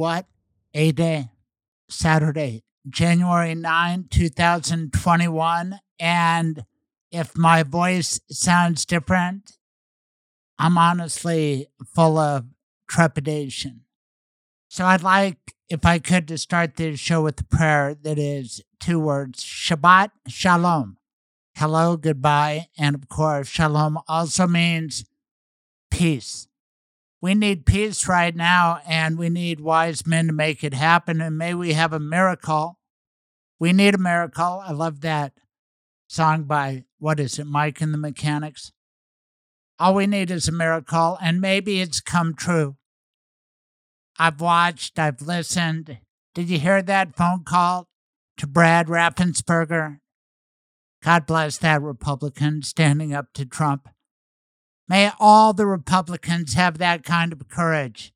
What a day. Saturday, January 9, 2021. And if my voice sounds different, I'm honestly full of trepidation. So I'd like, if I could, to start this show with a prayer that is two words Shabbat Shalom. Hello, goodbye. And of course, Shalom also means peace. We need peace right now, and we need wise men to make it happen. And may we have a miracle. We need a miracle. I love that song by, what is it, Mike and the Mechanics? All we need is a miracle, and maybe it's come true. I've watched, I've listened. Did you hear that phone call to Brad Raffensperger? God bless that Republican standing up to Trump. May all the Republicans have that kind of courage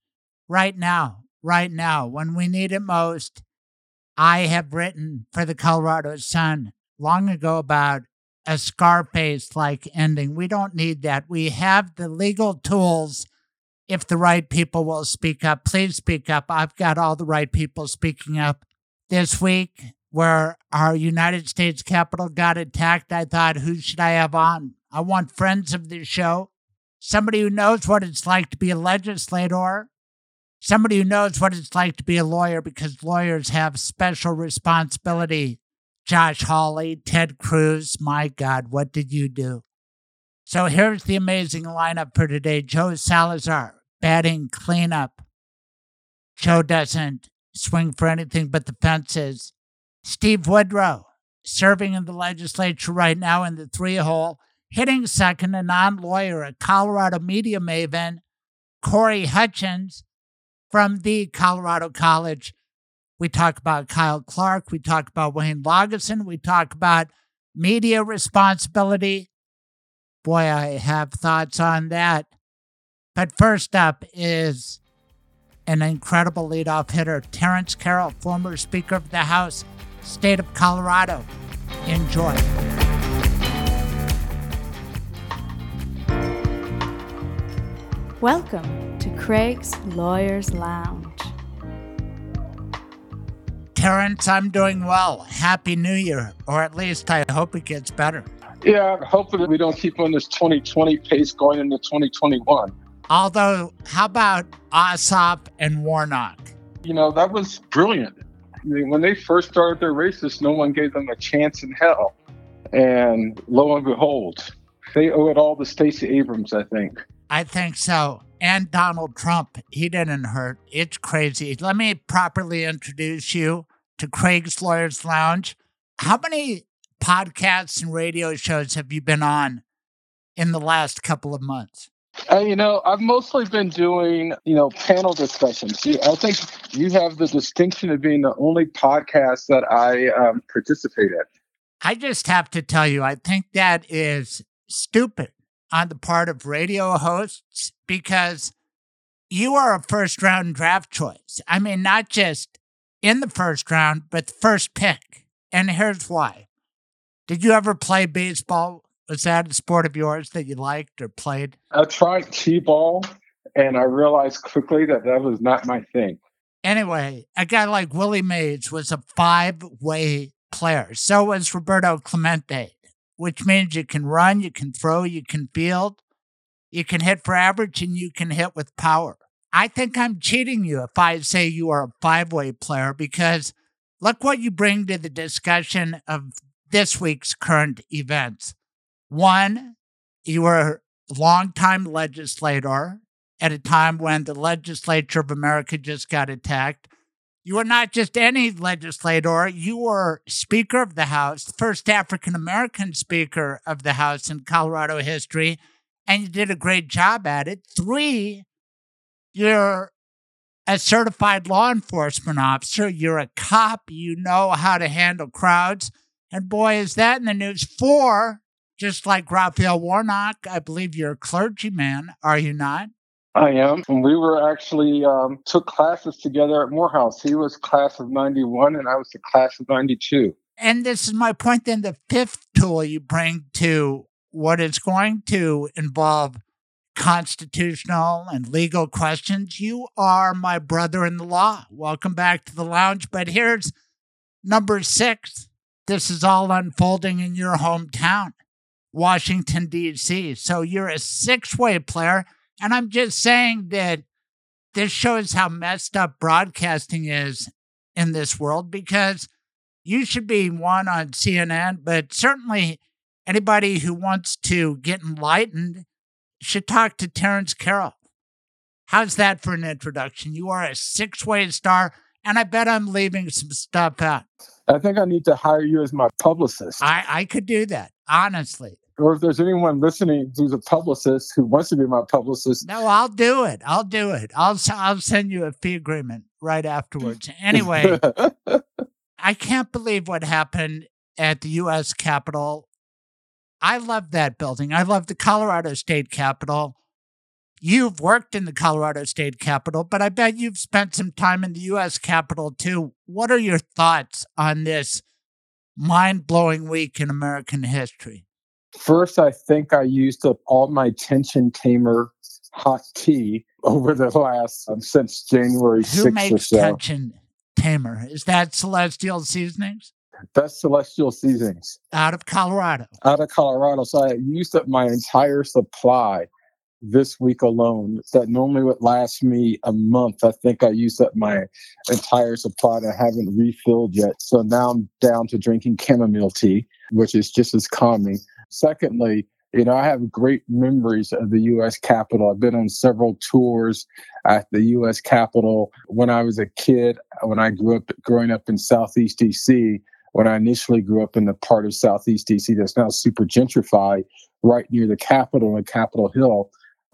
right now, right now, when we need it most. I have written for the Colorado Sun long ago about a Scarface like ending. We don't need that. We have the legal tools if the right people will speak up. Please speak up. I've got all the right people speaking up. This week, where our United States Capitol got attacked, I thought, who should I have on? I want friends of the show somebody who knows what it's like to be a legislator, somebody who knows what it's like to be a lawyer because lawyers have special responsibility. Josh Hawley, Ted Cruz, my God, what did you do? So here's the amazing lineup for today Joe Salazar, batting cleanup. Joe doesn't swing for anything but the fences. Steve Woodrow, serving in the legislature right now in the three hole hitting second, a non lawyer, a Colorado media maven, Corey Hutchins from the Colorado College. We talk about Kyle Clark. We talk about Wayne Laugesen. We talk about media responsibility. Boy, I have thoughts on that. But first up is an incredible leadoff hitter, Terrance Carroll, former Speaker of the House, state of Colorado. Enjoy. Welcome to Craig's Lawyers Lounge. Terrance, I'm doing well. Happy New Year, or at least I hope it gets better. Yeah, hopefully we don't keep on this 2020 pace going into 2021. Although, how about Ossoff and Warnock? You know, that was brilliant. I mean, when they first started their races, no one gave them a chance in hell. And lo and behold, they owe it all to Stacey Abrams, I think. I think so. And Donald Trump, he didn't hurt. It's crazy. Let me properly introduce you to Craig's Lawyers Lounge. How many podcasts and radio shows have you been on in the last couple of months? Uh, you know, I've mostly been doing, you know, panel discussions. I think you have the distinction of being the only podcast that I um, participate in. I just have to tell you, I think that is stupid on the part of radio hosts because you are a first round draft choice. I mean, not just in the first round, but the first pick. And here's why. Did you ever play baseball? Was that a sport of yours that you liked or played? I tried T ball and I realized quickly that that was not my thing. Anyway, a guy like Willie Mays was a five way player. So was Roberto Clemente which means you can run, you can throw, you can field, you can hit for average, and you can hit with power. I think I'm cheating you if I say you are a five way player because look what you bring to the discussion of this week's current events. One, you were a longtime legislator at a time when the legislature of America just got attacked. You are not just any legislator, you were Speaker of the House, the first African American Speaker of the House in Colorado history, and you did a great job at it. Three, You're a certified law enforcement officer. You're a cop. You know how to handle crowds. And boy, is that in the news. Four, just like Raphael Warnock, I believe you're a clergyman, are you not? I am. And we were actually um, took classes together at Morehouse. He was class of 91 and I was the class of 92. And this is my point then the fifth tool you bring to what is going to involve constitutional and legal questions. You are my brother in the law. Welcome back to the lounge. But here's number six. This is all unfolding in your hometown, Washington, D.C. So you're a six way player. And I'm just saying that this shows how messed up broadcasting is in this world because you should be one on CNN, but certainly anybody who wants to get enlightened should talk to Terrance Carroll. How's that for an introduction? You are a six way star, and I bet I'm leaving some stuff out. I think I need to hire you as my publicist. I, I could do that, honestly. Or if there's anyone listening who's a publicist who wants to be my publicist. No, I'll do it. I'll do it. I'll, I'll send you a fee agreement right afterwards. Anyway, I can't believe what happened at the U.S. Capitol. I love that building. I love the Colorado State Capitol. You've worked in the Colorado State Capitol, but I bet you've spent some time in the U.S. Capitol too. What are your thoughts on this mind blowing week in American history? First, I think I used up all my tension tamer hot tea over the last um, since January Who 6th or makes so. tension tamer? Is that Celestial Seasonings That's Celestial Seasonings out of Colorado? out of Colorado. So I used up my entire supply this week alone. That normally would last me a month. I think I used up my entire supply I haven't refilled yet. So now I'm down to drinking chamomile tea, which is just as calming. Secondly, you know, I have great memories of the U.S. Capitol. I've been on several tours at the U.S. Capitol when I was a kid. When I grew up, growing up in Southeast D.C. When I initially grew up in the part of Southeast D.C. that's now super gentrified, right near the Capitol and Capitol Hill,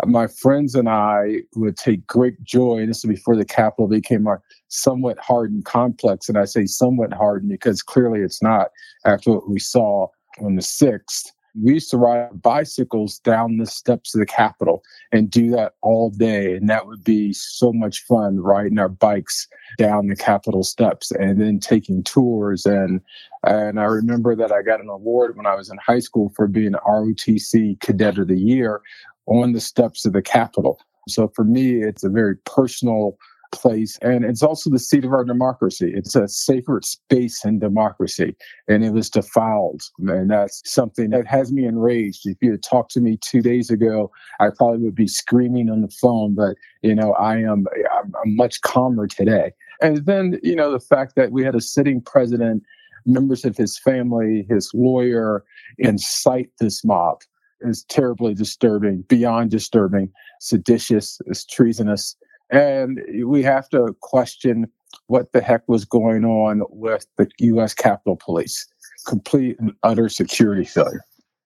my friends and I would take great joy. And this is before the Capitol became our somewhat hardened complex, and I say somewhat hardened because clearly it's not. After what we saw on the sixth we used to ride bicycles down the steps of the Capitol and do that all day. And that would be so much fun riding our bikes down the Capitol steps and then taking tours. And, and I remember that I got an award when I was in high school for being ROTC Cadet of the Year on the steps of the Capitol. So for me, it's a very personal place. And it's also the seat of our democracy. It's a sacred space in democracy. And it was defiled. And that's something that has me enraged. If you had talked to me two days ago, I probably would be screaming on the phone. But, you know, I am I'm, much calmer today. And then, you know, the fact that we had a sitting president, members of his family, his lawyer, incite this mob is terribly disturbing, beyond disturbing, seditious, is treasonous. And we have to question what the heck was going on with the U.S. Capitol Police. Complete and utter security failure.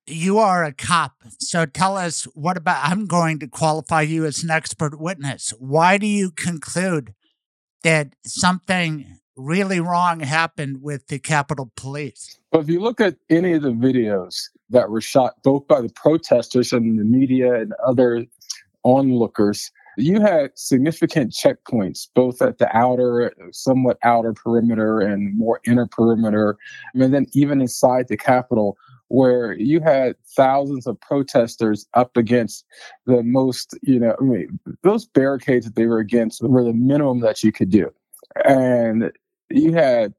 You are a cop. So tell us what about, I'm going to qualify you as an expert witness. Why do you conclude that something really wrong happened with the Capitol Police? But if you look at any of the videos that were shot both by the protesters and the media and other onlookers, you had significant checkpoints, both at the outer, somewhat outer perimeter and more inner perimeter, I and then even inside the Capitol, where you had thousands of protesters up against the most, you know, I mean, those barricades that they were against were the minimum that you could do. And you had,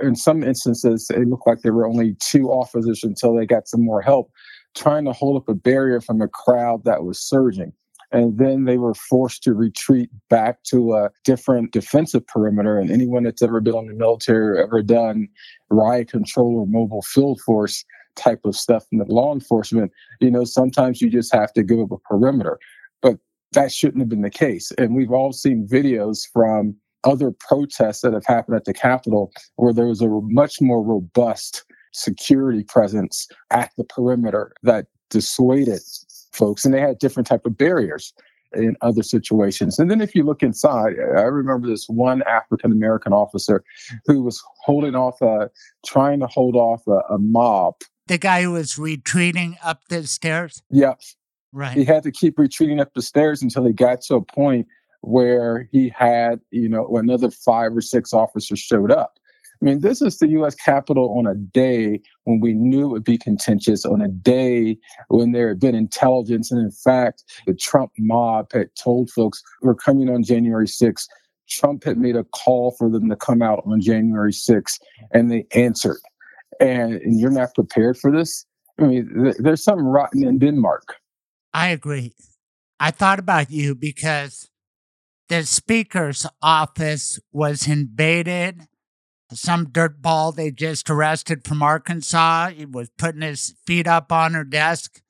in some instances, it looked like there were only two officers until they got some more help trying to hold up a barrier from a crowd that was surging and then they were forced to retreat back to a different defensive perimeter. And anyone that's ever been on the military or ever done riot control or mobile field force type of stuff in the law enforcement, you know, sometimes you just have to give up a perimeter. But that shouldn't have been the case. And we've all seen videos from other protests that have happened at the Capitol where there was a much more robust security presence at the perimeter that dissuaded folks and they had different type of barriers in other situations. And then if you look inside, I remember this one African American officer who was holding off, a, trying to hold off a, a mob. The guy who was retreating up the stairs? Yeah. Right. He had to keep retreating up the stairs until he got to a point where he had, you know, another five or six officers showed up. I mean, this is the U.S. Capitol on a day when we knew it would be contentious, on a day when there had been intelligence. And in fact, the Trump mob had told folks we're coming on January 6th. Trump had made a call for them to come out on January 6th, and they answered. And, and you're not prepared for this? I mean, th- there's something rotten in Denmark. I agree. I thought about you because the speaker's office was invaded some dirtball they just arrested from Arkansas. He was putting his feet up on her desk.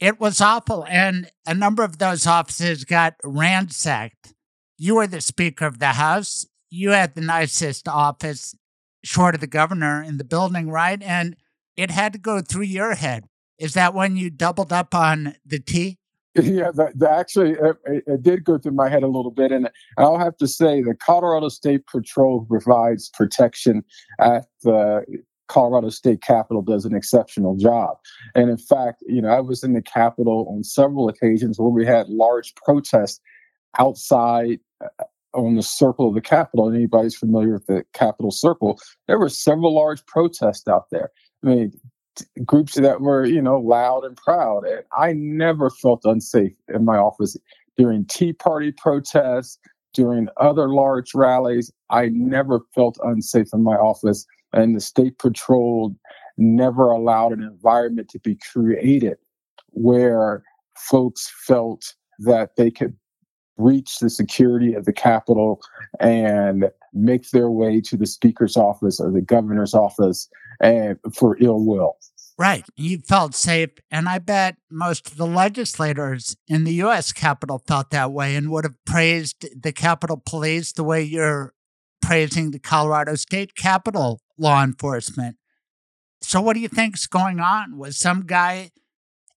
It was awful. And a number of those offices got ransacked. You were the Speaker of the House. You had the nicest office, short of the governor, in the building, right? And it had to go through your head. Is that when you doubled up on the tea? Yeah, that actually it, it, did go through my head a little bit, and I'll have to say the Colorado State Patrol provides protection at the Colorado State Capitol does an exceptional job. And in fact, you know, I was in the Capitol on several occasions where we had large protests outside uh, on the circle of the Capitol. Anybody's familiar with the Capitol Circle? There were several large protests out there. I mean, groups that were, you know, loud and proud. And I never felt unsafe in my office during Tea Party protests, during other large rallies. I never felt unsafe in my office. And the state patrol never allowed an environment to be created where folks felt that they could breach the security of the Capitol and make their way to the speaker's office or the governor's office and for ill will. Right. You felt safe. And I bet most of the legislators in the U.S. Capitol felt that way and would have praised the Capitol Police the way you're praising the Colorado State Capitol law enforcement. So, what do you think's going on? Was some guy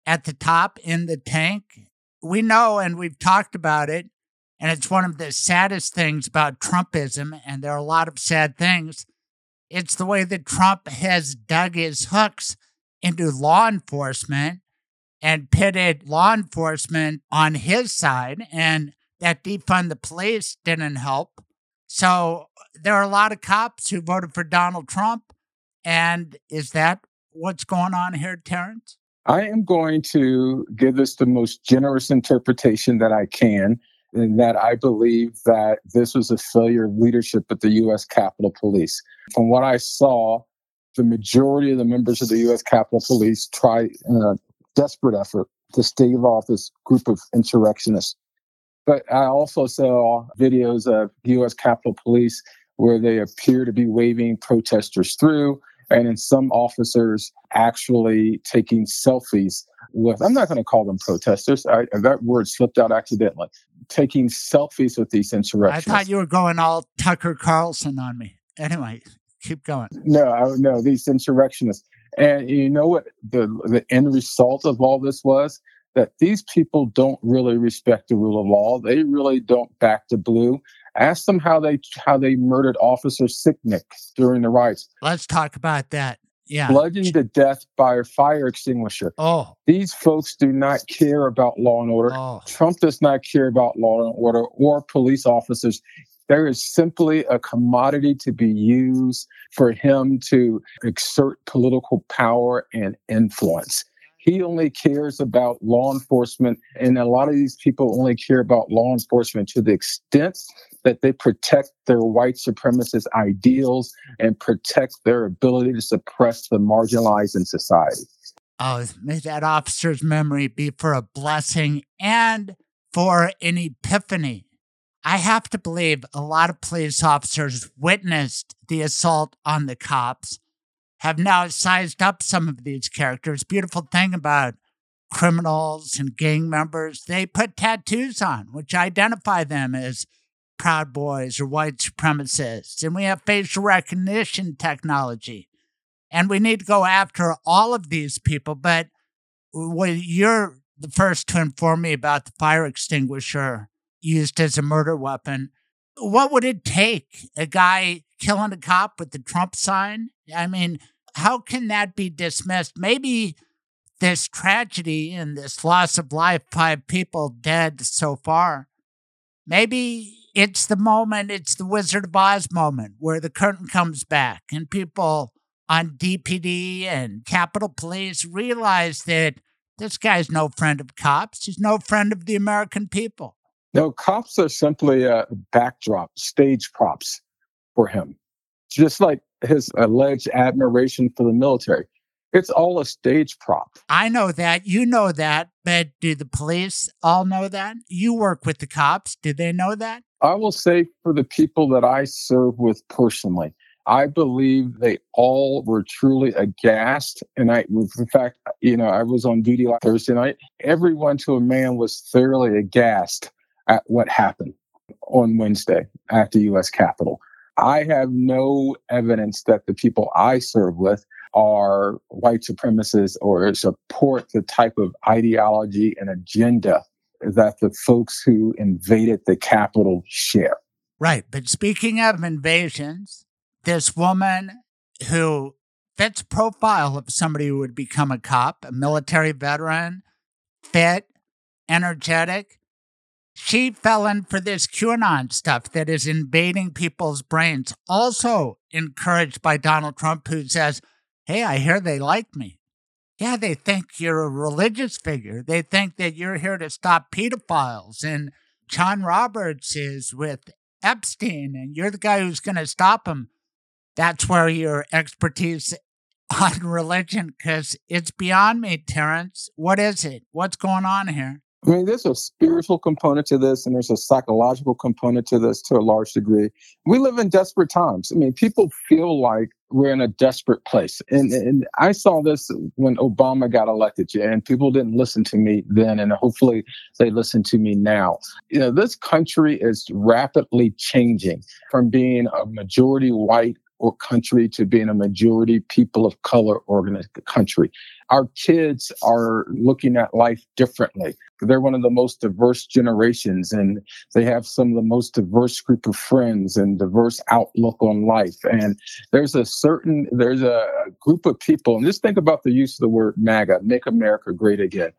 at the top in the tank? We know, and we've talked about it, and it's one of the saddest things about Trumpism, and there are a lot of sad things. It's the way that Trump has dug his hooks into law enforcement and pitted law enforcement on his side, and that defund the police didn't help. So there are a lot of cops who voted for Donald Trump. And is that what's going on here, Terrance? I am going to give this the most generous interpretation that I can, in that I believe that this was a failure of leadership at the U.S. Capitol Police. From what I saw, the majority of the members of the U.S. Capitol Police tried a uh, desperate effort to stave off this group of insurrectionists. But I also saw videos of U.S. Capitol Police where they appear to be waving protesters through, and in some officers actually taking selfies with, I'm not going to call them protesters, I, that word slipped out accidentally, taking selfies with these insurrectionists. I thought you were going all Tucker Carlson on me. Anyway, keep going. No, no, these insurrectionists. And you know what the the end result of all this was? That these people don't really respect the rule of law. They really don't back the blue. Ask them how they how they murdered Officer Sicknick during the riots. Let's talk about that. Yeah. Bludgeoned to death by a fire extinguisher. Oh. These folks do not care about law and order. Oh. Trump does not care about law and order or police officers. There is simply a commodity to be used for him to exert political power and influence. He only cares about law enforcement, and a lot of these people only care about law enforcement to the extent that they protect their white supremacist ideals and protect their ability to suppress the marginalized in society. Oh, may that officer's memory be for a blessing and for an epiphany I have to believe a lot of police officers witnessed the assault on the cops, have now sized up some of these characters. Beautiful thing about criminals and gang members, they put tattoos on, which identify them as Proud Boys or white supremacists. And we have facial recognition technology. And we need to go after all of these people. But you're the first to inform me about the fire extinguisher used as a murder weapon. What would it take? A guy killing a cop with the Trump sign? I mean, how can that be dismissed? Maybe this tragedy and this loss of life, five people dead so far, maybe it's the moment, it's the Wizard of Oz moment where the curtain comes back and people on DPD and Capitol Police realize that this guy's no friend of cops. He's no friend of the American people. No, cops are simply a backdrop, stage props for him. Just like his alleged admiration for the military. It's all a stage prop. I know that. You know that. But do the police all know that? You work with the cops. Do they know that? I will say for the people that I serve with personally, I believe they all were truly aghast. And I, in fact, you know, I was on duty last Thursday night. Everyone to a man was thoroughly aghast at what happened on Wednesday at the U.S. Capitol. I have no evidence that the people I serve with are white supremacists or support the type of ideology and agenda that the folks who invaded the Capitol share. Right. But speaking of invasions, this woman who fits profile of somebody who would become a cop, a military veteran, fit, energetic, she fell in for this QAnon stuff that is invading people's brains. Also encouraged by Donald Trump, who says, Hey, I hear they like me. Yeah, they think you're a religious figure. They think that you're here to stop pedophiles. And John Roberts is with Epstein, and you're the guy who's going to stop him. That's where your expertise on religion, because it's beyond me, Terrance. What is it? What's going on here? I mean, there's a spiritual component to this, and there's a psychological component to this to a large degree. We live in desperate times. I mean, people feel like we're in a desperate place. And, and I saw this when Obama got elected, and people didn't listen to me then, and hopefully they listen to me now. You know, this country is rapidly changing from being a majority white or country to being a majority people of color organi- country. Our kids are looking at life differently. They're one of the most diverse generations and they have some of the most diverse group of friends and diverse outlook on life. And there's a certain, there's a group of people, and just think about the use of the word MAGA, make America great again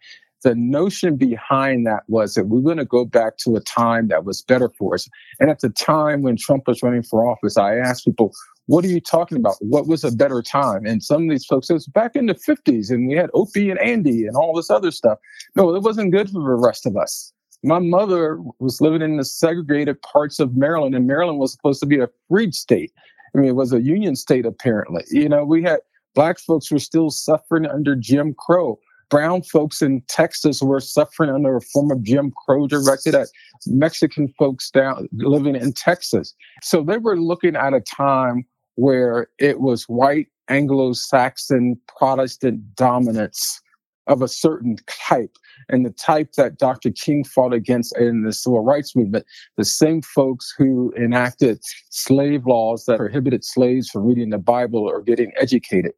the notion behind that was that we're going to go back to a time that was better for us. And at the time when Trump was running for office, I asked people, what are you talking about? What was a better time? And some of these folks, it was back in the 50s and we had Opie and Andy and all this other stuff. No, it wasn't good for the rest of us. My mother was living in the segregated parts of Maryland, and Maryland was supposed to be a freed state. I mean, it was a union state, apparently. You know, we had black folks were still suffering under Jim Crow. Brown folks in Texas were suffering under a form of Jim Crow directed at Mexican folks down living in Texas. So they were looking at a time where it was white Anglo Saxon Protestant dominance of a certain type, and the type that Dr. King fought against in the civil rights movement, the same folks who enacted slave laws that prohibited slaves from reading the Bible or getting educated.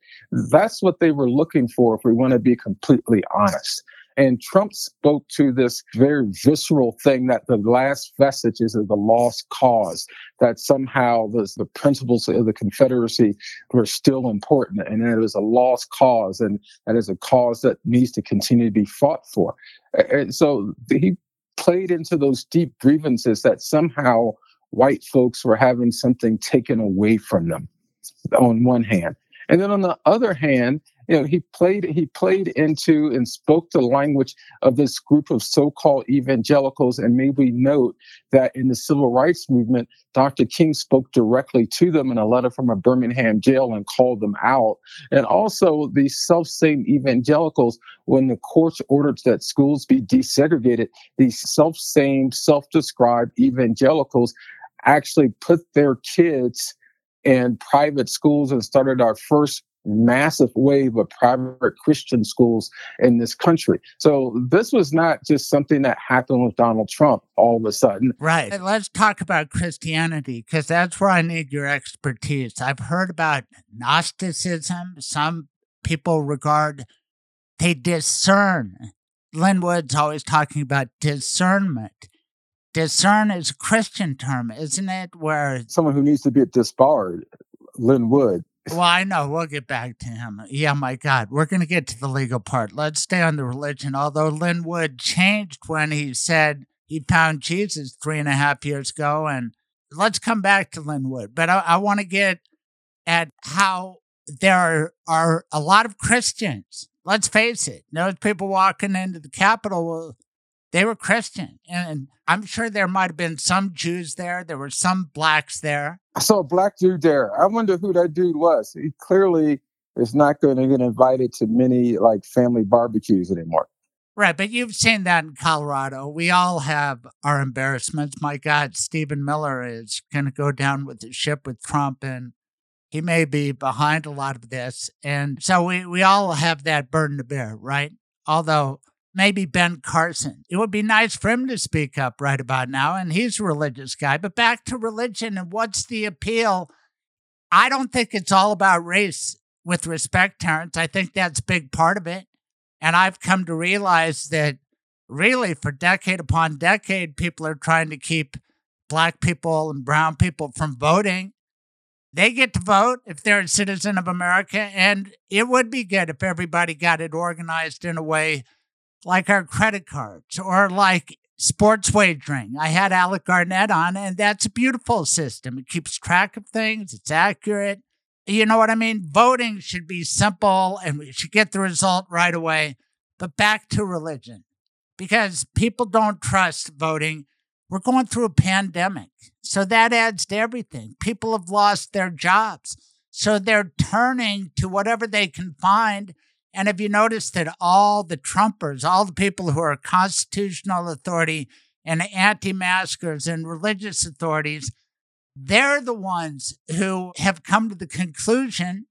That's what they were looking for, if we want to be completely honest. And Trump spoke to this very visceral thing that the last vestiges of the lost cause, that somehow the, the principles of the Confederacy were still important and it was a lost cause and that is a cause that needs to continue to be fought for. And so he played into those deep grievances that somehow white folks were having something taken away from them on one hand. And then on the other hand, you know, he played he played into and spoke the language of this group of so-called evangelicals. And may we note that in the civil rights movement, Dr. King spoke directly to them in a letter from a Birmingham jail and called them out. And also these self-same evangelicals, when the courts ordered that schools be desegregated, these self-same, self-described evangelicals actually put their kids in private schools and started our first massive wave of private Christian schools in this country. So this was not just something that happened with Donald Trump all of a sudden. Right. Let's talk about Christianity because that's where I need your expertise. I've heard about Gnosticism. Some people regard, they discern Lin Wood's always talking about discernment. Discern is a Christian term, isn't it? Where Someone who needs to be disbarred, Lin Wood. well, I know we'll get back to him. Yeah, my God, we're going to get to the legal part. Let's stay on the religion. Although Lin Wood changed when he said he found Jesus three and a half years ago, and let's come back to Lin Wood. But I, I want to get at how there are, are a lot of Christians. Let's face it. Those people walking into the Capitol, they were Christian. And I'm sure there might have been some Jews there. There were some blacks there. I saw a black dude there. I wonder who that dude was. He clearly is not going to get invited to many like family barbecues anymore. Right, but you've seen that in Colorado. We all have our embarrassments. My God, Stephen Miller is going to go down with the ship with Trump, and he may be behind a lot of this. And so we, we all have that burden to bear, right? Although maybe Ben Carson, it would be nice for him to speak up right about now, and he's a religious guy. But back to religion and what's the appeal? I don't think it's all about race with respect, Terrance. I think that's a big part of it. And I've come to realize that really for decade upon decade, people are trying to keep black people and brown people from voting. They get to vote if they're a citizen of America. And it would be good if everybody got it organized in a way like our credit cards or like sports wagering. I had Alec Garnett on, and that's a beautiful system. It keeps track of things, it's accurate. You know what I mean? Voting should be simple and we should get the result right away. But back to religion, because people don't trust voting. We're going through a pandemic. So that adds to everything. People have lost their jobs. So they're turning to whatever they can find. And have you noticed that all the Trumpers, all the people who are constitutional authority and anti maskers and religious authorities, they're the ones who have come to the conclusion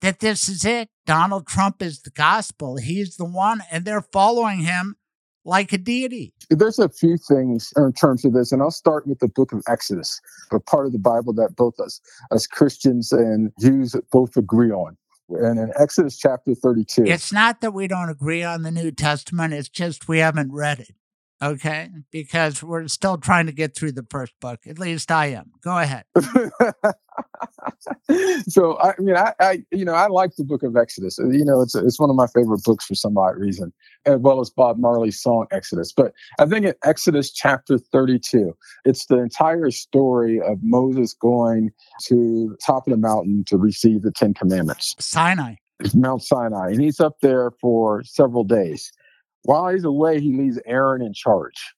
that this is it. Donald Trump is the gospel. He's the one, and they're following him like a deity. There's a few things in terms of this, and I'll start with the book of Exodus, a part of the Bible that both us, as Christians and Jews, both agree on. And in Exodus chapter 32, It's not that we don't agree on the New Testament, it's just we haven't read it. Okay? Because we're still trying to get through the first book. At least I am. Go ahead. so I mean, I, I, you know, I like the Book of Exodus. You know, it's it's one of my favorite books for some odd reason, as well as Bob Marley's song Exodus. But I think in Exodus chapter thirty-two, it's the entire story of Moses going to the top of the mountain to receive the Ten Commandments. Sinai. It's Mount Sinai, and he's up there for several days. While he's away, he leaves Aaron in charge.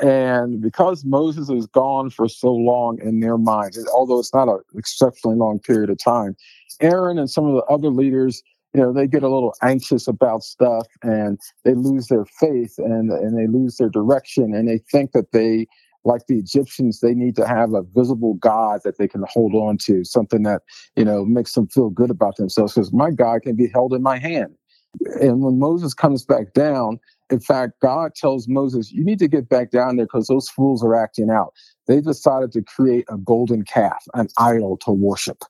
And because Moses is gone for so long in their minds, although it's not an exceptionally long period of time, Aaron and some of the other leaders, you know, they get a little anxious about stuff and they lose their faith and, and they lose their direction and they think that they, like the Egyptians, they need to have a visible God that they can hold on to, something that, you know, makes them feel good about themselves. Because my God can be held in my hand. And when Moses comes back down, in fact, God tells Moses, you need to get back down there because those fools are acting out. They decided to create a golden calf, an idol to worship.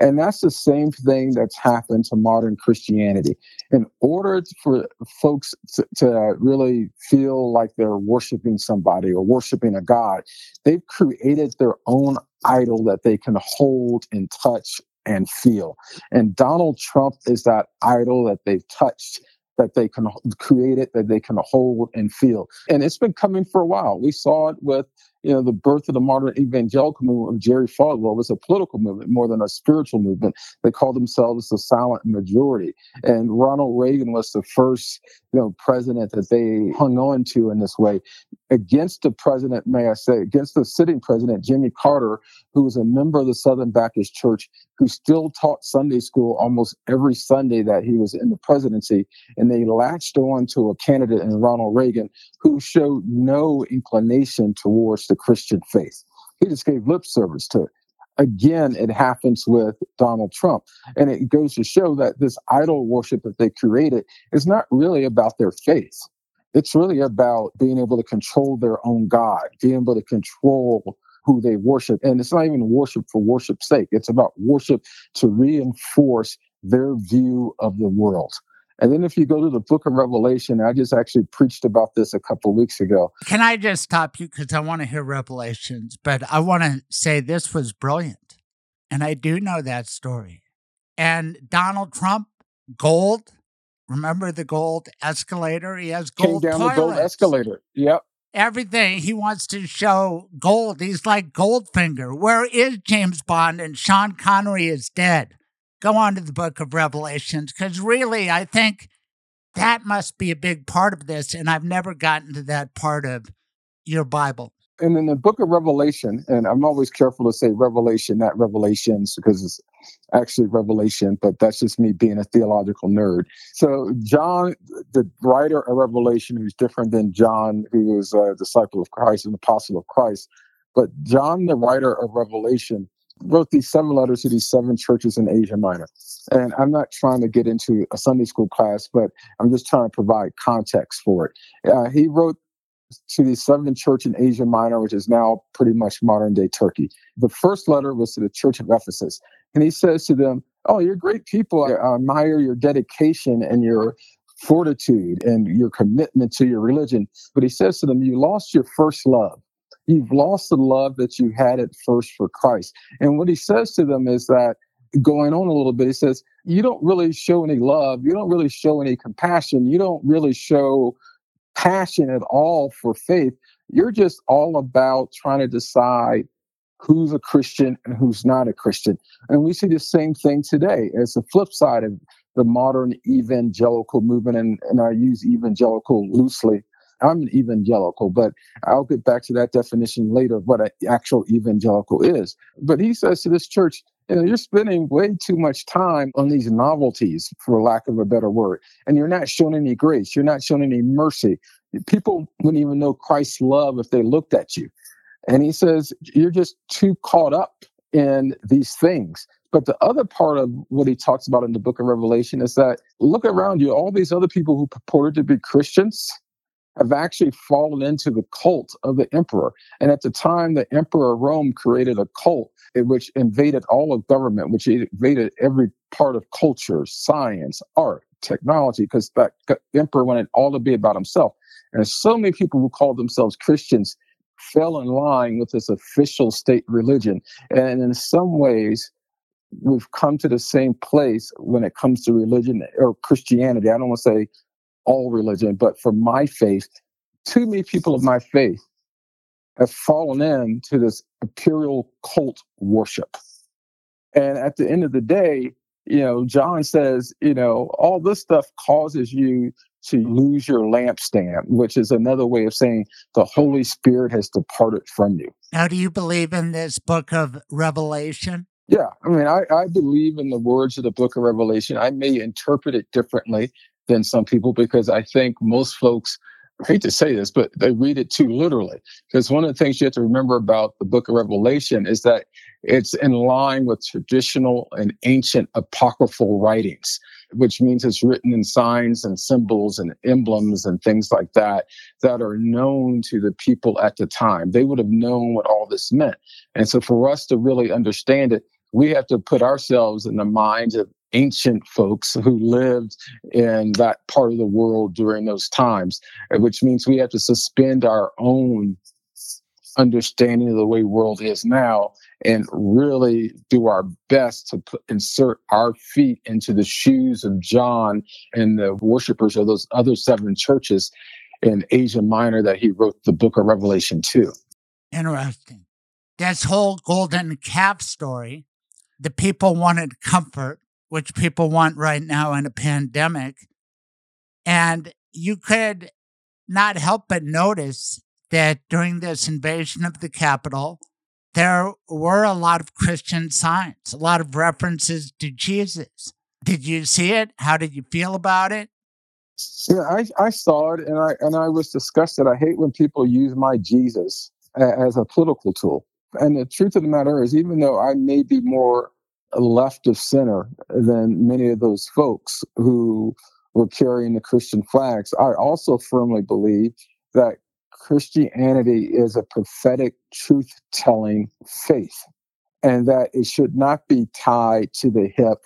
And that's the same thing that's happened to modern Christianity. In order for folks to, to, really feel like they're worshiping somebody or worshiping a God, they've created their own idol that they can hold and touch and feel. And Donald Trump is that idol that they've touched that they can create it, that they can hold and feel. And it's been coming for a while. We saw it with you know, the birth of the modern evangelical movement of Jerry Falwell was a political movement more than a spiritual movement. They called themselves the silent majority. And Ronald Reagan was the first, you know, president that they hung on to in this way against the president, may I say, against the sitting president, Jimmy Carter, who was a member of the Southern Baptist Church, who still taught Sunday school almost every Sunday that he was in the presidency. And they latched on to a candidate in Ronald Reagan who showed no inclination towards the Christian faith. He just gave lip service to it. Again, it happens with Donald Trump. And it goes to show that this idol worship that they created is not really about their faith. It's really about being able to control their own God, being able to control who they worship. And it's not even worship for worship's sake, it's about worship to reinforce their view of the world. And then if you go to the book of Revelation, I just actually preached about this a couple weeks ago. Can I just stop you because I want to hear Revelations, but I want to say this was brilliant. And I do know that story. And Donald Trump, gold, remember the gold escalator? He has gold. Came down the gold escalator. Yep. everything he wants to show gold. He's like Goldfinger. Where is James Bond? And Sean Connery is dead. Go on to the book of Revelations because really, I think that must be a big part of this. And I've never gotten to that part of your Bible. And in the book of Revelation, and I'm always careful to say Revelation, not Revelations, because it's actually Revelation, but that's just me being a theological nerd. So, John, the writer of Revelation, who's different than John, who was a disciple of Christ, an apostle of Christ, but John, the writer of Revelation, wrote these seven letters to these seven churches in Asia Minor. And I'm not trying to get into a Sunday school class, but I'm just trying to provide context for it. Uh, he wrote to the seven church in Asia Minor, which is now pretty much modern day Turkey. The first letter was to the church of Ephesus. And he says to them, Oh, you're great people. I admire your dedication and your fortitude and your commitment to your religion. But he says to them, You lost your first love. You've lost the love that you had at first for Christ. And what he says to them is that going on a little bit, he says, You don't really show any love. You don't really show any compassion. You don't really show passion at all for faith. You're just all about trying to decide who's a Christian and who's not a Christian. And we see the same thing today. It's the flip side of the modern evangelical movement, and, and I use evangelical loosely. I'm an evangelical, but I'll get back to that definition later of what an actual evangelical is. But he says to this church, you know, you're spending way too much time on these novelties, for lack of a better word, and you're not showing any grace. You're not showing any mercy. People wouldn't even know Christ's love if they looked at you. And he says, you're just too caught up in these things. But the other part of what he talks about in the book of Revelation is that look around you, all these other people who purported to be Christians have actually fallen into the cult of the emperor. And at the time, the emperor of Rome created a cult which invaded all of government, which invaded every part of culture, science, art, technology, because that emperor wanted all to be about himself. And so many people who called themselves Christians fell in line with this official state religion. And in some ways, we've come to the same place when it comes to religion or Christianity. I don't want to say all religion, but for my faith, too many people of my faith have fallen into this imperial cult worship. And at the end of the day, you know, John says, you know, all this stuff causes you to lose your lampstand, which is another way of saying the Holy Spirit has departed from you. Now, do you believe in this book of Revelation? Yeah, I mean, I, I believe in the words of the book of Revelation. I may interpret it differently than some people because I think most folks I hate to say this, but they read it too literally. Because one of the things you have to remember about the book of Revelation is that it's in line with traditional and ancient apocryphal writings, which means it's written in signs and symbols and emblems and things like that that are known to the people at the time. They would have known what all this meant. And so for us to really understand it, we have to put ourselves in the minds of ancient folks who lived in that part of the world during those times, uh, which means we have to suspend our own understanding of the way world is now and really do our best to put, insert our feet into the shoes of John and the worshipers of those other seven churches in Asia Minor that he wrote the book of Revelation to. Interesting. This whole golden calf story, the people wanted comfort which people want right now in a pandemic. And you could not help but notice that during this invasion of the Capitol, there were a lot of Christian signs, a lot of references to Jesus. Did you see it? How did you feel about it? Yeah, I, I saw it and I and I was disgusted. I hate when people use my Jesus as a political tool. And the truth of the matter is, even though I may be more left of center than many of those folks who were carrying the Christian flags. I also firmly believe that Christianity is a prophetic truth telling faith and that it should not be tied to the hip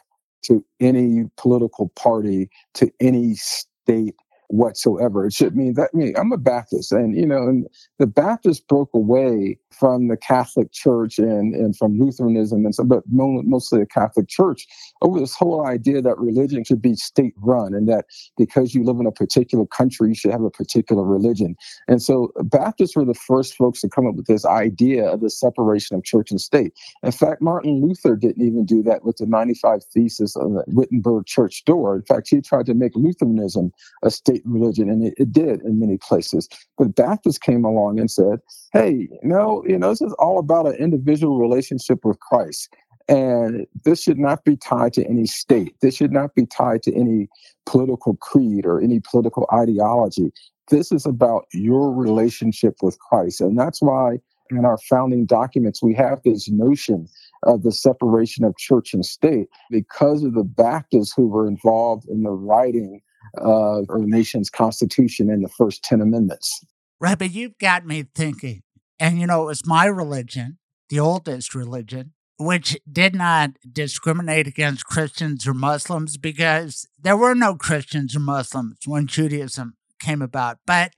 to any political party, to any state whatsoever. It should mean that me. I'm a Baptist, and you know, and the Baptists broke away from the Catholic Church and and from Lutheranism and so, but mostly the Catholic Church over this whole idea that religion should be state run and that because you live in a particular country, you should have a particular religion. And so uh, Baptists were the first folks to come up with this idea of the separation of church and state. In fact, Martin Luther didn't even do that with the 95 Thesis of the Wittenberg Church Door. In fact, he tried to make Lutheranism a state religion, and it, it did in many places. But Baptists came along and said, hey, no, you know, this is all about an individual relationship with Christ. And this should not be tied to any state. This should not be tied to any political creed or any political ideology. This is about your relationship with Christ. And that's why in our founding documents we have this notion of the separation of church and state because of the Baptists who were involved in the writing of our nation's constitution and the first 10 amendments. But you've got me thinking. And you know, it was my religion, the oldest religion, which did not discriminate against Christians or Muslims because there were no Christians or Muslims when Judaism came about. But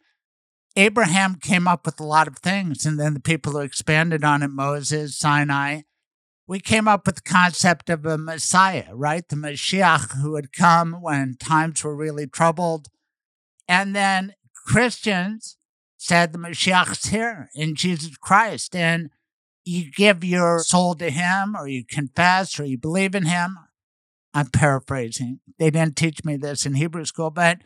Abraham came up with a lot of things, and then the people who expanded on it, Moses, Sinai, we came up with the concept of a Messiah, right? The Mashiach who would come when times were really troubled. And then Christians said the Mashiach's here in Jesus Christ. And you give your soul to him, or you confess, or you believe in him. I'm paraphrasing. They didn't teach me this in Hebrew school, but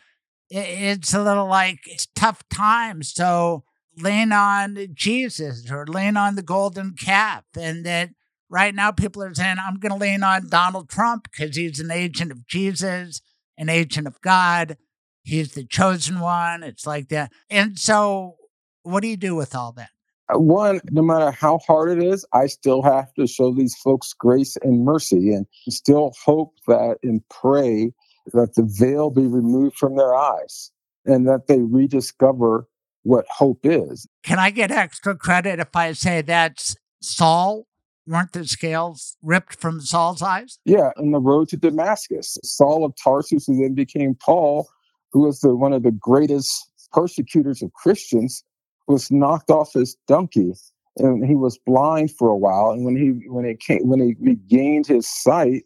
it's a little like it's tough times. So lean on Jesus or lean on the golden calf. And that right now people are saying, I'm going to lean on Donald Trump because he's an agent of Jesus, an agent of God. He's the chosen one. It's like that. And so, what do you do with all that? Uh, one, no matter how hard it is, I still have to show these folks grace and mercy and still hope that and pray that the veil be removed from their eyes and that they rediscover what hope is. Can I get extra credit if I say that's Saul? Weren't the scales ripped from Saul's eyes? Yeah, on the road to Damascus. Saul of Tarsus, who then became Paul, who was the, one of the greatest persecutors of Christians, was knocked off his donkey and he was blind for a while. And when he when it came when he regained his sight,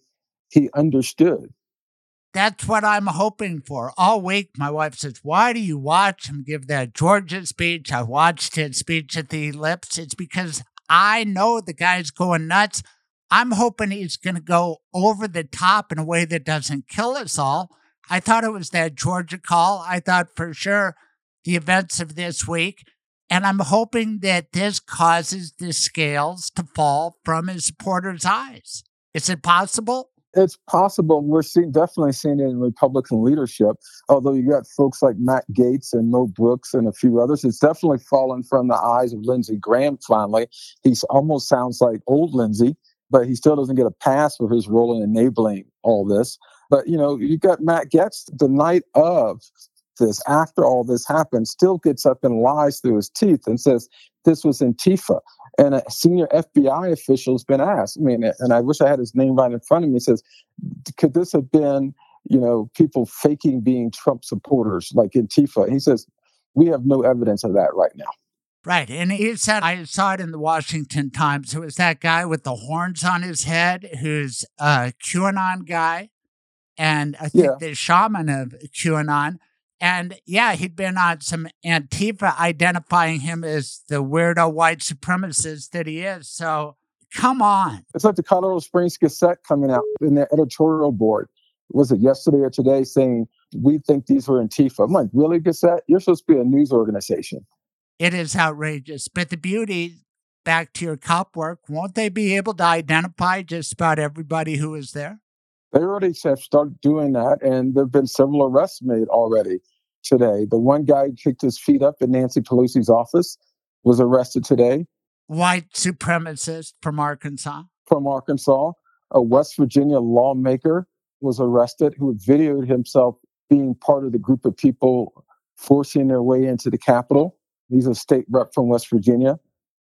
he understood. That's what I'm hoping for. All week, my wife says, Why do you watch him give that Georgia speech? I watched his speech at the Ellipse. It's because I know the guy's going nuts. I'm hoping he's going to go over the top in a way that doesn't kill us all. I thought it was that Georgia call. I thought for sure the events of this week and I'm hoping that this causes the scales to fall from his supporters' eyes. Is it possible? It's possible. We're seeing definitely seeing it in Republican leadership. Although you got folks like Matt Gaetz and Mo Brooks and a few others, it's definitely fallen from the eyes of Lindsey Graham. Finally, he almost sounds like old Lindsey, but he still doesn't get a pass for his role in enabling all this. But you know, you got Matt Gaetz the night of this, after all this happened, still gets up and lies through his teeth and says this was Antifa. And a senior FBI official has been asked. I mean, and I wish I had his name right in front of me. He says, could this have been, you know, people faking being Trump supporters like Antifa? He says, we have no evidence of that right now. Right. And he said, I saw it in the Washington Times. It was that guy with the horns on his head who's a QAnon guy. And I think yeah. the shaman of QAnon and yeah, he'd been on some Antifa identifying him as the weirdo white supremacist that he is. So come on. It's like the Colorado Springs Gazette coming out in their editorial board. Was it yesterday or today saying, we think these were Antifa? I'm like, really, Gazette? You're supposed to be a news organization. It is outrageous. But the beauty, back to your cop work, won't they be able to identify just about everybody who was there? They already have started doing that, and there have been several arrests made already today. The one guy kicked his feet up in Nancy Pelosi's office was arrested today. White supremacist from Arkansas. From Arkansas. A West Virginia lawmaker was arrested who videoed himself being part of the group of people forcing their way into the Capitol. He's a state rep from West Virginia.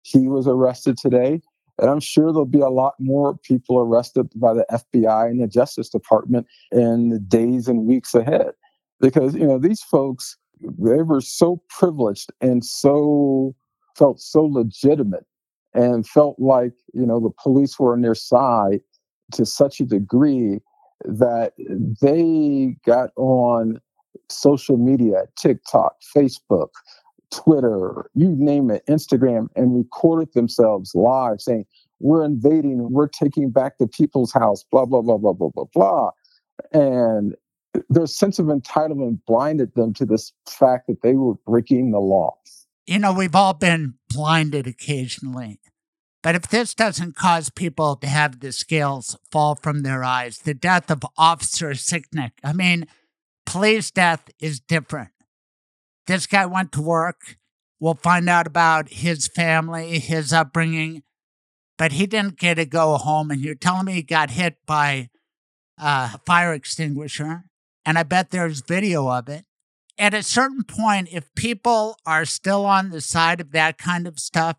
He was arrested today. And I'm sure there'll be a lot more people arrested by the FBI and the Justice Department in the days and weeks ahead. Because, you know, these folks, they were so privileged and so felt so legitimate and felt like, you know, the police were on their side to such a degree that they got on social media, TikTok, Facebook, Twitter, you name it, Instagram, and recorded themselves live saying, We're invading, we're taking back the people's house, blah, blah, blah, blah, blah, blah, blah. And their sense of entitlement blinded them to this fact that they were breaking the law. You know, we've all been blinded occasionally. But if this doesn't cause people to have the scales fall from their eyes, the death of Officer Sicknick, I mean, police death is different. This guy went to work. We'll find out about his family, his upbringing, but he didn't get to go home. And you're telling me he got hit by a fire extinguisher. And I bet there's video of it. At a certain point, if people are still on the side of that kind of stuff,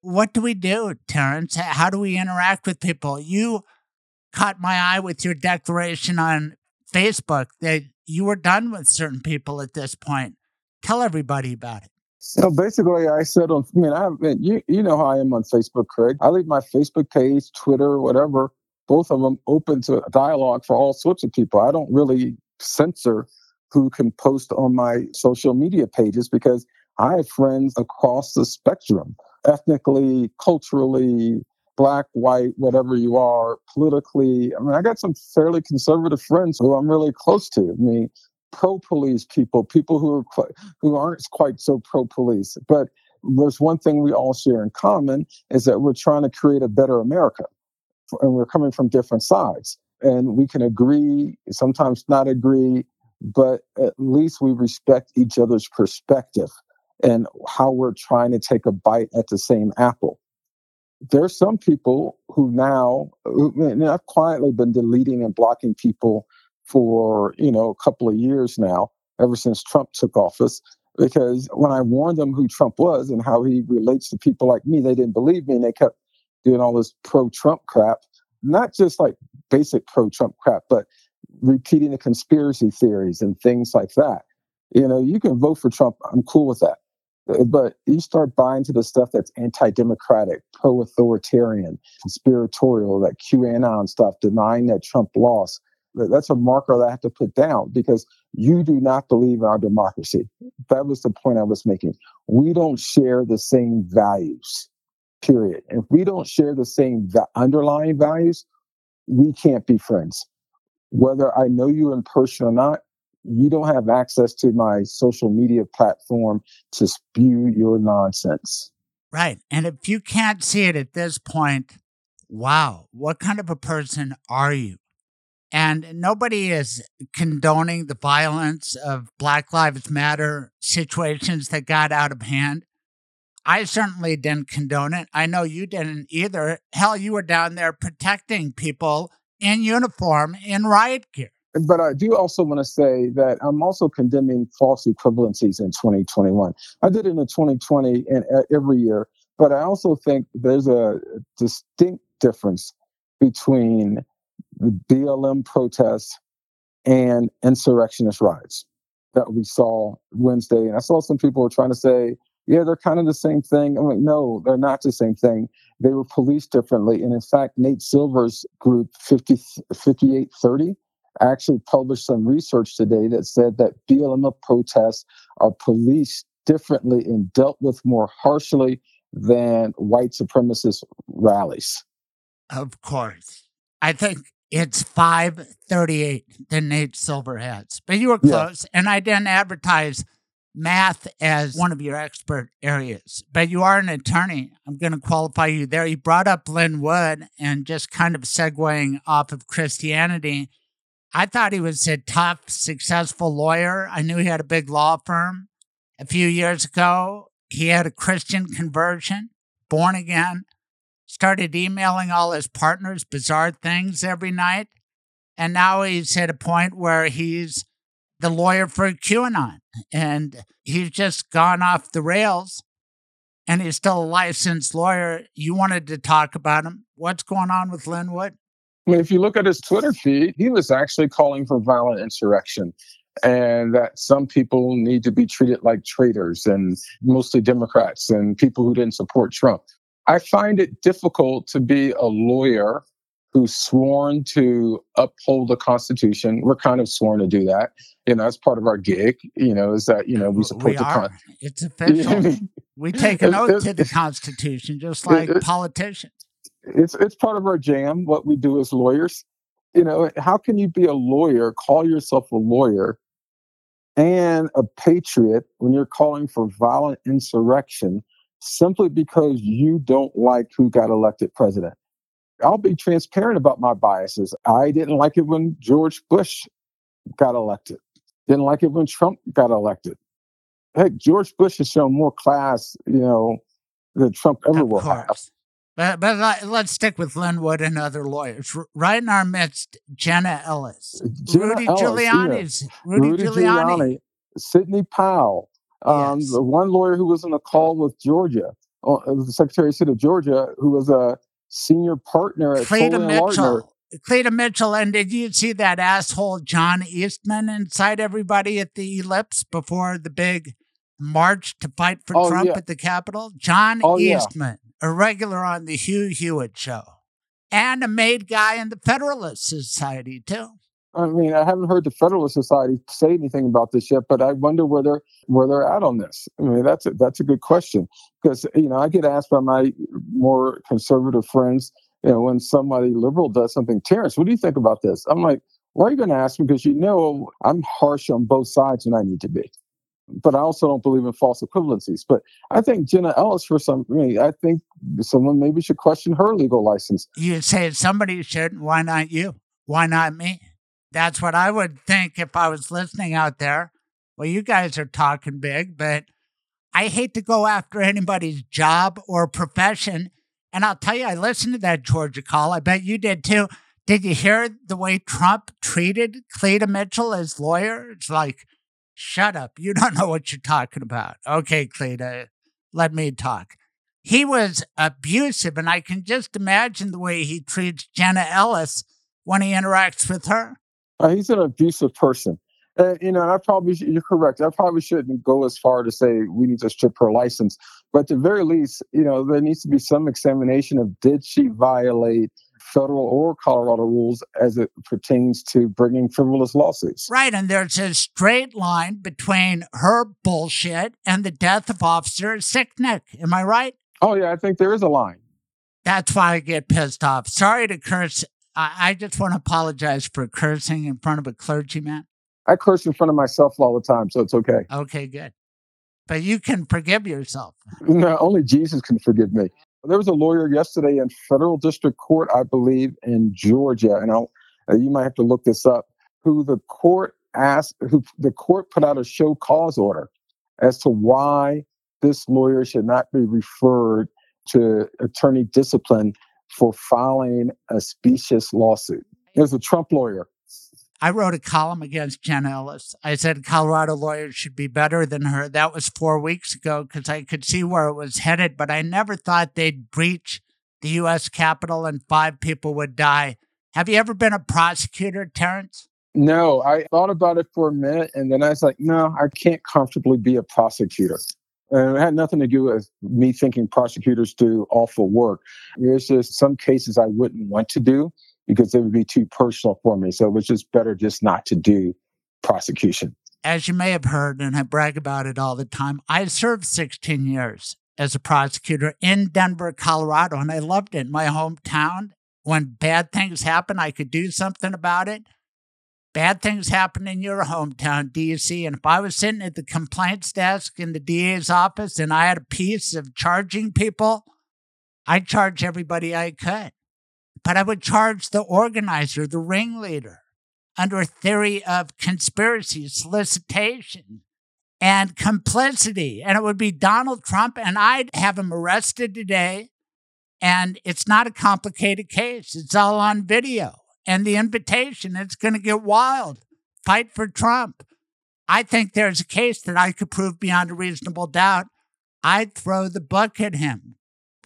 what do we do, Terrance? How do we interact with people? You caught my eye with your declaration on Facebook that you were done with certain people at this point. Tell everybody about it. So basically, I said on, I mean, I mean, you you know how I am on Facebook, Craig. I leave my Facebook page, Twitter, whatever, both of them open to dialogue for all sorts of people. I don't really censor who can post on my social media pages because I have friends across the spectrum, ethnically, culturally, black, white, whatever you are, politically. I mean, I got some fairly conservative friends who I'm really close to. I mean, pro-police people, people who are who aren't quite so pro-police. But there's one thing we all share in common is that we're trying to create a better America, and we're coming from different sides. And we can agree, sometimes not agree, but at least we respect each other's perspective and how we're trying to take a bite at the same apple. There's some people who now, and I've quietly been deleting and blocking people for you know a couple of years now, ever since Trump took office. Because when I warned them who Trump was and how he relates to people like me, they didn't believe me, and they kept doing all this pro-Trump crap. Not just like basic pro-Trump crap, but repeating the conspiracy theories and things like that. You know, you can vote for Trump. I'm cool with that. Uh, but you start buying to the stuff that's anti-democratic, pro-authoritarian, conspiratorial, that QAnon stuff, denying that Trump lost that's a marker that I have to put down because you do not believe in our democracy. That was the point I was making. We don't share the same values, period. If we don't share the same va- underlying values, we can't be friends. Whether I know you in person or not, you don't have access to my social media platform to spew your nonsense. Right. And if you can't see it at this point, wow, what kind of a person are you? And nobody is condoning the violence of Black Lives Matter situations that got out of hand. I certainly didn't condone it. I know you didn't either. Hell, you were down there protecting people in uniform in riot gear. But I do also want to say that I'm also condemning false equivalencies in 2021. I did it in 2020 and every year, but I also think there's a distinct difference between the BLM protests and insurrectionist riots that we saw Wednesday. And I saw some people were trying to say, yeah, they're kind of the same thing. I'm like, no, they're not the same thing. They were policed differently. And in fact, Nate Silver's group, 50, 5830, actually published some research today that said that BLM protests are policed differently and dealt with more harshly than white supremacist rallies. Of course. I think it's 538 the Nate Silver has. But you were close. Yeah. And I didn't advertise math as one of your expert areas. But you are an attorney. I'm going to qualify you there. You brought up Lin Wood and just kind of segueing off of Christianity. I thought he was a tough, successful lawyer. I knew he had a big law firm. A few years ago, he had a Christian conversion, born again started emailing all his partners bizarre things every night. And now he's at a point where he's the lawyer for QAnon and he's just gone off the rails. and he's still a licensed lawyer. You wanted to talk about him. What's going on with Lin Wood? I mean, if you look at his Twitter feed, he was actually calling for violent insurrection and that some people need to be treated like traitors and mostly Democrats and people who didn't support Trump. I find it difficult to be a lawyer who's sworn to uphold the Constitution. We're kind of sworn to do that. You know, that's part of our gig. You know, is that you know we support we the are. It's official. we take an oath to the Constitution, just like politicians. it's it's part of our jam. What we do as lawyers. You know, how can you be a lawyer, call yourself a lawyer, and a patriot when you're calling for violent insurrection simply because you don't like who got elected president? I'll be transparent about my biases. I didn't like it when George Bush got elected. Didn't like it when Trump got elected. Heck, George Bush has shown more class, you know, than Trump ever will have. course. But, but let- let's stick with Lin Wood and other lawyers. Right in our midst, Jenna Ellis, Jenna Rudy Ellis, yeah. Rudy, Rudy Giuliani. Giuliani, Sidney Powell, um, Yes. the one lawyer who was on a call with Georgia, uh, the Secretary of State of Georgia, who was a senior partner at Cleta Foley and Lardner. Mitchell. Cleta Mitchell, and did you see that asshole John Eastman inside everybody at the Ellipse before the big march to fight for Oh, Trump yeah. at the Capitol? John Oh, yeah. Eastman, a regular on the Hugh Hewitt show, and a made guy in the Federalist Society too. I mean, I haven't heard the Federalist Society say anything about this yet, but I wonder where they're where they're at on this. I mean, that's a, that's a good question because you know I get asked by my more conservative friends, you know, when somebody liberal does something, Terrance, what do you think about this? I'm like, why are you going to ask me? Because you know I'm harsh on both sides when I need to be, but I also don't believe in false equivalencies. But I think Jenna Ellis, for some, I mean, I think someone maybe should question her legal license. You say somebody should. Why not you? Why not me? That's what I would think if I was listening out there. Well, you guys are talking big, but I hate to go after anybody's job or profession. And I'll tell you, I listened to that Georgia call. I bet you did too. Did you hear the way Trump treated Cleta Mitchell as lawyer? It's like, shut up. You don't know what you're talking about. Okay, Cleta, let me talk. He was abusive, and I can just imagine the way he treats Jenna Ellis when he interacts with her. Uh, he's an abusive person. Uh, you know, and I probably, you're correct. I probably shouldn't go as far to say we need to strip her license. But at the very least, you know, there needs to be some examination of did she violate federal or Colorado rules as it pertains to bringing frivolous lawsuits. Right. And there's a straight line between her bullshit and the death of Officer Sicknick. Am I right? Oh, yeah, I think there is a line. That's why I get pissed off. Sorry to curse. I, I just want to apologize for cursing in front of a clergyman. I curse in front of myself all the time, so it's okay. Okay, good. But you can forgive yourself. No, only Jesus can forgive me. There was a lawyer yesterday in federal district court, I believe, in Georgia, and I'll, uh, you might have to look this up. Who the court asked, who the court put out a show cause order as to why this lawyer should not be referred to attorney discipline for filing a specious lawsuit. It was a Trump lawyer. I wrote a column against Jen Ellis. I said Colorado lawyers should be better than her. That was four weeks ago because I could see where it was headed, but I never thought they'd breach the U.S. Capitol and five people would die. Have you ever been a prosecutor, Terrance? No, I thought about it for a minute, and then I was like, no, I can't comfortably be a prosecutor. And it had nothing to do with me thinking prosecutors do awful work. There's just some cases I wouldn't want to do because it would be too personal for me. So it was just better just not to do prosecution. As you may have heard, and I brag about it all the time, I served 16 years as a prosecutor in Denver, Colorado, and I loved it. My hometown. When bad things happen, I could do something about it. Bad things happen in your hometown, DC. And if I was sitting at the complaints desk in the DA's office and I had a piece of charging people, I'd charge everybody I could. But I would charge the organizer, the ringleader, under a theory of conspiracy, solicitation, and complicity. And it would be Donald Trump, and I'd have him arrested today. And it's not a complicated case, it's all on video. And the invitation, it's going to get wild. Fight for Trump. I think there's a case that I could prove beyond a reasonable doubt I'd throw the book at him.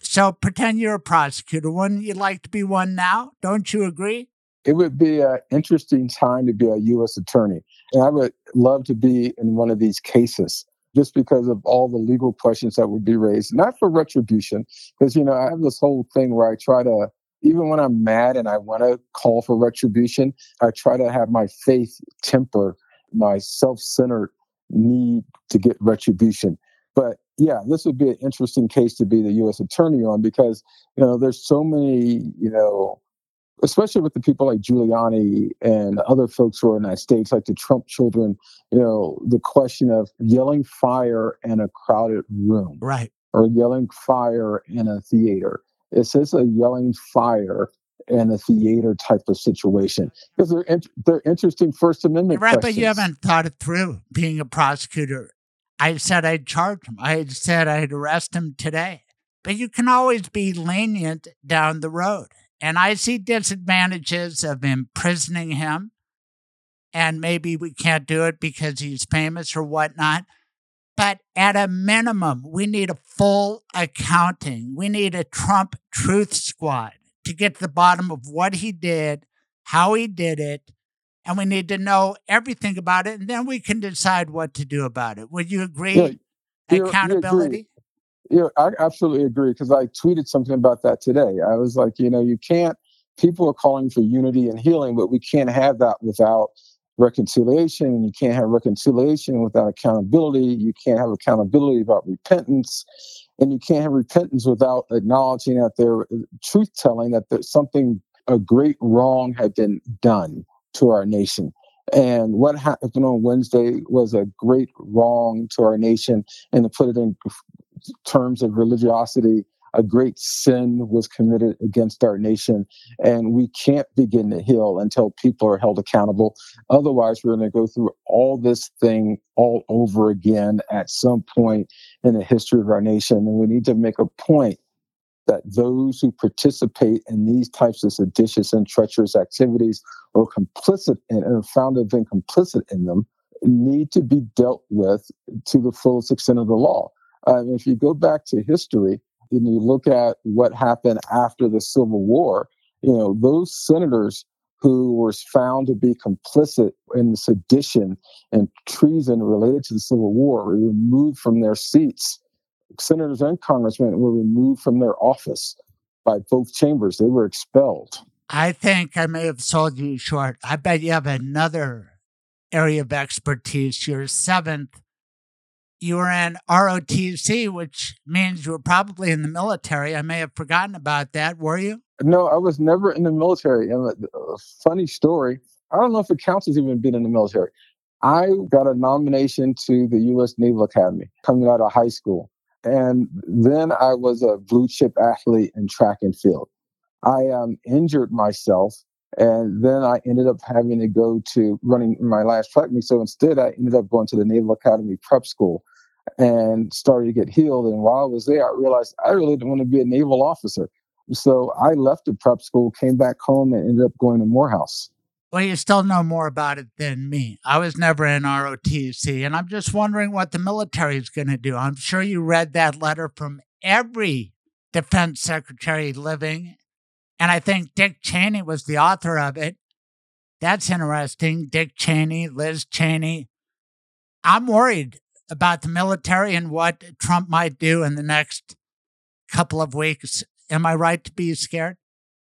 So pretend you're a prosecutor. Wouldn't you like to be one now? Don't you agree? It would be an interesting time to be a U.S. attorney. And I would love to be in one of these cases just because of all the legal questions that would be raised, not for retribution, because, you know, I have this whole thing where I try to, even when I'm mad and I want to call for retribution, I try to have my faith temper my self centered need to get retribution. But yeah, this would be an interesting case to be the U.S. attorney on because you know there's so many you know, especially with the people like Giuliani and other folks who are in that states, like the Trump children. You know, the question of yelling fire in a crowded room, right, or yelling fire in a theater. It says a yelling fire in a theater type of situation because they're in, they're interesting First Amendment. Right, questions. but you haven't thought it through. Being a prosecutor, I said I'd charge him. I said I'd arrest him today. But you can always be lenient down the road. And I see disadvantages of imprisoning him. And maybe we can't do it because he's famous or whatnot. But at a minimum, we need a full accounting. We need a Trump truth squad to get to the bottom of what he did, how he did it, and we need to know everything about it, and then we can decide what to do about it. Would you agree? Yeah, you- you Accountability. Yeah, I absolutely agree because I tweeted something about that today. I was like, you know, you can't, people are calling for unity and healing, but we can't have that without reconciliation. And you can't have reconciliation without accountability. You can't have accountability without repentance. And you can't have repentance without acknowledging that there, truth telling that there's something, a great wrong had been done to our nation. And what happened on Wednesday was a great wrong to our nation. And to put it in terms of religiosity, a great sin was committed against our nation. And we can't begin to heal until people are held accountable. Otherwise, we're going to go through all this thing all over again at some point in the history of our nation. And we need to make a point that those who participate in these types of seditious and treacherous activities or complicit in or found to have been complicit in them need to be dealt with to the fullest extent of the law. Uh, if you go back to history and you look at what happened after the Civil War, you know, those senators who were found to be complicit in sedition and treason related to the Civil War were removed from their seats. Senators and congressmen were removed from their office by both chambers. They were expelled. I think I may have sold you short. I bet you have another area of expertise. Your seventh, you were in ROTC, which means you were probably in the military. I may have forgotten about that. Were you? No, I was never in the military. And a, a funny story. I don't know if it counts as even being in the military. I got a nomination to the U.S. Naval Academy coming out of high school. And then I was a blue chip athlete in track and field. I um, injured myself, and then I ended up having to go to running my last track meet. So instead, I ended up going to the Naval Academy prep school and started to get healed. And while I was there, I realized I really didn't want to be a naval officer. So I left the prep school, came back home, and ended up going to Morehouse. Well, you still know more about it than me. I was never in ROTC, and I'm just wondering what the military is going to do. I'm sure you read that letter from every defense secretary living, and I think Dick Cheney was the author of it. That's interesting. Dick Cheney, Liz Cheney. I'm worried about the military and what Trump might do in the next couple of weeks. Am I right to be scared?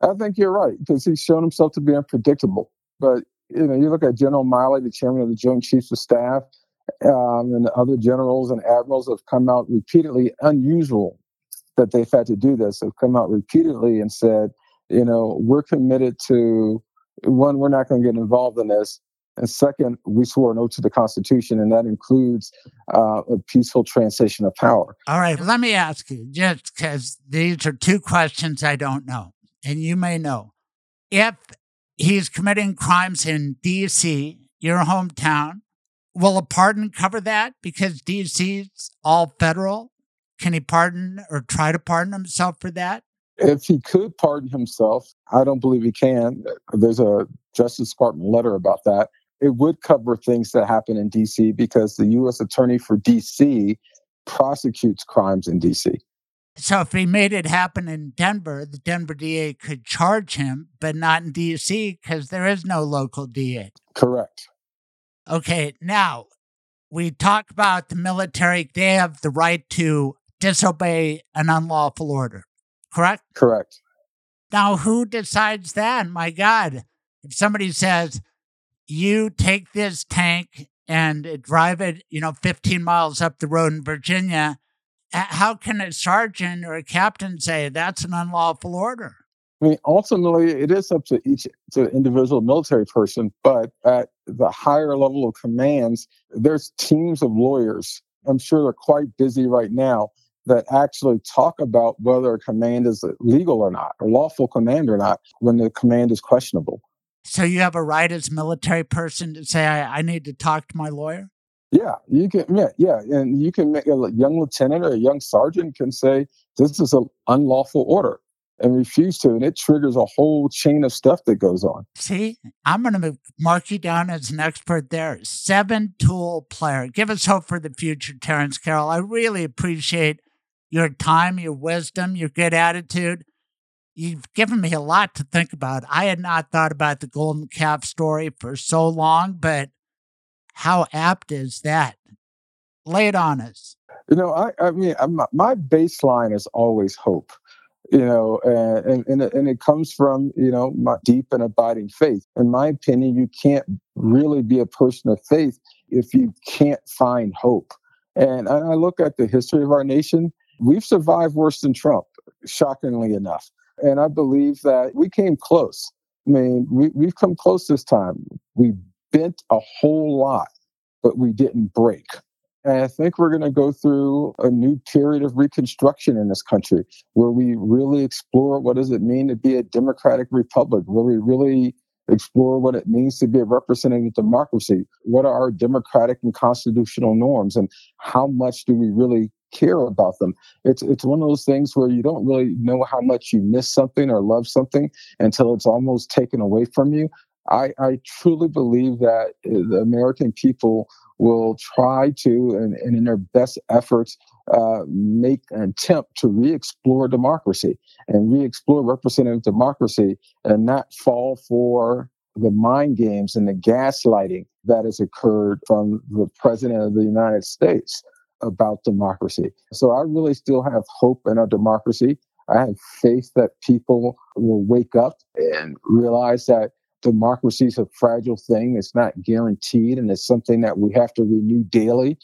I think you're right because he's shown himself to be unpredictable. But you know, you look at General Milley, the chairman of the Joint Chiefs of Staff, um, and other generals and admirals have come out repeatedly, unusual that they've had to do this, have come out repeatedly and said, you know, we're committed to one, we're not going to get involved in this. And second, we swore an oath to the Constitution, and that includes uh, a peaceful transition of power. All right, let me ask you, just because these are two questions I don't know, and you may know. If he's committing crimes in D.C., your hometown. Will a pardon cover that? Because D.C.'s all federal. Can he pardon or try to pardon himself for that? If he could pardon himself, I don't believe he can. There's a Justice Department letter about that. It would cover things that happen in D.C. because the U.S. Attorney for D.C. prosecutes crimes in DC. So if he made it happen in Denver, the Denver DA could charge him, but not in DC because there is no local DA. Correct. Okay, now we talk about the military. They have the right to disobey an unlawful order, correct? Correct. Now, who decides that? My God, if somebody says, you take this tank and drive it, you know, 15 miles up the road in Virginia, how can a sergeant or a captain say that's an unlawful order? I mean, ultimately, it is up to each to individual military person, but at the higher level of commands, there's teams of lawyers. I'm sure they're quite busy right now that actually talk about whether a command is legal or not, or lawful command or not, when the command is questionable. So you have a right as a military person to say, I, I need to talk to my lawyer? Yeah, you can. Yeah, yeah, and you can make a young lieutenant or a young sergeant can say this is an unlawful order and refuse to, and it triggers a whole chain of stuff that goes on. See, I'm going to mark you down as an expert there. Seven tool player. Give us hope for the future, Terrance Carroll. I really appreciate your time, your wisdom, your good attitude. You've given me a lot to think about. I had not thought about the golden calf story for so long, but how apt is that? Lay it on us. You know, I, I mean, I'm, my baseline is always hope. You know, and, and and it comes from you know my deep and abiding faith. In my opinion, you can't really be a person of faith if you can't find hope. And I look at the history of our nation. We've survived worse than Trump, shockingly enough. And I believe that we came close. I mean, we, we've come close this time. We bent a whole lot, but we didn't break. And I think we're going to go through a new period of reconstruction in this country where we really explore what does it mean to be a democratic republic, where we really explore what it means to be a representative democracy. What are our democratic and constitutional norms and how much do we really care about them? It's it's one of those things where you don't really know how much you miss something or love something until it's almost taken away from you. I, I truly believe that uh, the American people will try to, and, and in their best efforts, uh, make an attempt to re explore democracy and re explore representative democracy and not fall for the mind games and the gaslighting that has occurred from the president of the United States about democracy. So I really still have hope in our democracy. I have faith that people will wake up and realize that democracy is a fragile thing. It's not guaranteed, and it's something that we have to renew daily.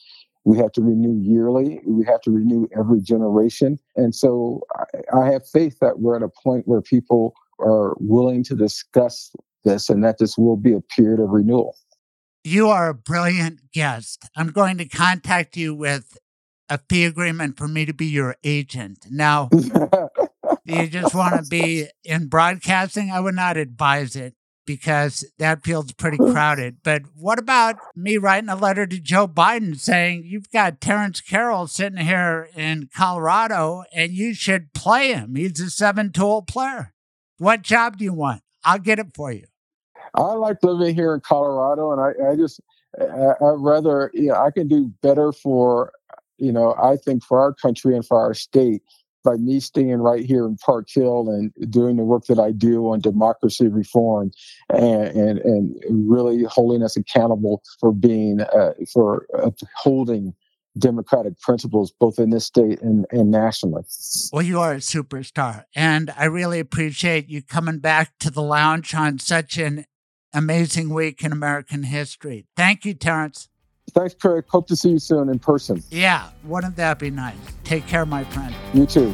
We have to renew yearly. We have to renew every generation. And so I, have faith that we're at a point where people are willing to discuss this and that this will be a period of renewal. You are a brilliant guest. I'm going to contact you with a fee agreement for me to be your agent. Now, you just want to be in broadcasting? I would not advise it because that feels pretty crowded. But what about me writing a letter to Joe Biden saying, You've got Terrance Carroll sitting here in Colorado and you should play him? He's a seven tool player. What job do you want? I'll get it for you. I like living here in Colorado, and I, I just, I, I rather, you know, I can do better for, you know, I think for our country and for our state by me staying right here in Park Hill and doing the work that I do on democracy reform and and, and really holding us accountable for being uh, for upholding democratic principles both in this state and, and nationally. Well, you are a superstar, and I really appreciate you coming back to the lounge on such an amazing week in American history. Thank you, Terrance. Thanks, Craig. Hope to see you soon in person. Yeah, wouldn't that be nice? Take care, my friend. You too.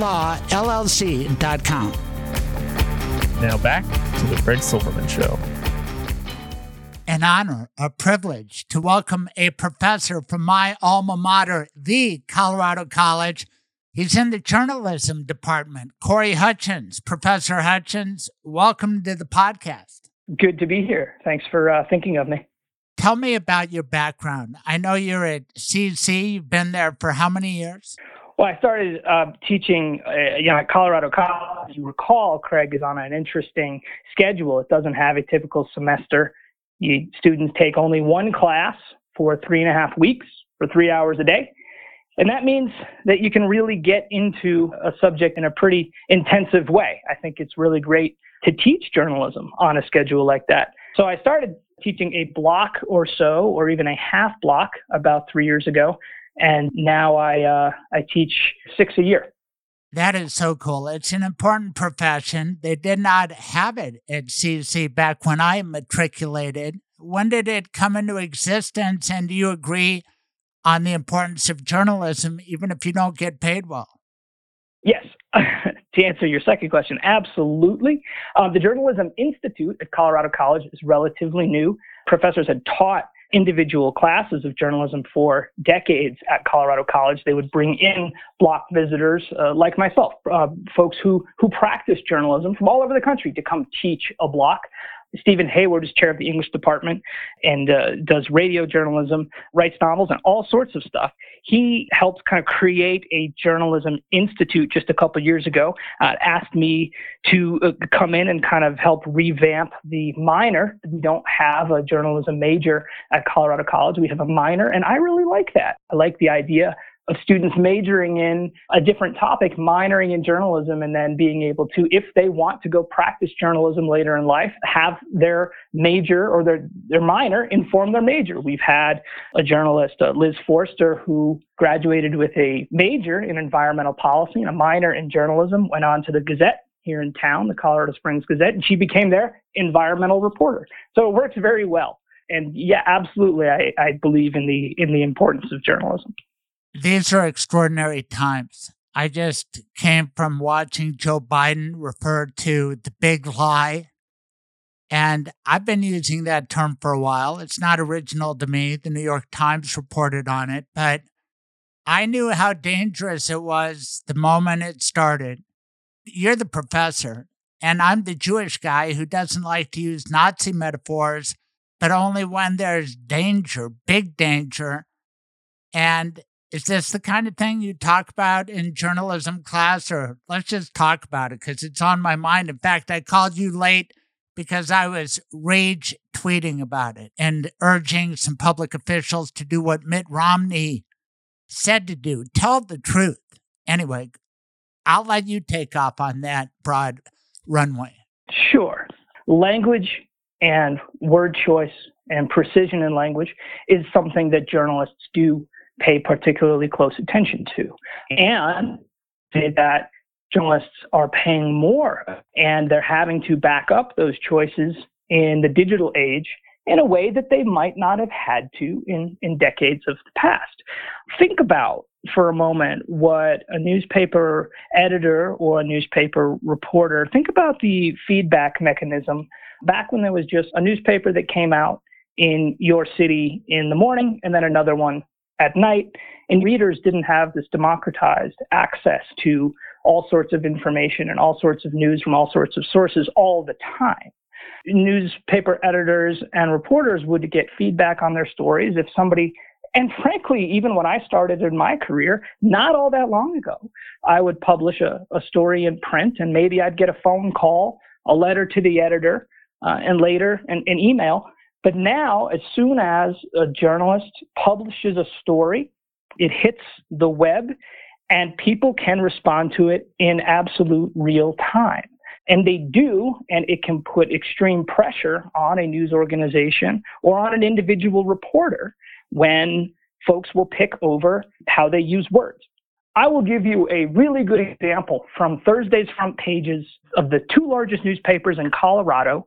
mblawllc.com. Now back to the Craig Silverman Show. An honor, a privilege to welcome a professor from my alma mater, the Colorado College. He's in the journalism department. Corey Hutchins. Professor Hutchins, welcome to the podcast. Good to be here. Thanks for uh, thinking of me. Tell me about your background. I know you're at CC. You've been there for how many years? Well, I started uh, teaching, uh, you know, at Colorado College. You recall, Craig is on an interesting schedule. It doesn't have a typical semester. You, students take only one class for three and a half weeks for three hours a day. And that means that you can really get into a subject in a pretty intensive way. I think it's really great to teach journalism on a schedule like that. So I started teaching a block or so, or even a half block about three years ago. And now I, uh, I teach six a year. That is so cool. It's an important profession. They did not have it at CC back when I matriculated. When did it come into existence? And do you agree on the importance of journalism, even if you don't get paid well? Yes. to answer your second question, absolutely. Um, the Journalism Institute at Colorado College is relatively new. Professors had taught individual classes of journalism for decades at Colorado College. They would bring in block visitors uh, like myself, uh, folks who who practice journalism from all over the country to come teach a block. Stephen Hayward is chair of the English department and uh, does radio journalism, writes novels, and all sorts of stuff. He helped kind of create a journalism institute just a couple years ago. Uh, asked me to uh, come in and kind of help revamp the minor. We don't have a journalism major at Colorado College. We have a minor, and I really like that. I like the idea of students majoring in a different topic, minoring in journalism, and then being able to, if they want to go practice journalism later in life, have their major or their, their minor inform their major. We've had a journalist, uh, Liz Forster, who graduated with a major in environmental policy and a minor in journalism, went on to the Gazette here in town, the Colorado Springs Gazette, and she became their environmental reporter. So it works very well. And yeah, absolutely, I, I believe in the in the importance of journalism. These are extraordinary times. I just came from watching Joe Biden refer to the big lie. And I've been using that term for a while. It's not original to me. The New York Times reported on it, but I knew how dangerous it was the moment it started. You're the professor, and I'm the Jewish guy who doesn't like to use Nazi metaphors, but only when there's danger, big danger. And is this the kind of thing you talk about in journalism class, or let's just talk about it because it's on my mind? In fact, I called you late because I was rage tweeting about it and urging some public officials to do what Mitt Romney said to do tell the truth. Anyway, I'll let you take off on that broad runway. Sure. Language and word choice and precision in language is something that journalists do pay particularly close attention to. And that journalists are paying more and they're having to back up those choices in the digital age in a way that they might not have had to in, in decades of the past. Think about for a moment what a newspaper editor or a newspaper reporter, think about the feedback mechanism back when there was just a newspaper that came out in your city in the morning and then another one at night, and readers didn't have this democratized access to all sorts of information and all sorts of news from all sorts of sources all the time. Newspaper editors and reporters would get feedback on their stories if somebody and frankly, even when I started in my career, not all that long ago, I would publish a, a story in print and maybe I'd get a phone call, a letter to the editor, uh, and later an, an email but now, as soon as a journalist publishes a story, it hits the web and people can respond to it in absolute real time. And they do, and it can put extreme pressure on a news organization or on an individual reporter when folks will pick over how they use words. I will give you a really good example from Thursday's front pages of the two largest newspapers in Colorado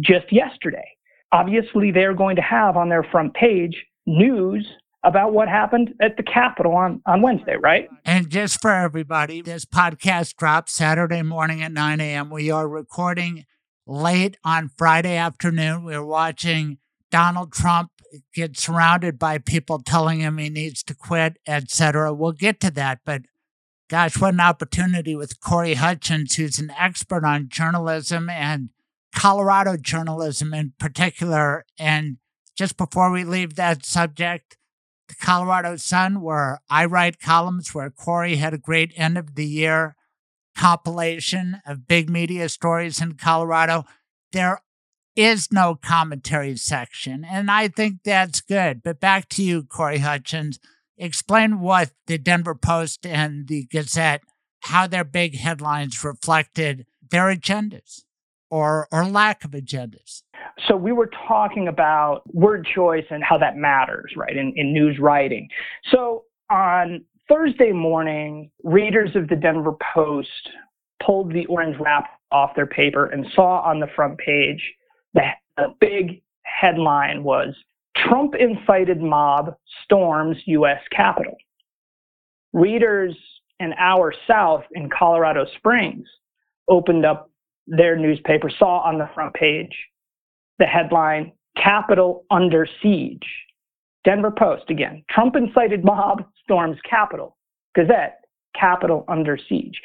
just yesterday. Obviously, they're going to have on their front page news about what happened at the Capitol on, on Wednesday, right? And just for everybody, this podcast drops Saturday morning at 9 a.m. We are recording late on Friday afternoon. We're watching Donald Trump get surrounded by people telling him he needs to quit, etc. We'll get to that, but gosh, what an opportunity with Corey Hutchins, who's an expert on journalism and Colorado journalism in particular. And just before we leave that subject, the Colorado Sun, where I write columns, where Corey had a great end of the year compilation of big media stories in Colorado. There is no commentary section, and I think that's good. But back to you, Corey Hutchins. Explain what the Denver Post and the Gazette, how their big headlines reflected their agendas or or lack of agendas. So we were talking about word choice and how that matters, right, in, in news writing. So on Thursday morning, readers of the Denver Post pulled the orange wrap off their paper and saw on the front page that the big headline was Trump incited mob storms U.S. Capitol. Readers an hour south in Colorado Springs opened up their newspaper, saw on the front page the headline Capitol under siege. Denver Post again. Trump incited mob storms Capitol. Gazette, Capitol under siege.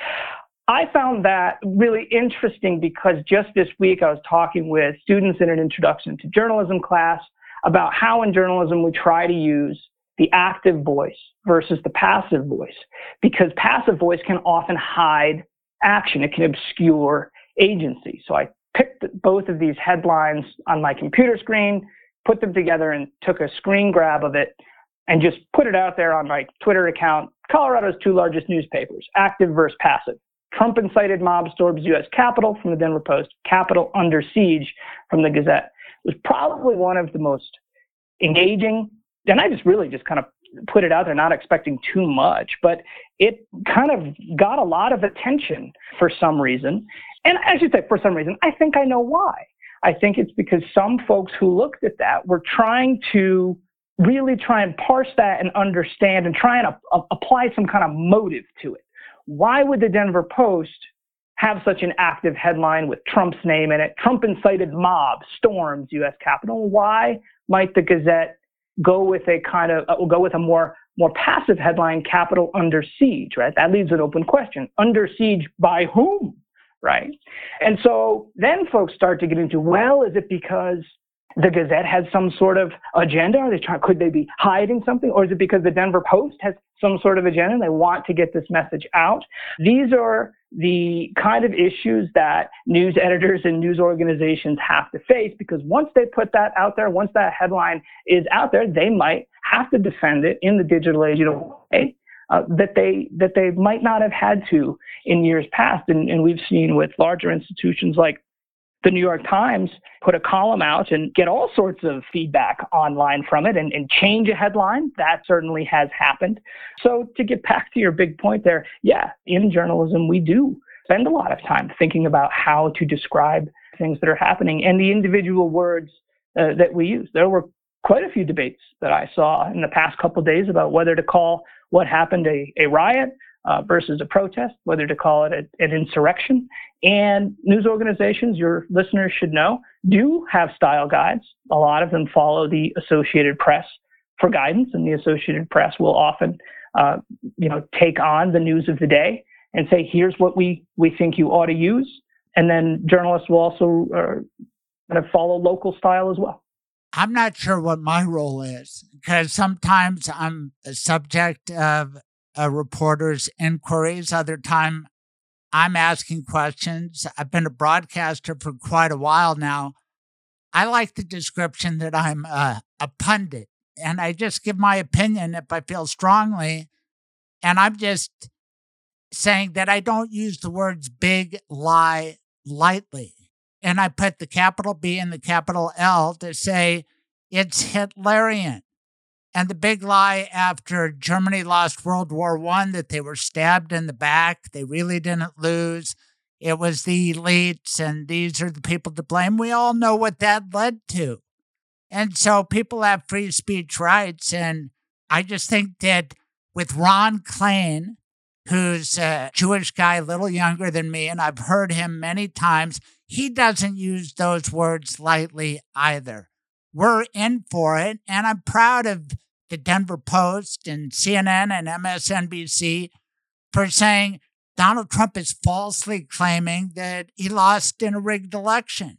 I found that really interesting because just this week I was talking with students in an introduction to journalism class about how in journalism we try to use the active voice versus the passive voice because passive voice can often hide action. It can obscure agency. So I picked both of these headlines on my computer screen, put them together, and took a screen grab of it and just put it out there on my Twitter account. Colorado's two largest newspapers, active versus passive. Trump incited mob storms U.S. Capitol from the Denver Post, Capitol under siege from the Gazette. It was probably one of the most engaging, and I just really just kind of put it out there, not expecting too much, but it kind of got a lot of attention for some reason. And I should say, for some reason, I think I know why. I think it's because some folks who looked at that were trying to really try and parse that and understand and try and a- apply some kind of motive to it. Why would the Denver Post have such an active headline with Trump's name in it? Trump incited mob storms U.S. Capitol. Why might the Gazette go with a kind of uh, go with a more more passive headline, Capitol under siege? Right. That leaves an open question. Under siege by whom? Right? And so then folks start to get into, well, is it because the Gazette has some sort of agenda? Are they trying, could they be hiding something? Or is it because the Denver Post has some sort of agenda and they want to get this message out? These are the kind of issues that news editors and news organizations have to face because once they put that out there, once that headline is out there, they might have to defend it in the digital age in a way uh, that they that they might not have had to in years past. And, and we've seen with larger institutions like the New York Times put a column out and get all sorts of feedback online from it and, and, change a headline. That certainly has happened. So, to get back to your big point there, yeah, in journalism, we do spend a lot of time thinking about how to describe things that are happening and the individual words uh, that we use. There were quite a few debates that I saw in the past couple days about whether to call what happened a, a riot uh, versus a protest, whether to call it a, an insurrection. And news organizations, your listeners should know, do have style guides. A lot of them follow the Associated Press for guidance, and the Associated Press will often, uh, you know, take on the news of the day and say, "Here's what we we think you ought to use." And then journalists will also uh, kind of follow local style as well. I'm not sure what my role is because sometimes I'm a subject of a reporter's inquiries. Other time I'm asking questions. I've been a broadcaster for quite a while now. I like the description that I'm a, a pundit and I just give my opinion if I feel strongly. And I'm just saying that I don't use the words big lie lightly. And I put the capital B and the capital L to say it's Hitlerian. And the big lie after Germany lost World War I that they were stabbed in the back, they really didn't lose. It was the elites, and these are the people to blame. We all know what that led to. And so people have free speech rights. And I just think that with Ron Klain, who's a Jewish guy, a little younger than me, and I've heard him many times, he doesn't use those words lightly either. We're in for it. And I'm proud of the Denver Post and CNN and MSNBC for saying Donald Trump is falsely claiming that he lost in a rigged election.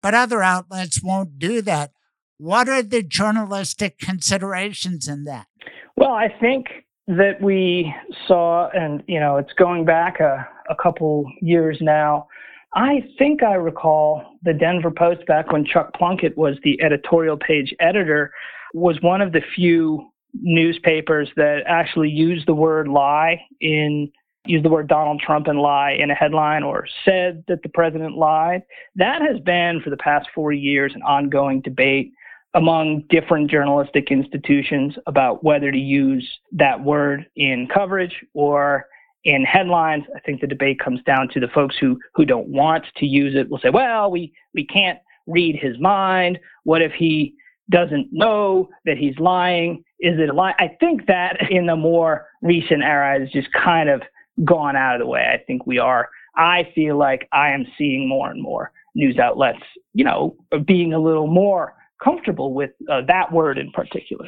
But other outlets won't do that. What are the journalistic considerations in that? Well, I think that we saw, and you know, it's going back a, a couple years now. I think I recall the Denver Post back when Chuck Plunkett was the editorial page editor was one of the few newspapers that actually used the word lie in used the word Donald Trump and lie in a headline or said that the president lied. That has been for the past four years an ongoing debate among different journalistic institutions about whether to use that word in coverage or in headlines. I think the debate comes down to the folks who who don't want to use it will say, well, we we can't read his mind. What if he doesn't know that he's lying? Is it a lie? I think that in the more recent era has just kind of gone out of the way. I think we are. I feel like I am seeing more and more news outlets, you know, being a little more comfortable with uh, that word in particular.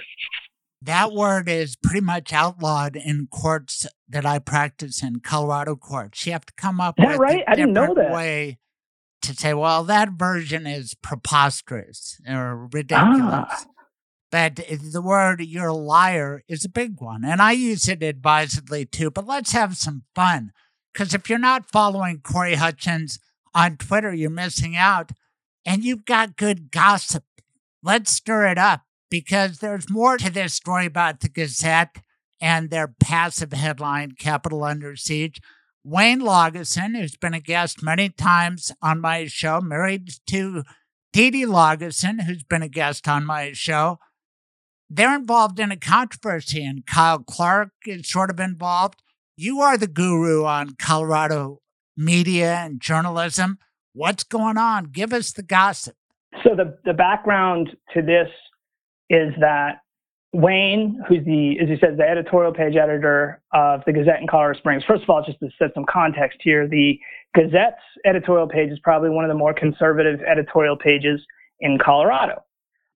That word is pretty much outlawed in courts that I practice in, Colorado courts. You have to come up with right? a I didn't know different that. way to say, well, that version is preposterous or ridiculous. Ah. But the word you're a liar is a big one. And I use it advisedly too. But let's have some fun. Because if you're not following Corey Hutchins on Twitter, you're missing out. And you've got good gossip. Let's stir it up because there's more to this story about the Gazette and their passive headline, Capitol Under Siege. Wayne Laugesen, who's been a guest many times on my show, married to Dee Dee Laugesen, who's been a guest on my show. They're involved in a controversy, and Kyle Clark is sort of involved. You are the guru on Colorado media and journalism. What's going on? Give us the gossip. So the the background to this is that Wayne, who's the, as you said, the editorial page editor of the Gazette in Colorado Springs. First of all, just to set some context here, the Gazette's editorial page is probably one of the more conservative editorial pages in Colorado.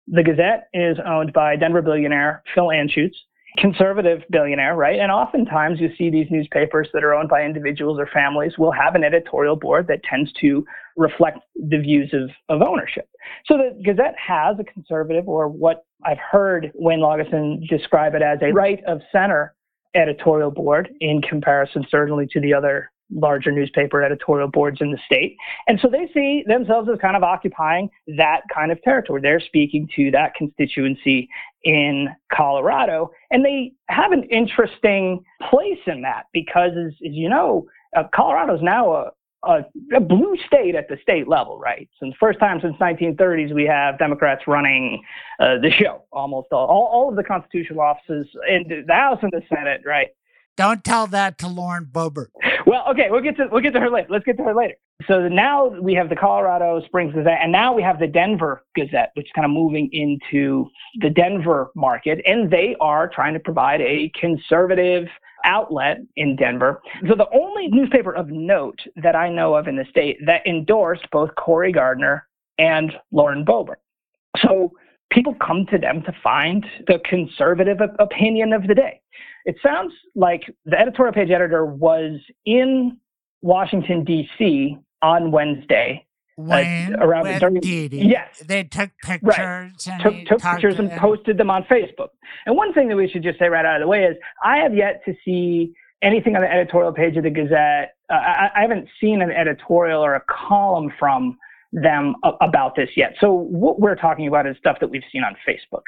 The Gazette is owned by Denver billionaire Phil Anschutz, conservative billionaire, right? And oftentimes you see these newspapers that are owned by individuals or families will have an editorial board that tends to reflect the views of, of ownership. So the Gazette has a conservative, or what I've heard Wayne Laugesen describe it as a right of center editorial board in comparison, certainly to the other larger newspaper editorial boards in the state. And so they see themselves as kind of occupying that kind of territory. They're speaking to that constituency in Colorado. And they have an interesting place in that because, as, as you know, uh, Colorado is now a, a, a, blue state at the state level, right? The first time since 1930s, we have Democrats running uh, the show. Almost all, all, all of the constitutional offices in the House and the Senate, right? Don't tell that to Lauren Boebert. Well, okay, we'll get to we'll get to her later. Let's get to her later. So now we have the Colorado Springs Gazette, and now we have the Denver Gazette, which is kind of moving into the Denver market, and they are trying to provide a conservative outlet in Denver. So the only newspaper of note that I know of in the state that endorsed both Cory Gardner and Lauren Boebert. So people come to them to find the conservative opinion of the day. It sounds like the editorial page editor was in Washington, D.C. on Wednesday. When, uh, around when during, yes, they took pictures Right. and took, took pictures and posted them on Facebook. And one thing that we should just say right out of the way is I have yet to see anything on the editorial page of the Gazette. Uh, I, I haven't seen an editorial or a column from them a- about this yet. So what we're talking about is stuff that we've seen on Facebook.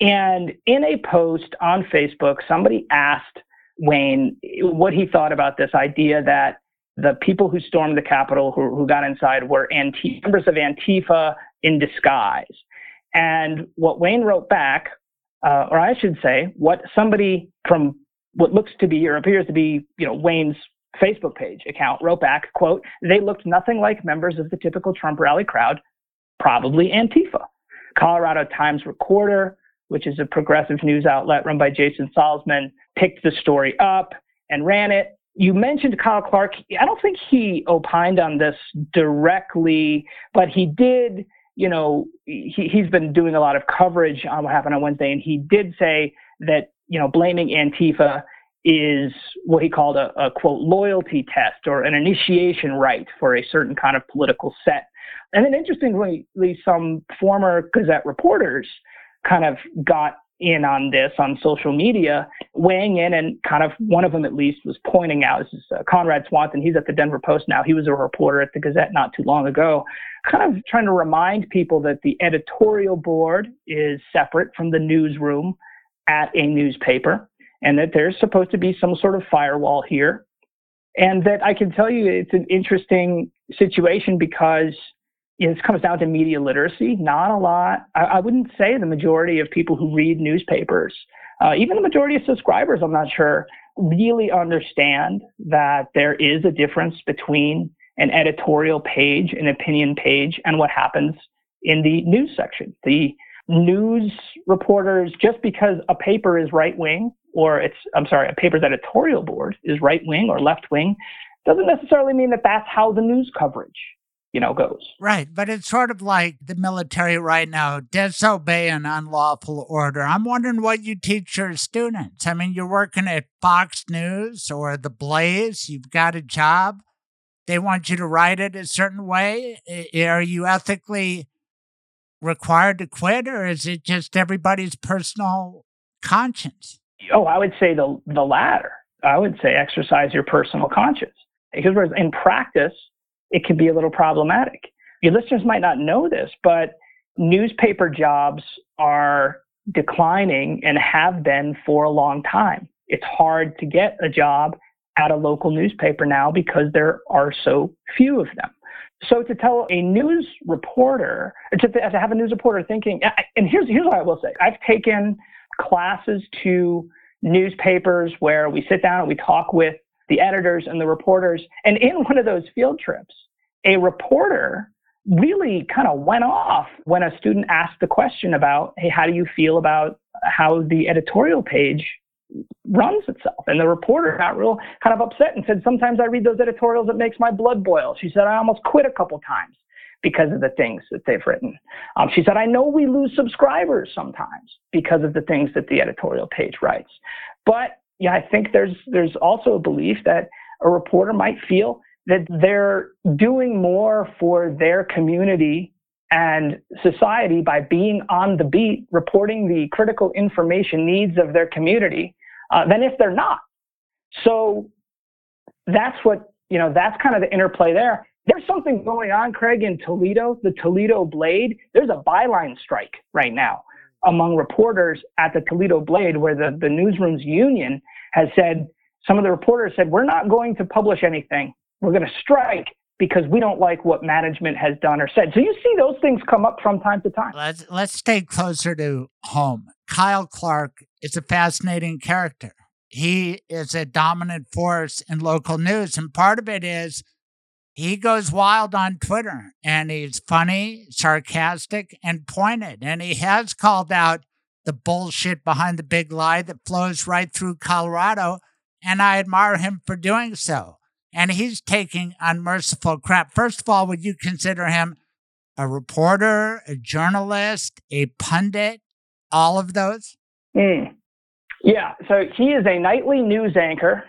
And in a post on Facebook, somebody asked Wayne what he thought about this idea that the people who stormed the Capitol, who, who got inside, were members of Antifa in disguise. And what Wayne wrote back, uh, or I should say, what somebody from what looks to be or appears to be, you know, Wayne's Facebook page account wrote back, quote, they looked nothing like members of the typical Trump rally crowd, probably Antifa. Colorado Times Recorder, which is a progressive news outlet run by Jason Salzman, picked the story up and ran it. You mentioned Kyle Clark. I don't think he opined on this directly, but he did, you know, he, he's been doing a lot of coverage on what happened on Wednesday, and he did say that, you know, blaming Antifa is what he called a, a quote loyalty test or an initiation rite for a certain kind of political set. And then interestingly, some former Gazette reporters kind of got in on this on social media, weighing in, and kind of one of them at least was pointing out. This is uh, Conrad Swanson. He's at the Denver Post now. He was a reporter at the Gazette not too long ago, kind of trying to remind people that the editorial board is separate from the newsroom at a newspaper, and that there's supposed to be some sort of firewall here. And that I can tell you it's an interesting situation because this comes down to media literacy. Not a lot. I, I wouldn't say the majority of people who read newspapers, uh, even the majority of subscribers, I'm not sure, really understand that there is a difference between an editorial page, an opinion page, and what happens in the news section. The news reporters, just because a paper is right wing, or it's, I'm sorry, a paper's editorial board is right wing or left wing, doesn't necessarily mean that that's how the news coverage you know, goes. Right. But it's sort of like the military right now disobey an unlawful order. I'm wondering what you teach your students. I mean, you're working at Fox News or The Blaze, you've got a job. They want you to write it a certain way. Are you ethically required to quit, or is it just everybody's personal conscience? Oh, I would say the the latter. I would say exercise your personal conscience because in practice, it can be a little problematic. Your listeners might not know this, but newspaper jobs are declining and have been for a long time. It's hard to get a job at a local newspaper now because there are so few of them. So to tell a news reporter, to, to have a news reporter thinking, and here's here's what I will say: I've taken classes to newspapers where we sit down and we talk with the editors and the reporters. And in one of those field trips, a reporter really kind of went off when a student asked the question about, hey, how do you feel about how the editorial page runs itself? And the reporter got real kind of upset and said, sometimes I read those editorials, it makes my blood boil. She said, I almost quit a couple times because of the things that they've written. Um, she said, I know we lose subscribers sometimes because of the things that the editorial page writes. But yeah, I think there's there's also a belief that a reporter might feel that they're doing more for their community and society by being on the beat, reporting the critical information needs of their community, uh, than if they're not. So that's what, you know, that's kind of the interplay there. There's something going on, Craig, in Toledo, the Toledo Blade. There's a byline strike right now among reporters at the Toledo Blade, where the, the newsroom's union has said, some of the reporters said, we're not going to publish anything. We're going to strike because we don't like what management has done or said. So you see those things come up from time to time. Let's let's stay closer to home. Kyle Clark is a fascinating character. He is a dominant force in local news, and part of it is he goes wild on Twitter and he's funny, sarcastic, and pointed. And he has called out the bullshit behind the big lie that flows right through Colorado. And I admire him for doing so. And he's taking unmerciful crap. First of all, would you consider him a reporter, a journalist, a pundit, all of those? Mm. Yeah. So he is a nightly news anchor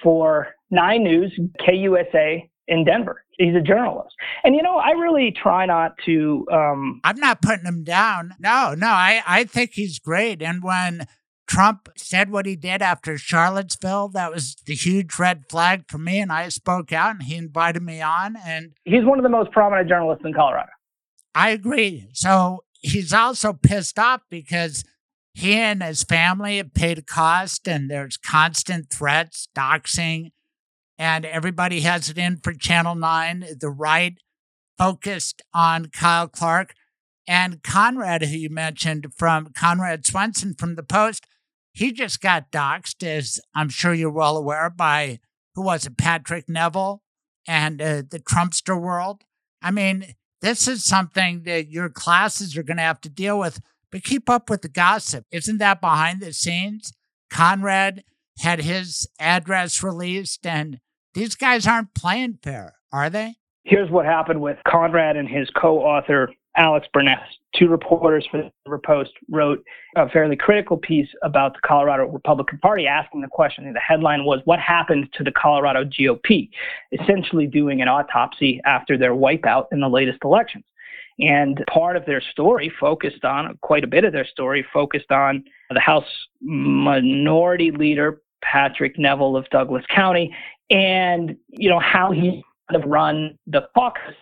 for Nine News, KUSA in Denver. He's a journalist. And you know, I really try not to um I'm not putting him down. No, no, I, I think he's great. And when Trump said what he did after Charlottesville, that was the huge red flag for me. And I spoke out and he invited me on. And he's one of the most prominent journalists in Colorado. I agree. So he's also pissed off because he and his family have paid a cost, and there's constant threats, doxing, and everybody has it in for Channel 9. The right focused on Kyle Clark. And Conrad, who you mentioned from Conrad Swanson from the Post, he just got doxxed, as I'm sure you're well aware, by who was it, Patrick Neville and uh, the Trumpster world. I mean, this is something that your classes are going to have to deal with, but keep up with the gossip. Isn't that behind the scenes? Conrad had his address released, and these guys aren't playing fair, are they? Here's what happened with Conrad and his co author, Alex Burness, two reporters for the Denver Post, wrote a fairly critical piece about the Colorado Republican Party, asking the question. The headline was, What happened to the Colorado GOP? Essentially doing an autopsy after their wipeout in the latest elections. And part of their story focused on, quite a bit of their story focused on the House Minority Leader, Patrick Neville of Douglas County, and, you know, how he kind of run the caucus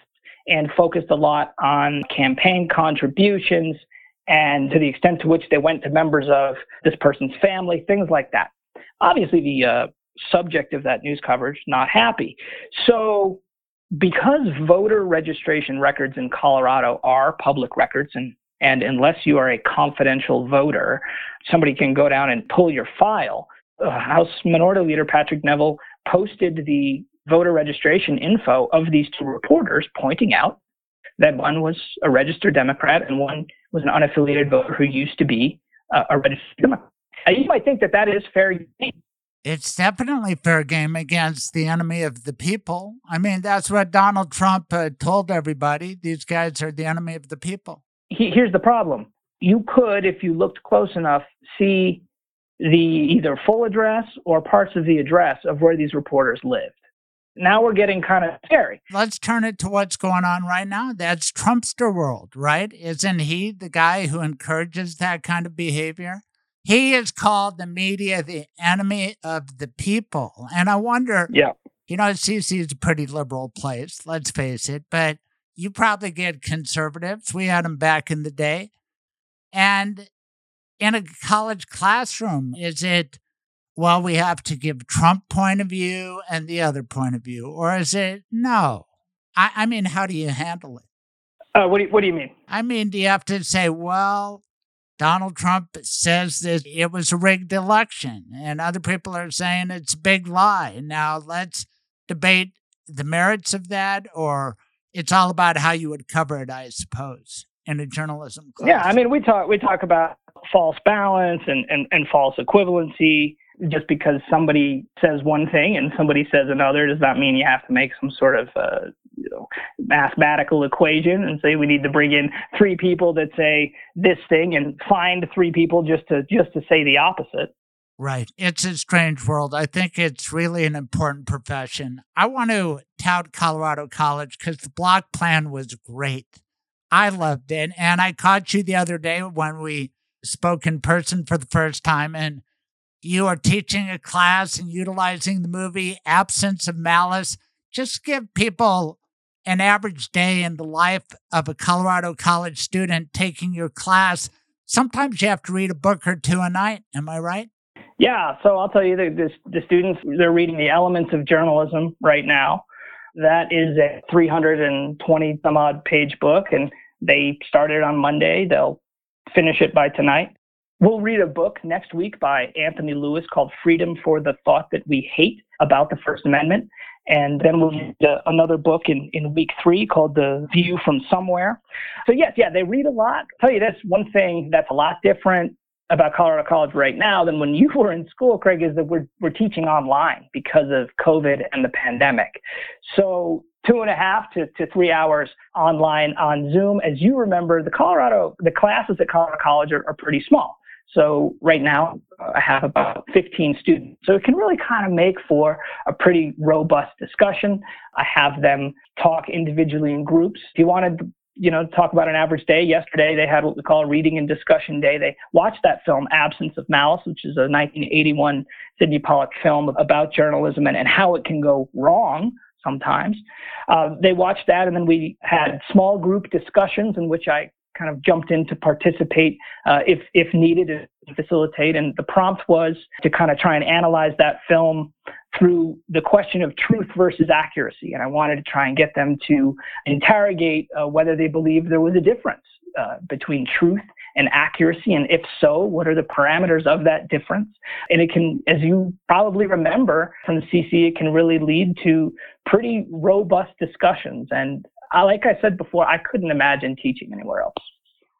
and focused a lot on campaign contributions and to the extent to which they went to members of this person's family, things like that. Obviously, the uh, subject of that news coverage not happy. So, because voter registration records in Colorado are public records, and and unless you are a confidential voter, somebody can go down and pull your file. Uh, House Minority Leader Patrick Neville posted the voter registration info of these two reporters, pointing out that one was a registered Democrat and one was an unaffiliated voter who used to be uh, a registered Democrat. And you might think that that is fair game. It's definitely fair game against the enemy of the people. I mean, that's what Donald Trump uh, told everybody. These guys are the enemy of the people. He, here's the problem. You could, if you looked close enough, see the either full address or parts of the address of where these reporters lived now we're getting kind of scary. Let's turn it to what's going on right now. That's Trumpster world, right? Isn't he the guy who encourages that kind of behavior? He is called the media the enemy of the people. And I wonder, yeah. you know, CC is a pretty liberal place, let's face it, but you probably get conservatives. We had them back in the day. And in a college classroom, is it well, we have to give Trump point of view and the other point of view? Or is it no? I, I mean, how do you handle it? Uh, what, do you, what do you mean? I mean, do you have to say, well, Donald Trump says that it was a rigged election, and other people are saying it's a big lie. Now let's debate the merits of that, or it's all about how you would cover it, I suppose, in a journalism class. Yeah, I mean, we talk we talk about false balance and, and, and false equivalency. Just because somebody says one thing and somebody says another does not mean you have to make some sort of uh, you know mathematical equation and say we need to bring in three people that say this thing and find three people just to just to say the opposite. Right. It's a strange world. I think it's really an important profession. I want to tout colorado college because the block plan was great i loved it and i caught you the other day when we spoke in person for the first time and you are teaching a class and utilizing the movie Absence of Malice, just give people an average day in the life of a Colorado college student taking your class. Sometimes you have to read a book or two a night. Am I right? Yeah. So I'll tell you that the, the students, they're reading The Elements of Journalism right now. That is a 320 some odd page book, and they started on Monday. They'll finish it by tonight. We'll read a book next week by Anthony Lewis called Freedom for the Thought That We Hate about the First Amendment. And then we'll read uh, another book in, in week three called The View from Somewhere. So, yes, yeah, they read a lot. I'll tell you this one thing that's a lot different about Colorado College right now than when you were in school, Craig, is that we're, we're teaching online because of COVID and the pandemic. So, two and a half to, to three hours online on Zoom. As you remember, the Colorado, the classes at Colorado College are, are pretty small. So right now, uh, I have about 15 students. So it can really kind of make for a pretty robust discussion. I have them talk individually in groups. If you wanted you know, talk about an average day, yesterday they had what we call reading and discussion day. They watched that film, Absence of Malice, which is a 1981 Sydney Pollack film about journalism and, and how it can go wrong sometimes. Uh, they watched that, and then we had small group discussions in which I kind of jumped in to participate uh, if if needed to facilitate. And the prompt was to kind of try and analyze that film through the question of truth versus accuracy. And I wanted to try and get them to interrogate uh, whether they believed there was a difference uh, between truth and accuracy? And if so, what are the parameters of that difference? And it can, as you probably remember from the CC, it can really lead to pretty robust discussions. And I, like I said before, I couldn't imagine teaching anywhere else.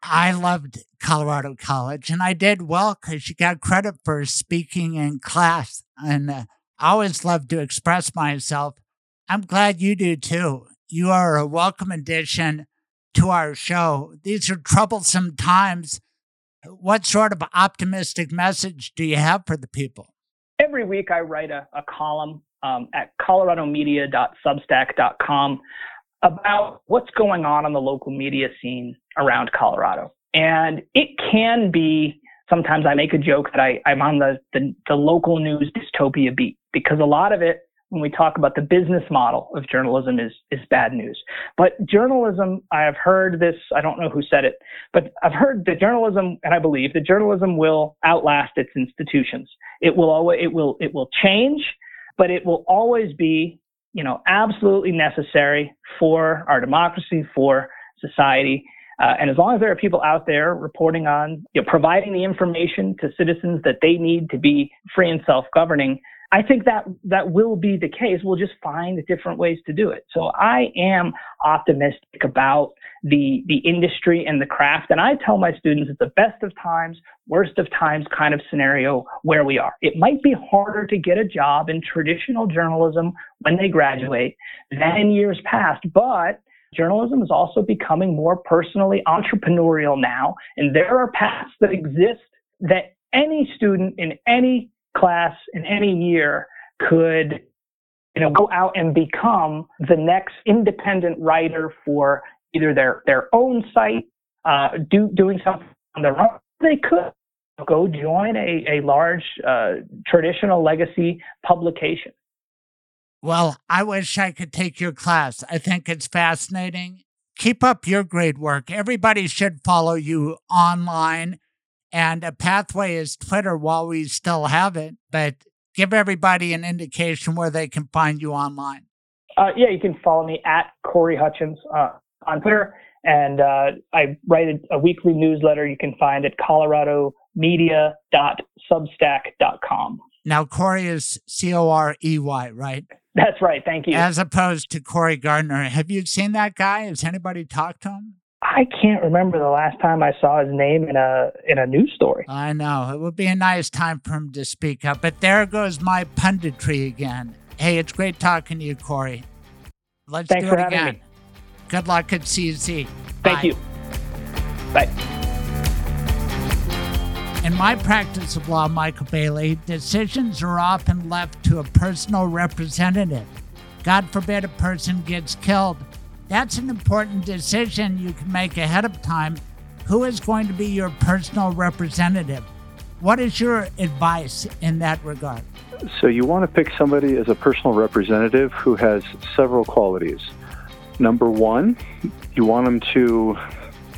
I loved Colorado College and I did well because you got credit for speaking in class. And uh, I always love to express myself. I'm glad you do too. You are a welcome addition to our show. These are troublesome times. What sort of optimistic message do you have for the people? Every week I write a, a column um, at coloradomedia.substack.com about what's going on on the local media scene around Colorado. And it can be sometimes I make a joke that I, I'm on the, the, the local news dystopia beat because a lot of it when we talk about the business model of journalism is is bad news. But journalism, I have heard this, I don't know who said it, but I've heard that journalism, and I believe that journalism will outlast its institutions. It will always it will it will change, but it will always be, you know, absolutely necessary for our democracy, for society. Uh, and as long as there are people out there reporting on, you know, providing the information to citizens that they need to be free and self-governing, I think that that will be the case. We'll just find different ways to do it. So I am optimistic about the the industry and the craft. And I tell my students it's the best of times, worst of times kind of scenario where we are. It might be harder to get a job in traditional journalism when they graduate than in years past, but journalism is also becoming more personally entrepreneurial now. And there are paths that exist that any student in any class in any year could you know go out and become the next independent writer for either their their own site uh, do doing something on their own. They could go join a, a large uh, traditional legacy publication. Well i wish i could take your class. I think it's fascinating. Keep up your great work. Everybody should follow you online and a pathway is Twitter while we still have it, but give everybody an indication where they can find you online. Uh, yeah, you can follow me at Corey Hutchins uh, on Twitter. And uh, I write a, a, weekly newsletter you can find at coloradomedia.substack.com. Now, Corey is C O R E Y, right? That's right. Thank you. As opposed to Cory Gardner. Have you seen that guy? Has anybody talked to him? I can't remember the last time I saw his name in a in a news story. I know. It would be a nice time for him to speak up. But there goes my punditry again. Hey, it's great talking to you, Corey. Let's Thanks do it again. Me. Good luck at CC. Thank Bye. you. Bye. In my practice of law, Michael Bailey, decisions are often left to a personal representative. God forbid a person gets killed that's an important decision you can make ahead of time. Who is going to be your personal representative? What is your advice in that regard? So, you want to pick somebody as a personal representative who has several qualities. Number one, you want them to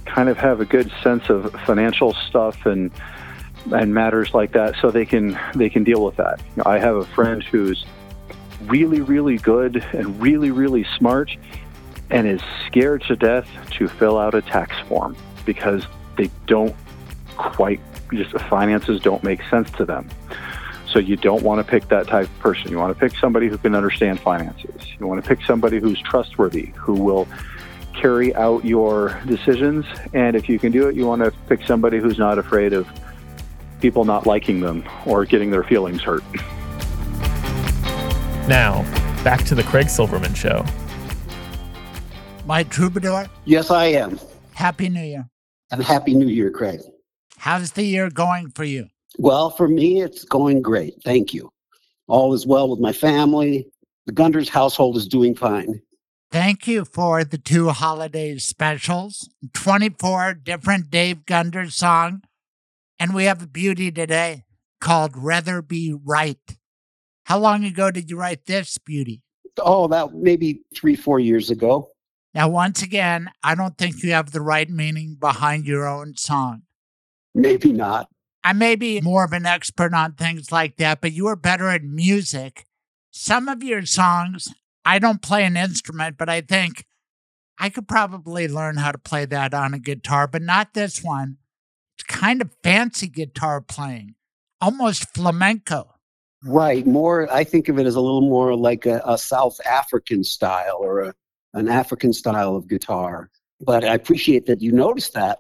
kind of have a good sense of financial stuff and and matters like that so they can they can deal with that. I have a friend who's really really good and really really smart and is scared to death to fill out a tax form because they don't quite just the finances don't make sense to them. So you don't want to pick that type of person. You want to pick somebody who can understand finances. You want to pick somebody who's trustworthy, who will carry out your decisions. And if you can do it, you want to pick somebody who's not afraid of people not liking them or getting their feelings hurt. Now, back to the Craig Silverman Show my troubadour? Yes, I am. Happy New Year. And Happy New Year, Craig. How's the year going for you? Well, for me, it's going great. Thank you. All is well with my family. The Gunders household is doing fine. Thank you for the two holiday specials, 24 different Dave Gunders song, and we have a beauty today called Rather Be Right. How long ago did you write this beauty? Oh, about maybe three, four years ago. Now, once again, I don't think you have the right meaning behind your own song. Maybe not. I may be more of an expert on things like that, but you are better at music. Some of your songs, I don't play an instrument, but I think I could probably learn how to play that on a guitar, but not this one. It's kind of fancy guitar playing, almost flamenco. Right. More, I think of it as a little more like a, a South African style or a, an African style of guitar. But I appreciate that you noticed that,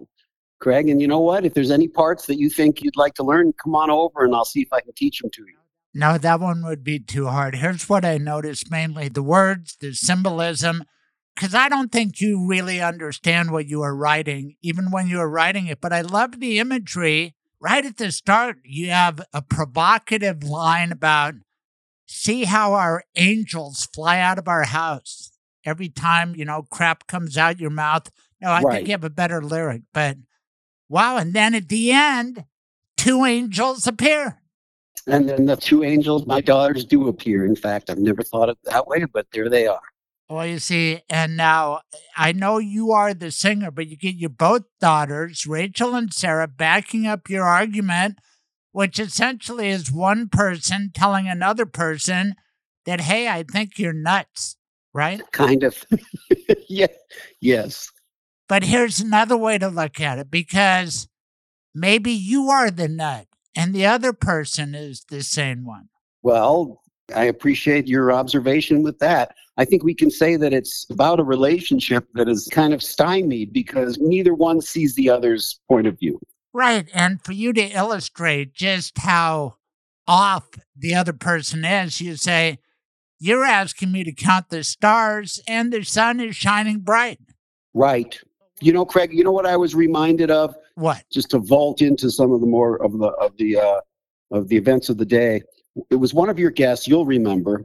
Craig. And you know what? If there's any parts that you think you'd like to learn, come on over and I'll see if I can teach them to you. No, that one would be too hard. Here's what I noticed mainly the words, the symbolism, because I don't think you really understand what you are writing, even when you are writing it. But I love the imagery. Right at the start, you have a provocative line about see how our angels fly out of our house every time, you know, crap comes out your mouth. No, I Right. think you have a better lyric, but wow. And then at the end, two angels appear. And then the two angels, my daughters, do appear. In fact, I've never thought of it that way, but there they are. Well, you see, and now I know you are the singer, but you get your both daughters, Rachel and Sarah, backing up your argument, which essentially is one person telling another person that, hey, I think you're nuts, right? Kind of. yeah. Yes. But here's another way to look at it because maybe you are the nut and the other person is the sane one. Well, I appreciate your observation with that. I think we can say that it's about a relationship that is kind of stymied because neither one sees the other's point of view. Right. And for you to illustrate just how off the other person is, you say, You're asking me to count the stars, and the sun is shining bright. Right. You know, Craig, you know what I was reminded of? What? Just to vault into some of the more of the of the uh of the events of the day. It was one of your guests, you'll remember,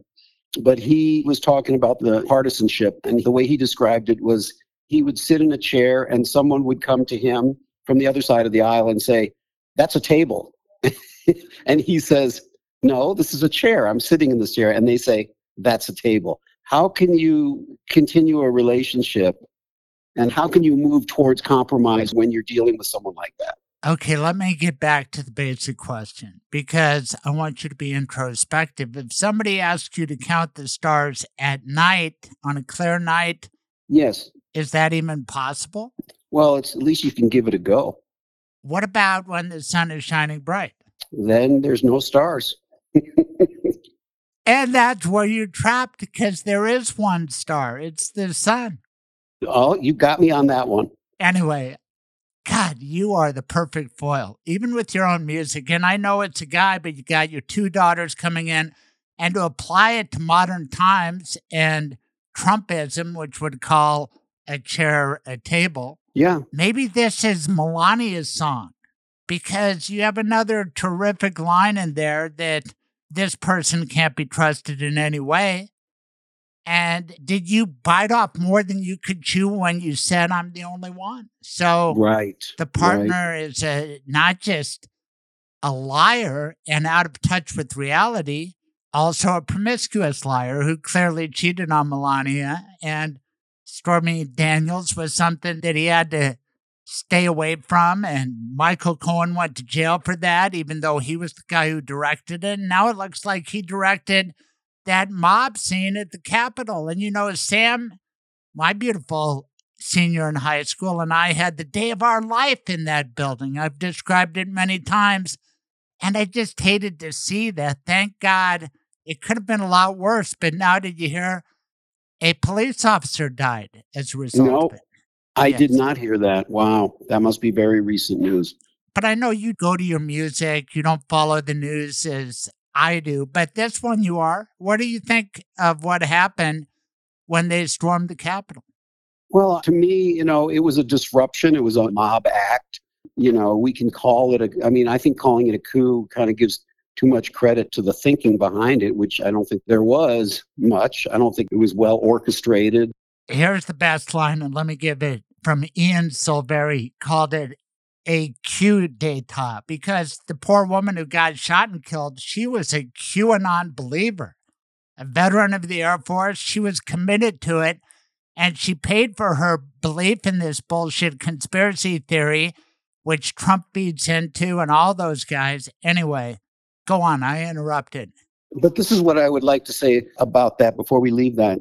but he was talking about the partisanship and the way he described it was he would sit in a chair and someone would come to him from the other side of the aisle and say, That's a table. and he says, No, this is a chair. I'm sitting in this chair. And they say, That's a table. How can you continue a relationship and how can you move towards compromise when you're dealing with someone like that? Okay, let me get back to the basic question because I want you to be introspective. If somebody asks you to count the stars at night on a clear night, Yes. is that even possible? Well, it's at least you can give it a go. What about when the sun is shining bright? Then there's no stars. And that's where you're trapped because there is one star. It's the sun. Oh, you got me on that one. Anyway, God, you are the perfect foil, even with your own music. And I know it's a guy, but you got your two daughters coming in. And to apply it to modern times and Trumpism, which would call a chair a table, Yeah. maybe this is Melania's song because you have another terrific line in there that this person can't be trusted in any way. And did you bite off more than you could chew when you said I'm the only one? So Right. the right. partner is a, not just a liar and out of touch with reality, also a promiscuous liar who clearly cheated on Melania. And Stormy Daniels was something that he had to stay away from. And Michael Cohen went to jail for that, even though he was the guy who directed it. And now it looks like he directed that mob scene at the Capitol. And you know, Sam, my beautiful senior in high school, and I had the day of our life in that building. I've described it many times. And I just hated to see that. Thank God it could have been a lot worse. But now, did you hear a police officer died as a result No. of it? I did not hear that. Wow. That must be very recent news. But I know you go to your music, you don't follow the news as I do, but this one you are. What do you think of what happened when they stormed the Capitol? Well, to me, you know, it was a disruption. It was a mob act. You know, we can call it a, I mean, I think calling it a coup kind of gives too much credit to the thinking behind it, which I don't think there was much. I don't think it was well orchestrated. Here's the best line, and let me give it from Ian Silverii, called it a coup d'etat because the poor woman who got shot and killed, she was a QAnon believer, a veteran of the Air Force. She was committed to it. and she paid for her belief in this bullshit conspiracy theory, which Trump feeds into and all those guys. Anyway, go on. I interrupted. But this is what I would like to say about that before we leave that,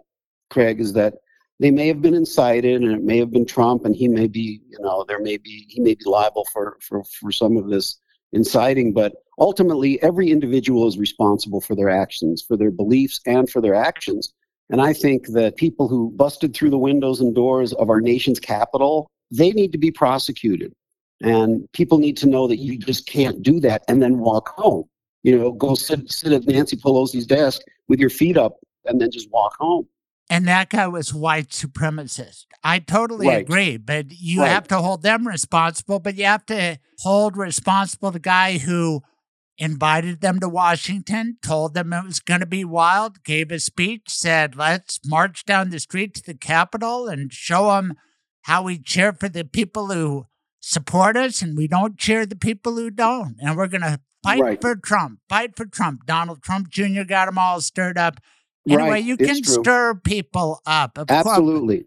Craig, is that they may have been incited and it may have been Trump and he may be, you know, there may be, he may be liable for, for, for some of this inciting, but ultimately every individual is responsible for their actions, for their beliefs and for their actions. And I think that people who busted through the windows and doors of our nation's capital, they need to be prosecuted. And people need to know that you just can't do that and then walk home. You know, go sit, sit at Nancy Pelosi's desk with your feet up and then just walk home. And that guy was white supremacist. I totally Right. agree, but you Right. have to hold them responsible, but you have to hold responsible the guy who invited them to Washington, told them it was going to be wild, gave a speech, said, let's march down the street to the Capitol and show them how we cheer for the people who support us and we don't cheer the people who don't. And we're going to fight Right. for Trump, fight for Trump. Donald Trump Jr. got them all stirred up. Anyway, Right, you it's can true. stir people up. Course. Absolutely.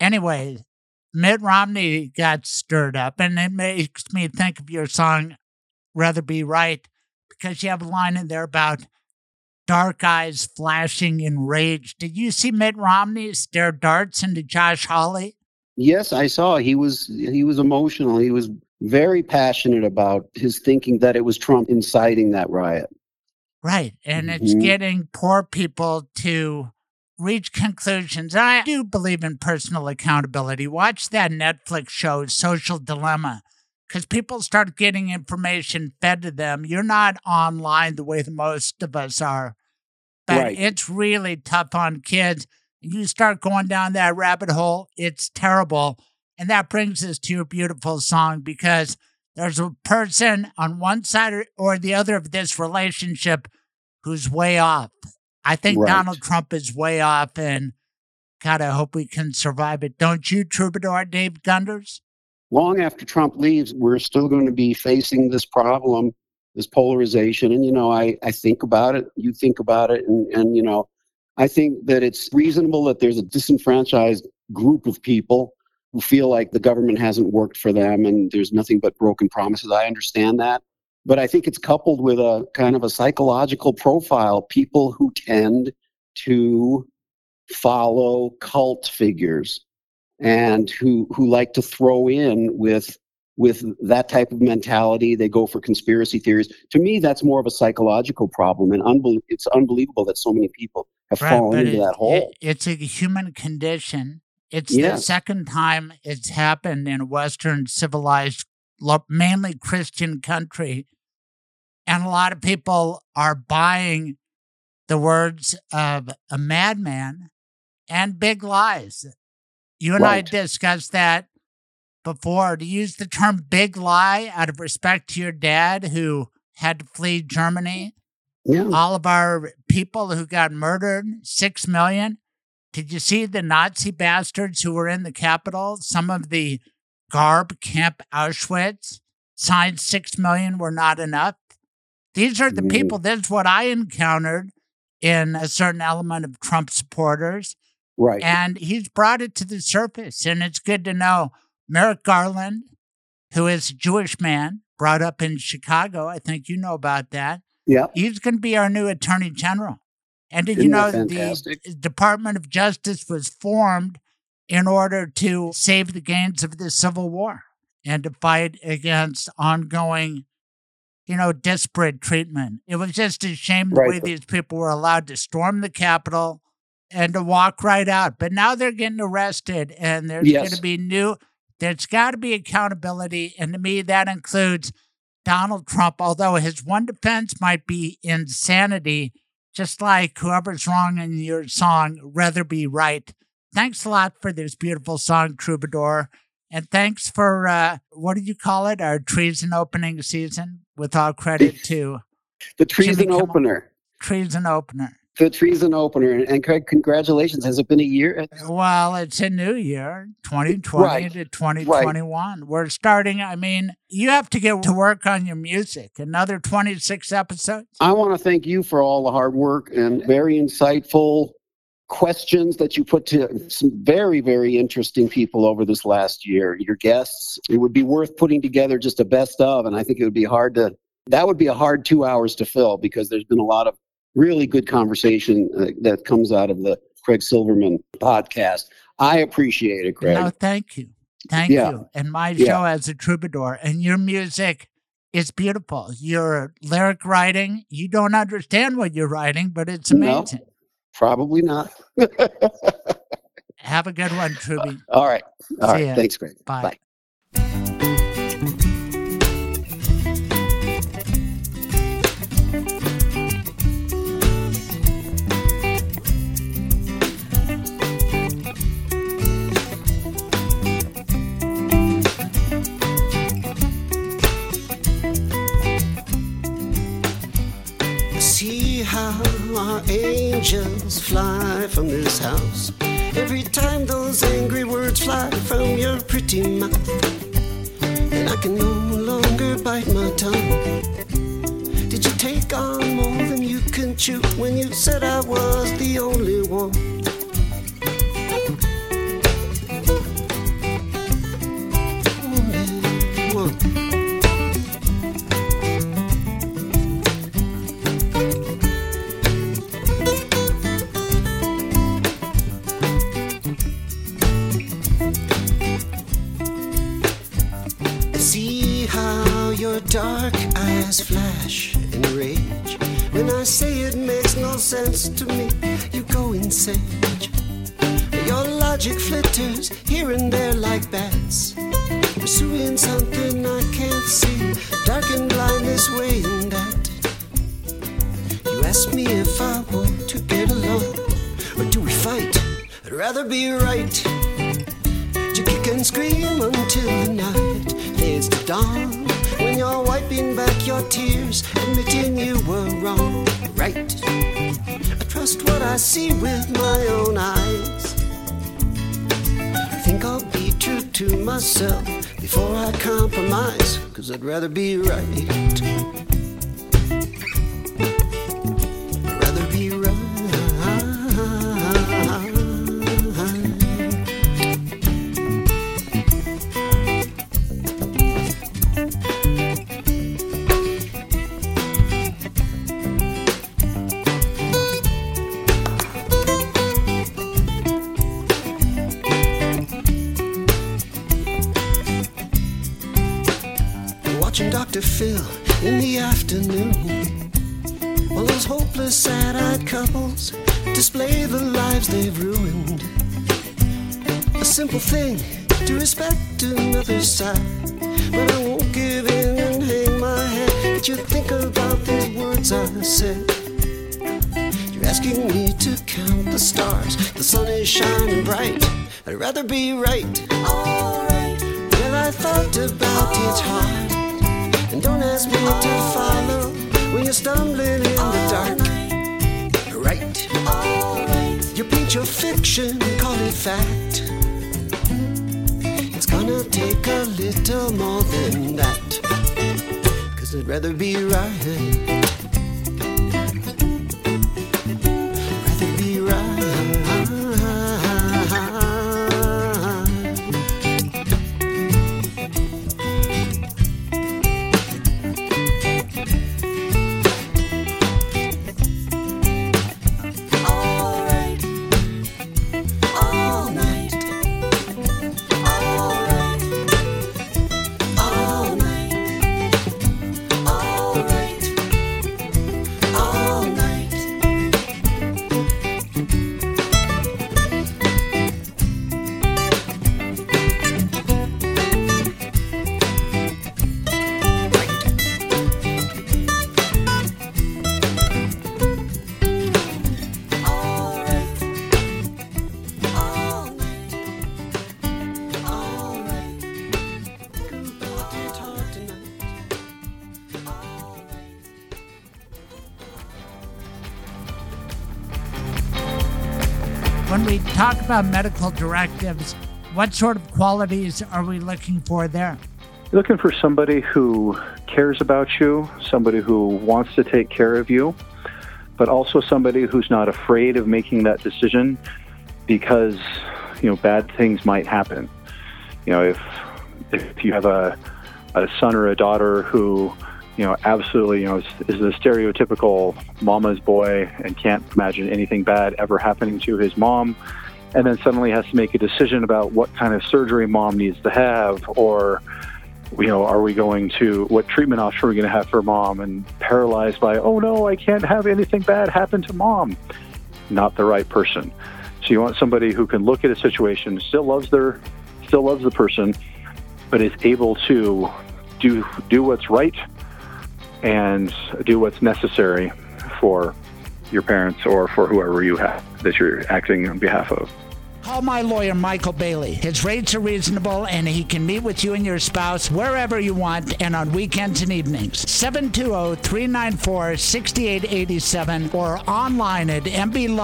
Anyway, Mitt Romney got stirred up, and it makes me think of your song, Rather Be Right, because you have a line in there about dark eyes flashing in rage. Did you see Mitt Romney stare darts into Josh Hawley? Yes, I saw. He was he was emotional. He was very passionate about his thinking that it was Trump inciting that riot. Right. And it's Mhm. getting poor people to reach conclusions. I do believe in personal accountability. Watch that Netflix show, Social Dilemma, because people start getting information fed to them. You're not online the way the most of us are, but Right. it's really tough on kids. You start going down that rabbit hole, it's terrible. And that brings us to your beautiful song because there's a person on one side or, the other of this relationship who's way off. I think Right. Donald Trump is way off, and God, I hope we can survive it. Don't you, Troubadour Dave Gunders? Long after Trump leaves, we're still going to be facing this problem, this polarization. And you know, I I think about it. You think about it, and and you know, I think that it's reasonable that there's a disenfranchised group of people who feel like the government hasn't worked for them and there's nothing but broken promises. I understand that. But I think it's coupled with a kind of a psychological profile, people who tend to follow cult figures and who who like to throw in with with that type of mentality they go for conspiracy theories to me that's more of a psychological problem and unbel- it's unbelievable that so many people have fallen into it- that hole it- it's a human condition. It's the second time it's happened in a Western civilized, mainly Christian country. And a lot of people are buying the words of a madman and big lies. You and I discussed that before. To use the term big lie out of respect to your dad who had to flee Germany yeah all of our people who got murdered, six million. Did you see the Nazi bastards who were in the Capitol? Some of the Garb Camp Auschwitz signed six million were not enough. These are the people, this is what I encountered in a certain element of Trump supporters. right And he's brought it to the surface. And it's good to know Merrick Garland, who is a Jewish man, brought up in Chicago. I think you know about that yeah he's going to be our new attorney general. And did you Isn't know that the? Department of Justice was formed in order to save the gains of the Civil War and to fight against ongoing, you know, disparate treatment? It was just a shame the Right. way these people were allowed to storm the Capitol and to walk right out. But now they're getting arrested, and there's Yes. going to be new. There's got to be accountability, and to me, that includes Donald Trump, although his one defense might be insanity, just like whoever's wrong in your song, rather be right. Thanks a lot for this beautiful song, Troubadour. And thanks for, uh, what do you call it? Our treason opening season, with all credit to the treason opener treason opener. The treason opener and, craig congratulations has it been a year Well, it's a new year, 2020 Right. to 2021. We're starting, I mean, you have to get to work on your music. Another 26 episodes. i want to thank you for all the hard work and very insightful questions that you put to some very, very interesting people over this last year. Your guests, it would be worth putting together just a best of, and I think it would be hard to, that would be a hard two hours to fill because there's been a lot of really good conversation uh, that comes out of the Craig Silverman podcast. I appreciate it, Craig. No, thank you. Thank Yeah. you. And my Yeah. show as a troubadour and your music is beautiful. Your lyric writing, you don't understand what you're writing, but it's No. amazing. Probably not. Have a good one, Truby. All right. All right. Thanks, Craig. Bye. See our angels fly from this house. Every time those angry words fly from your pretty mouth. And I can no longer bite my tongue. Did you take on more than you can chew when you said I was the only one? Your dark eyes flash in rage. When I say it makes no sense to me, you go insane. Your logic flitters here and there like bats. Pursuing something I can't see. Dark and blind this way and that. You ask me if I want to get along, or do we fight? I'd rather be right. You kick and scream until the night fades to dawn. You're wiping back your tears, admitting you were wrong. Right. I trust what I see with my own eyes. I think I'll be true to myself before I compromise, cause I'd rather be right. Simple thing to respect another's side. But I won't give in and hang my head. Did you think about these words I said? You're asking me to count the stars. The sun is shining bright. I'd rather be right. Alright. Well, I thought about it's hard. And don't ask me to follow when you're stumbling in the dark. Right. You paint your fiction, call it fact. Take a little more than that. Cause I'd rather be right. About medical directives, what sort of qualities are we looking for there? You're looking for somebody who cares about you, somebody who wants to take care of you, but also somebody who's not afraid of making that decision because you know bad things might happen. You know, if if you have a a son or a daughter who you know absolutely you know is, is the stereotypical mama's boy and can't imagine anything bad ever happening to his mom and then suddenly has to make a decision about what kind of surgery mom needs to have or you know are we going to what treatment option are we going to have for mom? And paralyzed by oh no i can't have anything bad happen to mom. Not the right person. So you want somebody who can look at a situation still loves their still loves the person but is able to do do what's right and do what's necessary for your parents or for whoever you have that you're acting on behalf of. Call my lawyer, Michael Bailey. His rates are reasonable and he can meet with you and your spouse wherever you want and on weekends and evenings. 720 394 6887 or online at mblawllc.com.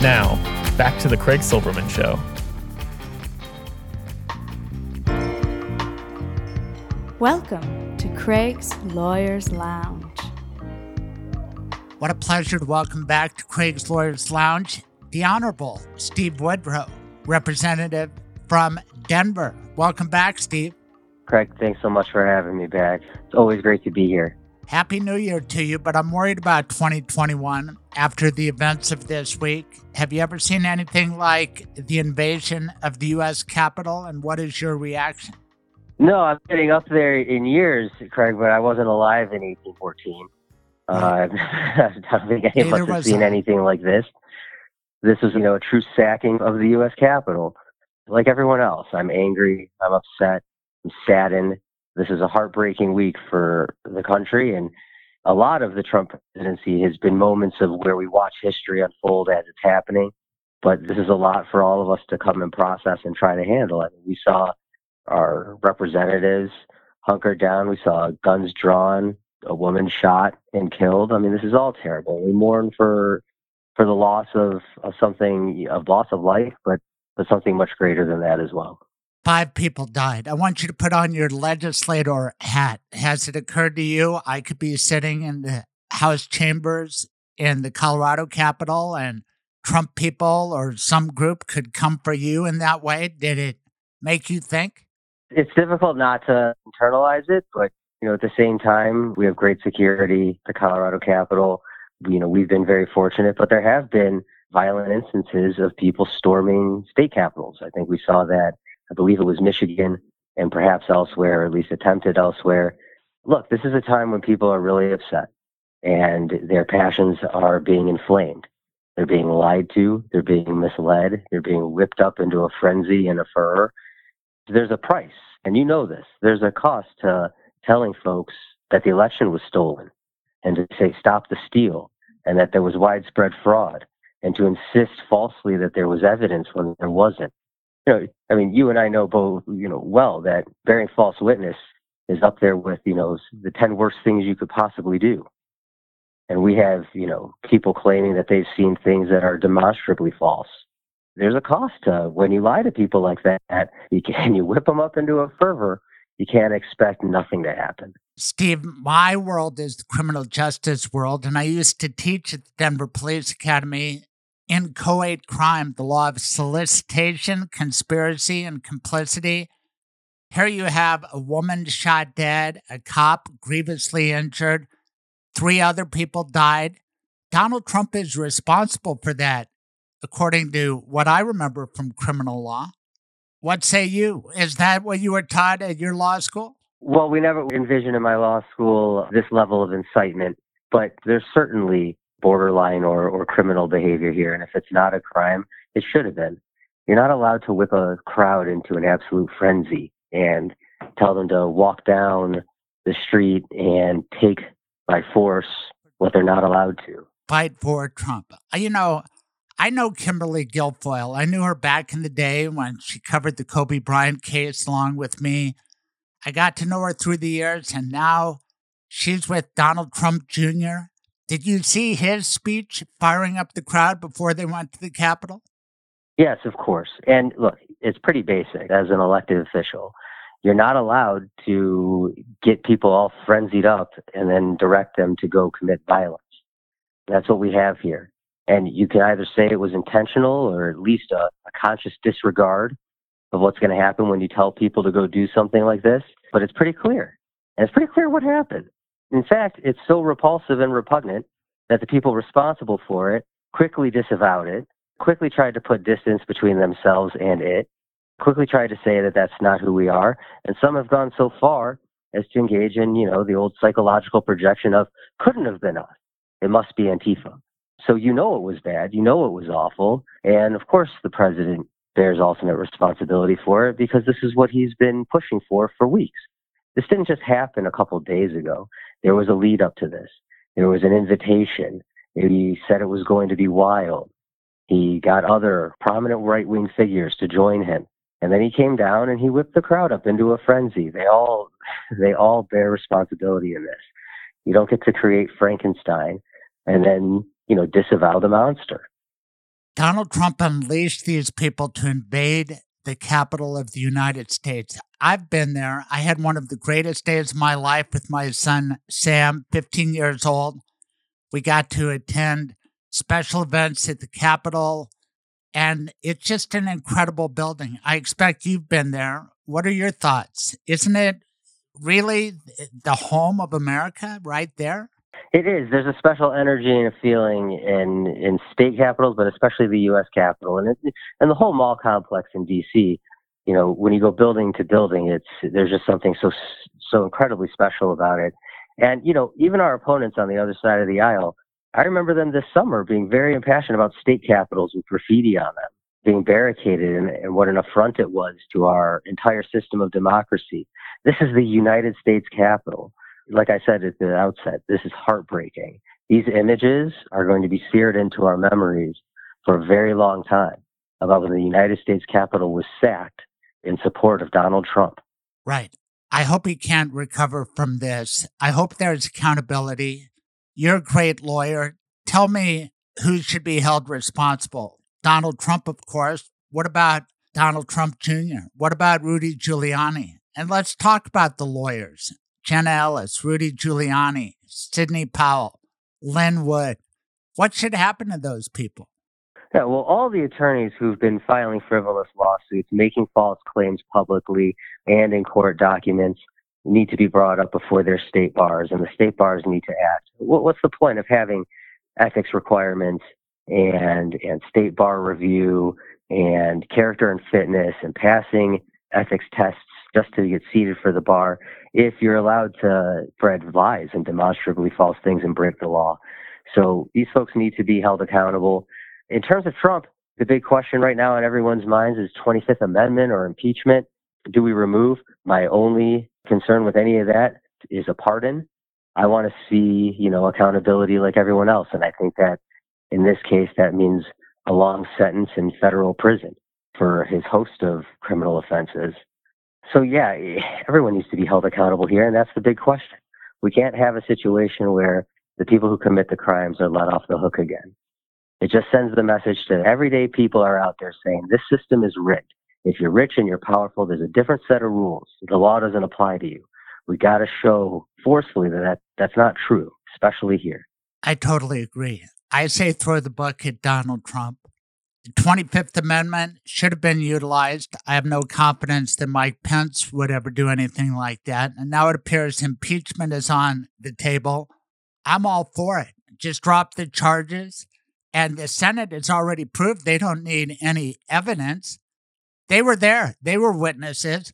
Now, back to the Craig Silverman Show. Welcome to Craig's Lawyers Lounge. What a pleasure to welcome back to Craig's Lawyers Lounge the Honorable Steve Woodrow, representative from Denver. Welcome back, Steve. Craig, thanks so much for having me back. It's always great to be here. Happy New Year to you, but I'm worried about 2021 after the events of this week. Have you ever seen anything like the invasion of the U.S. Capitol, and what is your reaction? No, I'm getting up there in years, Craig, but I wasn't alive in 1814. Uh, I don't think any of Neither us have seen anything like this. This is, you know, a true sacking of the U.S. Capitol. Like everyone else, I'm angry. I'm upset. I'm saddened. This is a heartbreaking week for the country, and a lot of the Trump presidency has been moments of where we watch history unfold as it's happening. But this is a lot for all of us to come and process and try to handle. I mean, we saw our representatives hunker down. We saw guns drawn, a woman shot and killed. I mean, this is all terrible. We mourn for for the loss of, of something, of loss of life, but but something much greater than that as well. Five people died. I want you to put on your legislator hat. Has it occurred to you I could be sitting in the House chambers in the Colorado Capitol and Trump people or some group could come for you in that way? Did it make you think? It's difficult not to internalize it, but you know, at the same time, we have great security. The Colorado Capitol, you know, we've been very fortunate, but there have been violent instances of people storming state capitals. I think we saw that. I believe it was Michigan and perhaps elsewhere, or at least attempted elsewhere. Look, this is a time when people are really upset and their passions are being inflamed. They're being lied to, they're being misled, they're being whipped up into a frenzy and a furor. There's a price, and you know this. There's a cost to telling folks that the election was stolen and to say stop the steal and that there was widespread fraud and to insist falsely that there was evidence when there wasn't. You know, I mean, you and I know both, you know, well that bearing false witness is up there with, you know, the 10 worst things you could possibly do. And we have, you know, people claiming that they've seen things that are demonstrably false. There's a cost to when you lie to people like that. You can you whip them up into a fervor. You can't expect nothing to happen. Steve, my world is the criminal justice world, and I used to teach at the Denver Police Academy in co ed crime the law of solicitation, conspiracy, and complicity. Here you have a woman shot dead, a cop grievously injured, three other people died. Donald Trump is responsible for that, according to what I remember from criminal law. What say you? Is that what you were taught at your law school? Well, we never envisioned in my law school this level of incitement, but there's certainly borderline or, or criminal behavior here. And if it's not a crime, it should have been. You're not allowed to whip a crowd into an absolute frenzy and tell them to walk down the street and take by force what they're not allowed to. Fight for Trump. You know, I know Kimberly Guilfoyle. I knew her back in the day when she covered the Kobe Bryant case along with me. I got to know her through the years, and now she's with Donald Trump Jr. Did you see his speech firing up the crowd before they went to the Capitol? Yes, of course. And look, it's pretty basic as an elected official. You're not allowed to get people all frenzied up and then direct them to go commit violence. That's what we have here. And you can either say it was intentional or at least a, a conscious disregard of what's going to happen when you tell people to go do something like this. But it's pretty clear. And it's pretty clear what happened. In fact, it's so repulsive and repugnant that the people responsible for it quickly disavowed it, quickly tried to put distance between themselves and it, quickly tried to say that that's not who we are. And some have gone so far as to engage in, you know, the old psychological projection of couldn't have been us. It must be Antifa. So you know it was bad. You know it was awful. And of course, the president bears ultimate responsibility for it because this is what he's been pushing for for weeks. This didn't just happen a couple of days ago. There was a lead up to this. There was an invitation. He said it was going to be wild. He got other prominent right wing figures to join him. And then he came down and he whipped the crowd up into a frenzy. They all they all bear responsibility in this. You don't get to create Frankenstein and then, you know, disavow the monster. Donald Trump unleashed these people to invade the capital of the United States. I've been there. I had one of the greatest days of my life with my son, Sam, 15 years old. We got to attend special events at the Capitol, and it's just an incredible building. I expect you've been there. What are your thoughts? Isn't it really the home of America right there? It is. There's a special energy and a feeling in in state capitals, but especially the U.S. Capitol and it, and the whole mall complex in D.C. You know, when you go building to building, it's there's just something so so incredibly special about it. And you know, even our opponents on the other side of the aisle, I remember them this summer being very impassioned about state capitals with graffiti on them, being barricaded, and, and what an affront it was to our entire system of democracy. This is the United States Capitol like I said at the outset, this is heartbreaking. These images are going to be seared into our memories for a very long time about when the United States Capitol was sacked in support of Donald Trump. Right. I hope he can't recover from this. I hope there's accountability. You're a great lawyer. Tell me who should be held responsible. Donald Trump, of course. What about Donald Trump Jr.? What about Rudy Giuliani? And let's talk about the lawyers. Jenna Ellis, Rudy Giuliani, Sidney Powell, Lin Wood. What should happen to those people? Yeah, well, all the attorneys who've been filing frivolous lawsuits, making false claims publicly and in court documents, need to be brought up before their state bars, and the state bars need to act. What's the point of having ethics requirements and and state bar review and character and fitness and passing ethics tests just to get seated for the bar if you're allowed to spread lies and demonstrably false things and break the law. So these folks need to be held accountable. In terms of Trump, the big question right now on everyone's minds is 25th Amendment or impeachment. Do we remove? My only concern with any of that is a pardon. I want to see, you know, accountability like everyone else. And I think that in this case, that means a long sentence in federal prison for his host of criminal offenses. So yeah, everyone needs to be held accountable here, and that's the big question. We can't have a situation where the people who commit the crimes are let off the hook again. It just sends the message to everyday people are out there saying this system is rigged. If you're rich and you're powerful, there's a different set of rules. The law doesn't apply to you. We got to show forcefully that, that that's not true, especially here. I totally agree. I say throw the book at Donald Trump. The 25th Amendment should have been utilized. I have no confidence that Mike Pence would ever do anything like that. And now it appears impeachment is on the table. I'm all for it. Just drop the charges. And the Senate has already proved they don't need any evidence. They were there, they were witnesses.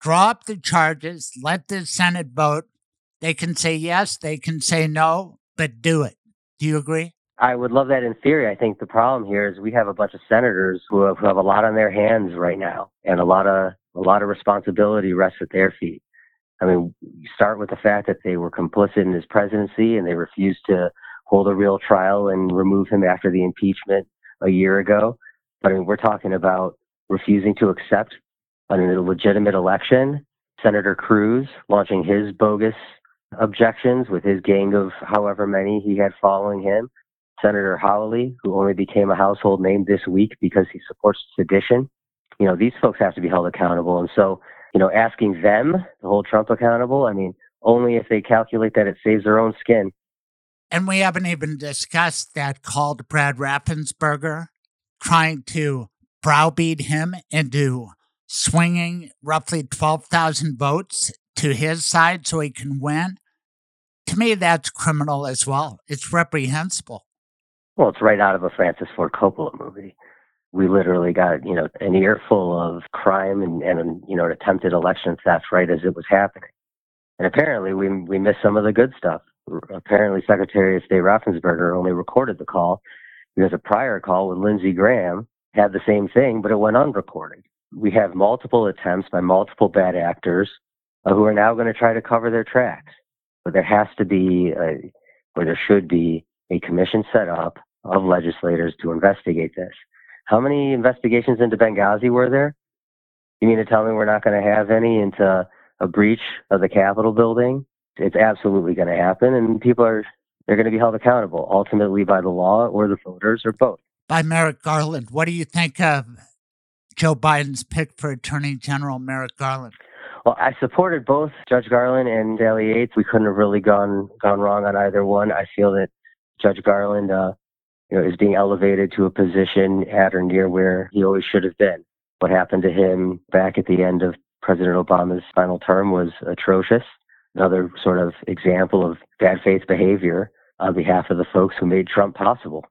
Drop the charges, let the Senate vote. They can say yes, they can say no, but do it. Do you agree? I would love that in theory. I think the problem here is we have a bunch of senators who have, who have a lot on their hands right now, and a lot of a lot of responsibility rests at their feet. I mean, start with the fact that they were complicit in his presidency and they refused to hold a real trial and remove him after the impeachment a year ago. But I mean, we're talking about refusing to accept a legitimate election. Senator Cruz launching his bogus objections with his gang of however many he had following him. Senator Hawley, who only became a household name this week because he supports sedition. You know, these folks have to be held accountable. And so you know, asking them to hold Trump accountable, I mean, only if they calculate that it saves their own skin. And we haven't even discussed that call to Brad Raffensperger trying to browbeat him into swinging roughly 12,000 votes to his side so he can win. To me, that's criminal as well. It's reprehensible. Well, it's right out of a Francis Ford Coppola movie. We literally got, you know, an earful of crime and, and you know, an attempted election theft right as it was happening. And apparently we, we missed some of the good stuff. Apparently Secretary of State Raffensperger only recorded the call because a prior call with Lindsey Graham had the same thing, but it went unrecorded. We have multiple attempts by multiple bad actors uh, who are now going to try to cover their tracks. But there has to be, a, or there should be, a commission set up of legislators to investigate this. How many investigations into Benghazi were there? You mean to tell me we're not going to have any into a breach of the Capitol building? It's absolutely going to happen, and people are they're going to be held accountable ultimately by the law or the voters or both. By Merrick Garland, what do you think of Joe Biden's pick for Attorney General, Merrick Garland? Well, I supported both Judge Garland and Sally Yates. We couldn't have really gone gone wrong on either one. I feel that Judge Garland, uh, you know, is being elevated to a position at or near where he always should have been. What happened to him back at the end of President Obama's final term was atrocious. Another sort of example of bad faith behavior on behalf of the folks who made Trump possible.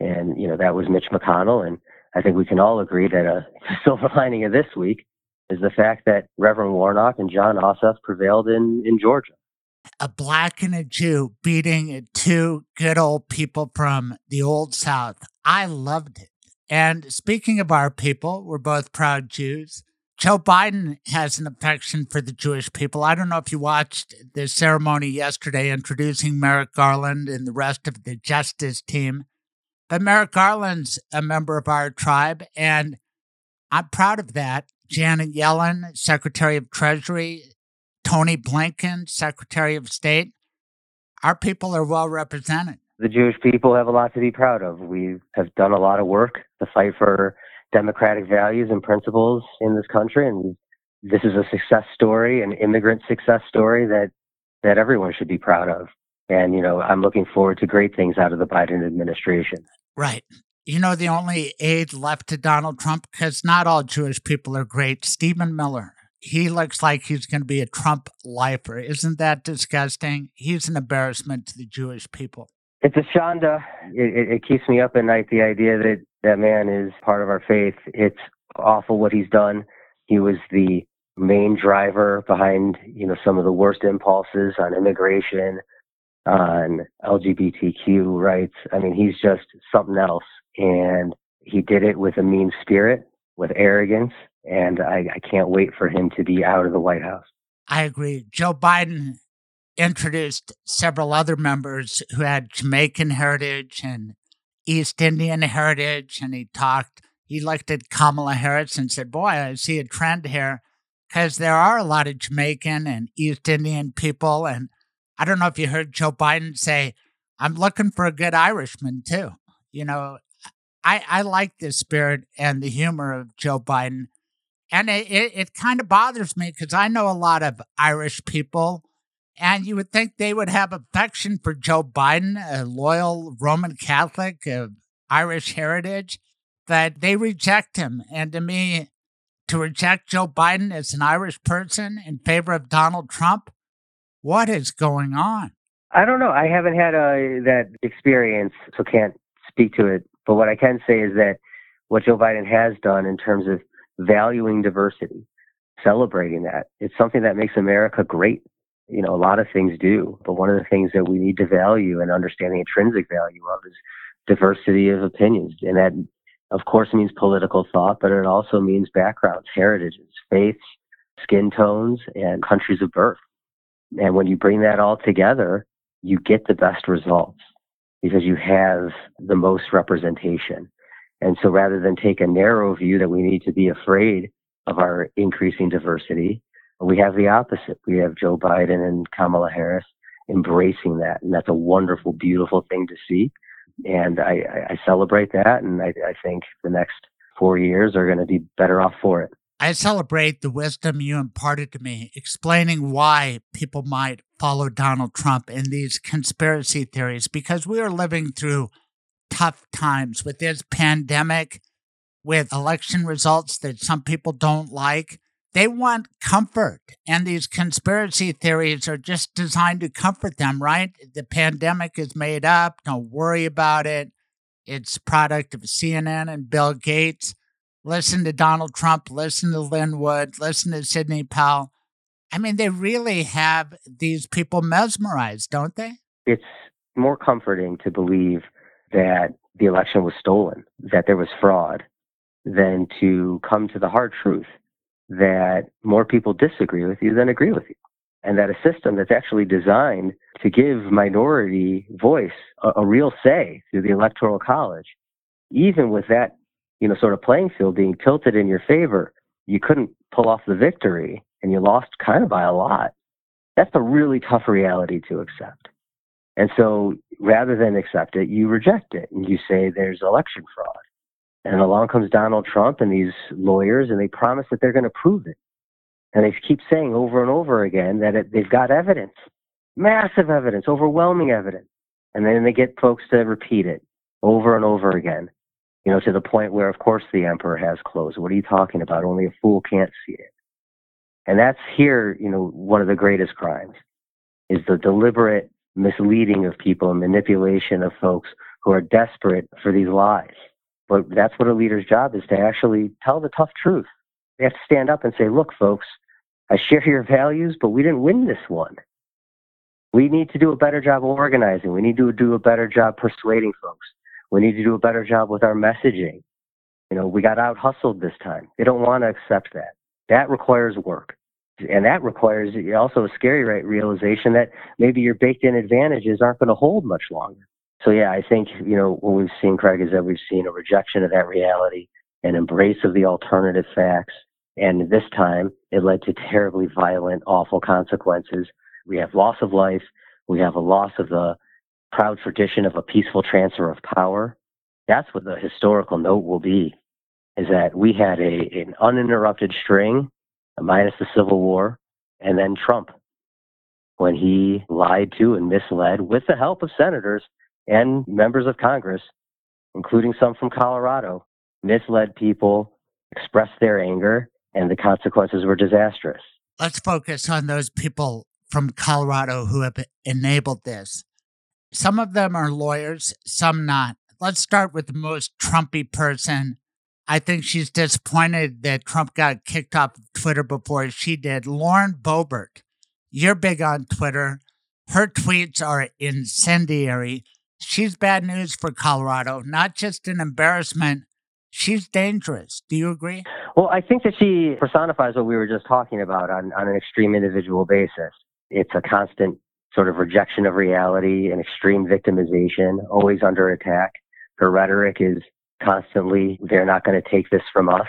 And, you know, that was Mitch McConnell. And I think we can all agree that a silver lining of this week is the fact that Reverend Warnock and Jon Ossoff prevailed in, in Georgia. A black and a Jew beating two good old people from the old South. I loved it. And speaking of our people, we're both proud Jews. Joe Biden has an affection for the Jewish people. I don't know if you watched the ceremony yesterday introducing Merrick Garland and the rest of the justice team, but Merrick Garland's a member of our tribe, and I'm proud of that. Janet Yellen, Secretary of Treasury, Tony Blinken, Secretary of State. Our people are well represented. The Jewish people have a lot to be proud of. We have done a lot of work to fight for democratic values and principles in this country, and this is a success story, an immigrant success story that that everyone should be proud of. And you know, I'm looking forward to great things out of the Biden administration. Right you know, the only aide left to Donald Trump, because not all Jewish people are great, Stephen Miller. He looks like he's going to be a Trump lifer. Isn't that disgusting? He's an embarrassment to the Jewish people. It's a shanda. It, it, keeps me up at night, the idea that that man is part of our faith. It's awful what he's done. He was the main driver behind, you know, some of the worst impulses on immigration, on LGBTQ rights. I mean, he's just something else and he did it with a mean spirit, with arrogance, and I, I can't wait for him to be out of the White House. I agree. Joe Biden introduced several other members who had Jamaican heritage and East Indian heritage, and he talked. He looked at Kamala Harris and said, "Boy, I see a trend here." Because there are a lot of Jamaican and East Indian people. And I don't know if you heard Joe Biden say, I'm looking for a good Irishman too. You know, I, I like the spirit and the humor of Joe Biden. And it, it, it kind of bothers me because I know a lot of Irish people, and you would think they would have affection for Joe Biden, a loyal Roman Catholic of Irish heritage, but they reject him. And to me, to reject Joe Biden as an Irish person in favor of Donald Trump, what is going on? I don't know. I haven't had a, that experience, so can't speak to it but what I can say is that what Joe Biden has done in terms of valuing diversity, celebrating that, it's something that makes America great. You know, a lot of things do, but one of the things that we need to value and understand the intrinsic value of is diversity of opinions. And that, of course, means political thought, but it also means backgrounds, heritages, faiths, skin tones, and countries of birth. And when you bring that all together, you get the best results because you have the most representation. And so rather than take a narrow view that we need to be afraid of our increasing diversity, we have the opposite. We have Joe Biden and Kamala Harris embracing that. And that's a wonderful, beautiful thing to see. And I, I celebrate that. And I, I think the next four years are going to be better off for it. I celebrate the wisdom you imparted to me, explaining why people might follow Donald Trump in these conspiracy theories, because we are living through tough times with this pandemic, with election results that some people don't like. They want comfort, and these conspiracy theories are just designed to comfort them, right? The pandemic is made up. Don't worry about it. It's product of CNN and Bill Gates. Listen to Donald Trump, listen to Lin Wood, listen to Sidney Powell. I mean, they really have these people mesmerized, don't they? It's more comforting to believe that the election was stolen, that there was fraud, than to come to the hard truth that more people disagree with you than agree with you. And that a system that's actually designed to give minority voice a, a real say through the electoral college, even with that, you know, sort of playing field being tilted in your favor, you couldn't pull off the victory and you lost kind of by a lot. That's a really tough reality to accept. And so rather than accept it, you reject it and you say there's election fraud. And along comes Donald Trump and these lawyers, and they promise that they're going to prove it. And they keep saying over and over again that it, they've got evidence, massive evidence, overwhelming evidence. And then they get folks to repeat it over and over again, you know, to the point where, of course, the emperor has clothes. What are you talking about? Only a fool can't see it. And that's here, you know, one of the greatest crimes is the deliberate misleading of people and manipulation of folks who are desperate for these lies. But that's what a leader's job is to actually tell the tough truth. They have to stand up and say, look, folks, I share your values, but we didn't win this one. We need to do a better job organizing. We need to do a better job persuading folks. We need to do a better job with our messaging. You know, we got out hustled this time. They don't want to accept that. That requires work. And that requires also a scary realization that maybe your baked in advantages aren't going to hold much longer. So yeah, I think you know what we've seen, Craig, is that we've seen a rejection of that reality, an embrace of the alternative facts, and this time it led to terribly violent, awful consequences. We have loss of life. We have a loss of the proud tradition of a peaceful transfer of power. That's what the historical note will be, is that we had a, an uninterrupted string, minus the Civil War, and then Trump, when he lied to and misled, with the help of senators, and members of Congress, including some from Colorado, misled people, expressed their anger, and the consequences were disastrous. Let's focus on those people from Colorado who have enabled this. Some of them are lawyers, some not. Let's start with the most Trumpy person. I think she's disappointed that Trump got kicked off Twitter before she did. Lauren Boebert, you're big on Twitter. Her tweets are incendiary she's bad news for Colorado, not just an embarrassment. She's dangerous. Do you agree? Well, I think that she personifies what we were just talking about on, on an extreme individual basis. It's a constant sort of rejection of reality and extreme victimization, always under attack. Her rhetoric is constantly, they're not going to take this from us.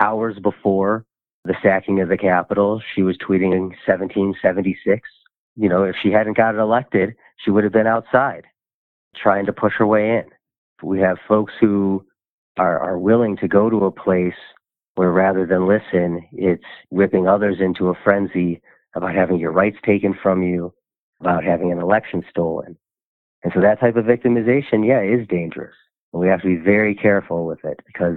Hours before the sacking of the Capitol, she was tweeting in 1776. You know, if she hadn't gotten elected, she would have been outside trying to push her way in. We have folks who are, are willing to go to a place where rather than listen, it's whipping others into a frenzy about having your rights taken from you, about having an election stolen. And so that type of victimization, yeah, is dangerous. And we have to be very careful with it because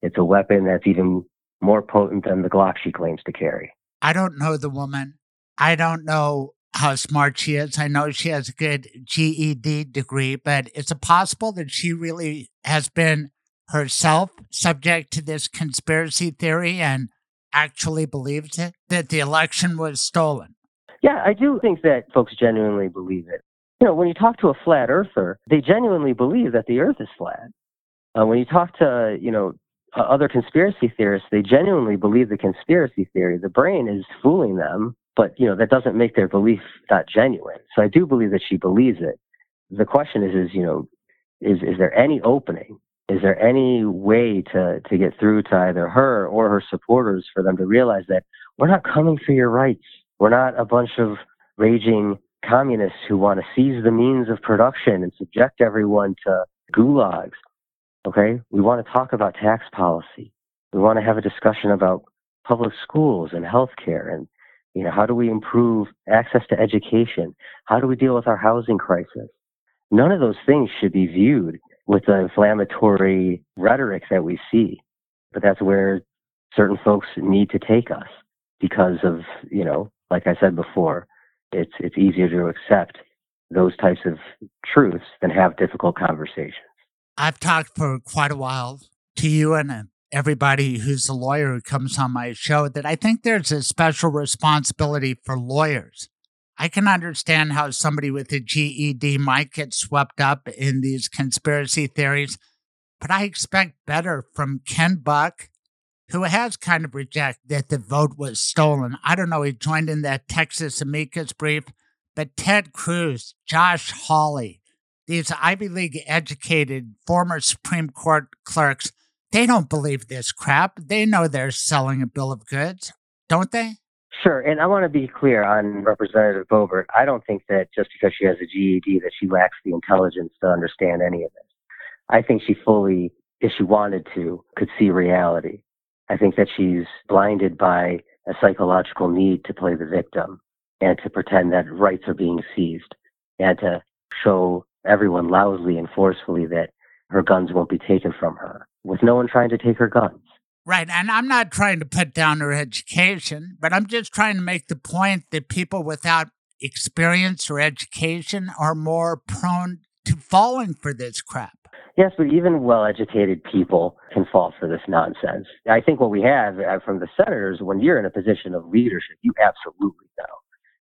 it's a weapon that's even more potent than the Glock she claims to carry. I don't know the woman. I don't know how smart she is. I know she has a good GED degree, but is it possible that she really has been herself subject to this conspiracy theory and actually believes it that the election was stolen? Yeah, I do think that folks genuinely believe it. You know, when you talk to a flat earther, they genuinely believe that the earth is flat. Uh, when you talk to, you know, other conspiracy theorists, they genuinely believe the conspiracy theory. The brain is fooling them but you know that doesn't make their belief not genuine. So I do believe that she believes it. The question is, is you know, is is there any opening? Is there any way to to get through to either her or her supporters for them to realize that we're not coming for your rights. We're not a bunch of raging communists who want to seize the means of production and subject everyone to gulags. Okay, we want to talk about tax policy. We want to have a discussion about public schools and healthcare and you know how do we improve access to education how do we deal with our housing crisis none of those things should be viewed with the inflammatory rhetoric that we see but that's where certain folks need to take us because of you know like i said before it's it's easier to accept those types of truths than have difficult conversations I've talked for quite a while to you and uh, everybody who's a lawyer who comes on my show that I think there's a special responsibility for lawyers. I can understand how somebody with a GED might get swept up in these conspiracy theories, but I expect better from Ken Buck, who has kind of rejected that the vote was stolen. I don't know, he joined in that Texas amicus brief, but Ted Cruz, Josh Hawley, these Ivy League educated former Supreme Court clerks, they don't believe this crap. They know they're selling a bill of goods, don't they? Sure, and I want to be clear on Representative Boebert. I don't think that just because she has a GED that she lacks the intelligence to understand any of this. I think she fully, if she wanted to, could see reality. I think that she's blinded by a psychological need to play the victim and to pretend that rights are being seized and to show everyone loudly and forcefully that her guns won't be taken from her with no one trying to take her guns. Right. And I'm not trying to put down her education, but I'm just trying to make the point that people without experience or education are more prone to falling for this crap. Yes, but even well educated people can fall for this nonsense. I think what we have uh, from the senators, when you're in a position of leadership, you absolutely know.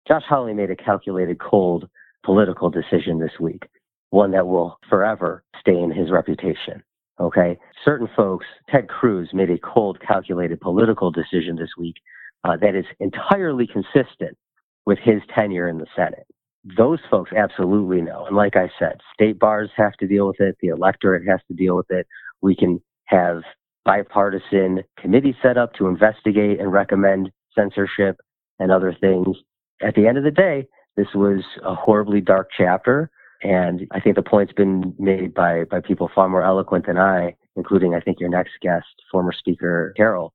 Josh Hawley made a calculated, cold political decision this week, one that will forever stain his reputation. Okay. Certain folks, Ted Cruz made a cold, calculated political decision this week uh, that is entirely consistent with his tenure in the Senate. Those folks absolutely know. And like I said, state bars have to deal with it, the electorate has to deal with it. We can have bipartisan committees set up to investigate and recommend censorship and other things. At the end of the day, this was a horribly dark chapter. And I think the point's been made by, by people far more eloquent than I, including, I think, your next guest, former Speaker Carroll,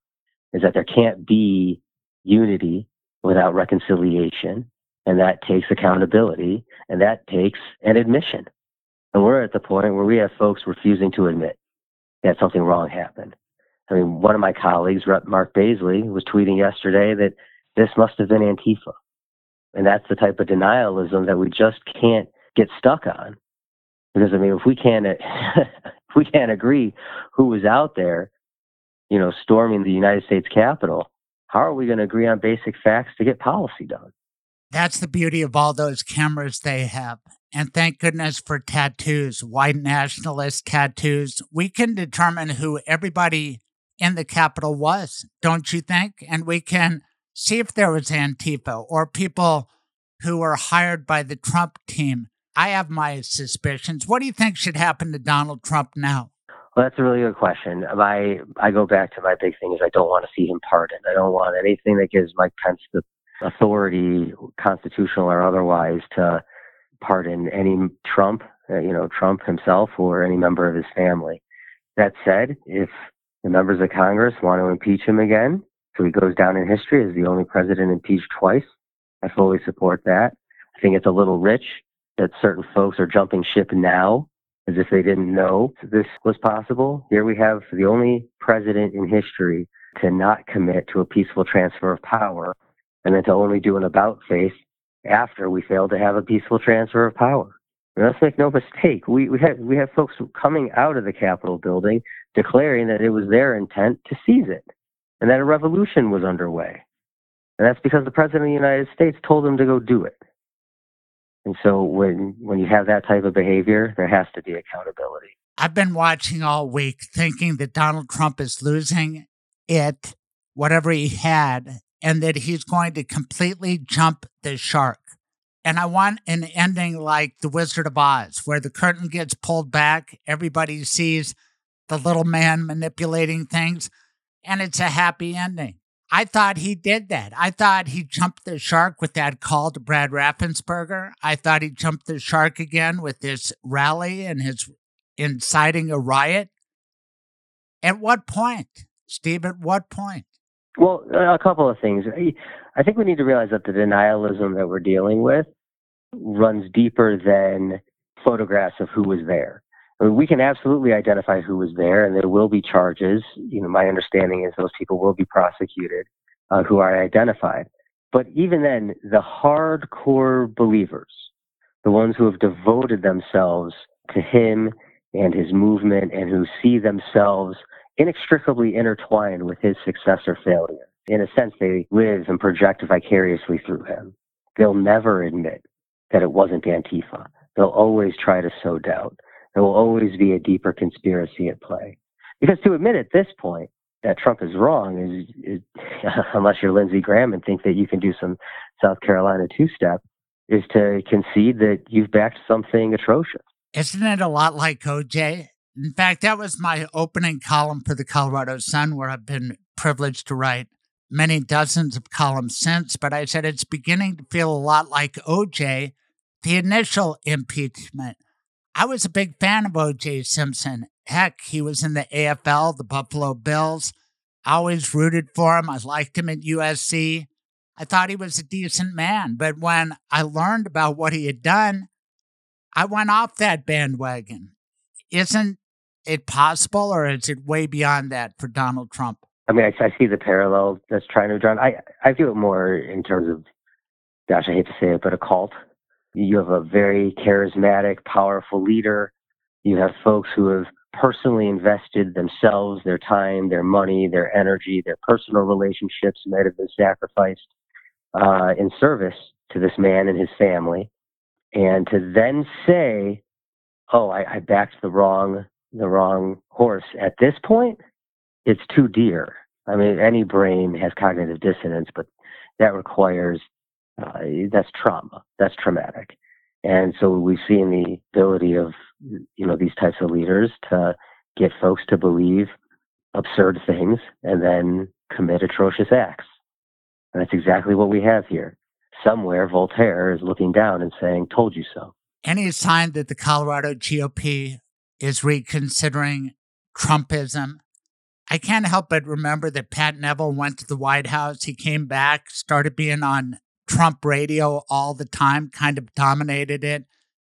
is that there can't be unity without reconciliation. And that takes accountability and that takes an admission. And we're at the point where we have folks refusing to admit that something wrong happened. I mean, one of my colleagues, Rep. Mark Baisley, was tweeting yesterday that this must have been Antifa. And that's the type of denialism that we just can't get stuck on. Because I mean, if we can't if we can't agree who was out there, you know, storming the United States Capitol, how are we going to agree on basic facts to get policy done? That's the beauty of all those cameras they have. And thank goodness for tattoos, white nationalist tattoos. We can determine who everybody in the Capitol was, don't you think? And we can see if there was Antifa or people who were hired by the Trump team. I have my suspicions. What do you think should happen to Donald Trump now? Well, that's a really good question. My I go back to my big thing is I don't want to see him pardoned. I don't want anything that gives Mike Pence the authority, constitutional or otherwise, to pardon any Trump, uh, you know, Trump himself or any member of his family. That said, if the members of Congress want to impeach him again, so he goes down in history as the only president impeached twice, I fully support that. I think it's a little rich that certain folks are jumping ship now as if they didn't know this was possible. Here we have the only president in history to not commit to a peaceful transfer of power and then to only do an about face after we fail to have a peaceful transfer of power. And let's make no mistake, we, we, have, we have folks coming out of the Capitol building declaring that it was their intent to seize it and that a revolution was underway. And that's because the President of the United States told them to go do it. And so when when you have that type of behavior, there has to be accountability. I've been watching all week thinking that Donald Trump is losing it, whatever he had, and that he's going to completely jump the shark. And I want an ending like The Wizard of Oz, where the curtain gets pulled back, everybody sees the little man manipulating things, and it's a happy ending. I thought he did that. I thought he jumped the shark with that call to Brad Raffensperger. I thought he jumped the shark again with this rally and his inciting a riot. At what point, Steve? At what point? Well, a couple of things. I think we need to realize that the denialism that we're dealing with runs deeper than photographs of who was there. I mean, we can absolutely identify who was there, and there will be charges. You know, my understanding is those people will be prosecuted uh, who are identified. But even then, the hardcore believers, the ones who have devoted themselves to him and his movement and who see themselves inextricably intertwined with his success or failure. In a sense, they live and project vicariously through him. They'll never admit that it wasn't Antifa. They'll always try to sow doubt. There will always be a deeper conspiracy at play. Because to admit at this point that Trump is wrong is, is unless you're Lindsey Graham and think that you can do some South Carolina two step, is to concede that you've backed something atrocious. Isn't it a lot like OJ? In fact, that was my opening column for the Colorado Sun, where I've been privileged to write many dozens of columns since. But I said it's beginning to feel a lot like OJ, the initial impeachment. I was a big fan of OJ Simpson. Heck, he was in the AFL, the Buffalo Bills. I always rooted for him. I liked him at USC. I thought he was a decent man. But when I learned about what he had done, I went off that bandwagon. Isn't it possible, or is it way beyond that for Donald Trump? I mean, I, I see the parallel that's trying to be drawn. I, I view it more in terms of, gosh, I hate to say it, but a cult. You have a very charismatic, powerful leader. You have folks who have personally invested themselves, their time, their money, their energy, their personal relationships might have been sacrificed uh, in service to this man and his family. And to then say, oh, I, I backed the wrong the wrong horse at this point, it's too dear. I mean, any brain has cognitive dissonance, but that requires uh, that's trauma. That's traumatic. And so we've seen the ability of you know these types of leaders to get folks to believe absurd things and then commit atrocious acts. And that's exactly what we have here. Somewhere Voltaire is looking down and saying, "Told you so." Any sign that the Colorado GOP is reconsidering Trumpism. I can't help but remember that Pat Neville went to the White House. He came back, started being on Trump radio all the time, kind of dominated it.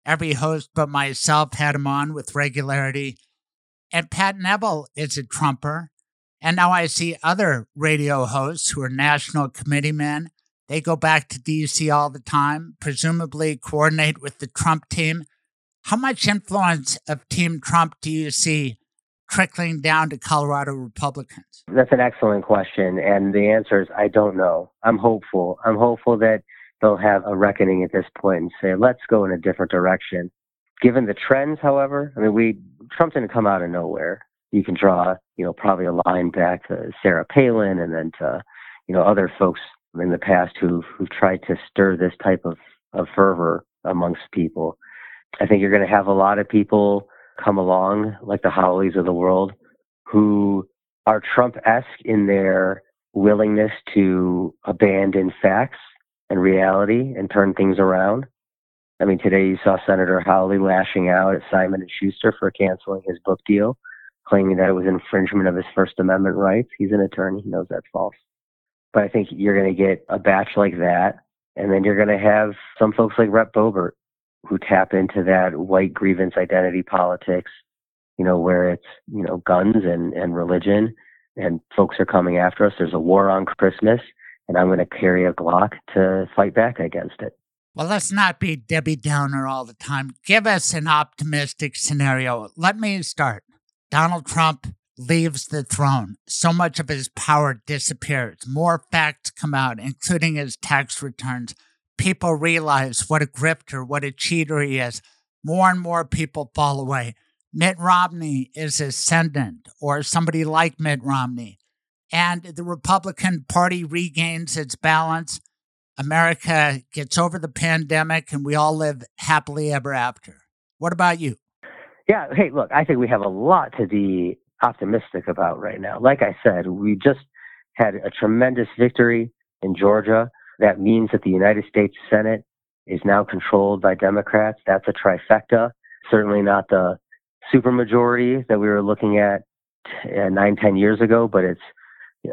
Every host but myself had him on with regularity. And Pat Neville is a Trumper. And now I see other radio hosts who are national committee men. They go back to DC all the time, presumably coordinate with the Trump team. How much influence of Team Trump do you see trickling down to Colorado Republicans? That's an excellent question. And the answer is I don't know. I'm hopeful. I'm hopeful that they'll have a reckoning at this point and say, let's go in a different direction. Given the trends, however, I mean, we Trump didn't come out of nowhere. You can draw, you know, probably a line back to Sarah Palin and then to, you know, other folks in the past who've who've tried to stir this type of, of fervor amongst people. I think you're going to have a lot of people come along, like the Hawleys of the world, who are Trump esque in their willingness to abandon facts and reality and turn things around. I mean, today you saw Senator Hawley lashing out at Simon and Schuster for canceling his book deal, claiming that it was infringement of his First Amendment rights. He's an attorney; he knows that's false. But I think you're going to get a batch like that, and then you're going to have some folks like Rep Boebert who tap into that white grievance identity politics, you know, where it's, you know, guns and, and religion and folks are coming after us. There's a war on Christmas and I'm going to carry a Glock to fight back against it. Well, let's not be Debbie Downer all the time. Give us an optimistic scenario. Let me start. Donald Trump leaves the throne. So much of his power disappears. More facts come out, including his tax returns people realize what a grifter, what a cheater he is, more and more people fall away. Mitt Romney is ascendant, or somebody like Mitt Romney. And the Republican Party regains its balance. America gets over the pandemic, and we all live happily ever after. What about you? Yeah, hey, look, I think we have a lot to be optimistic about right now. Like I said, we just had a tremendous victory in Georgia. That means that the United States Senate is now controlled by Democrats. That's a trifecta. Certainly not the supermajority that we were looking at uh, nine, ten years ago, but it's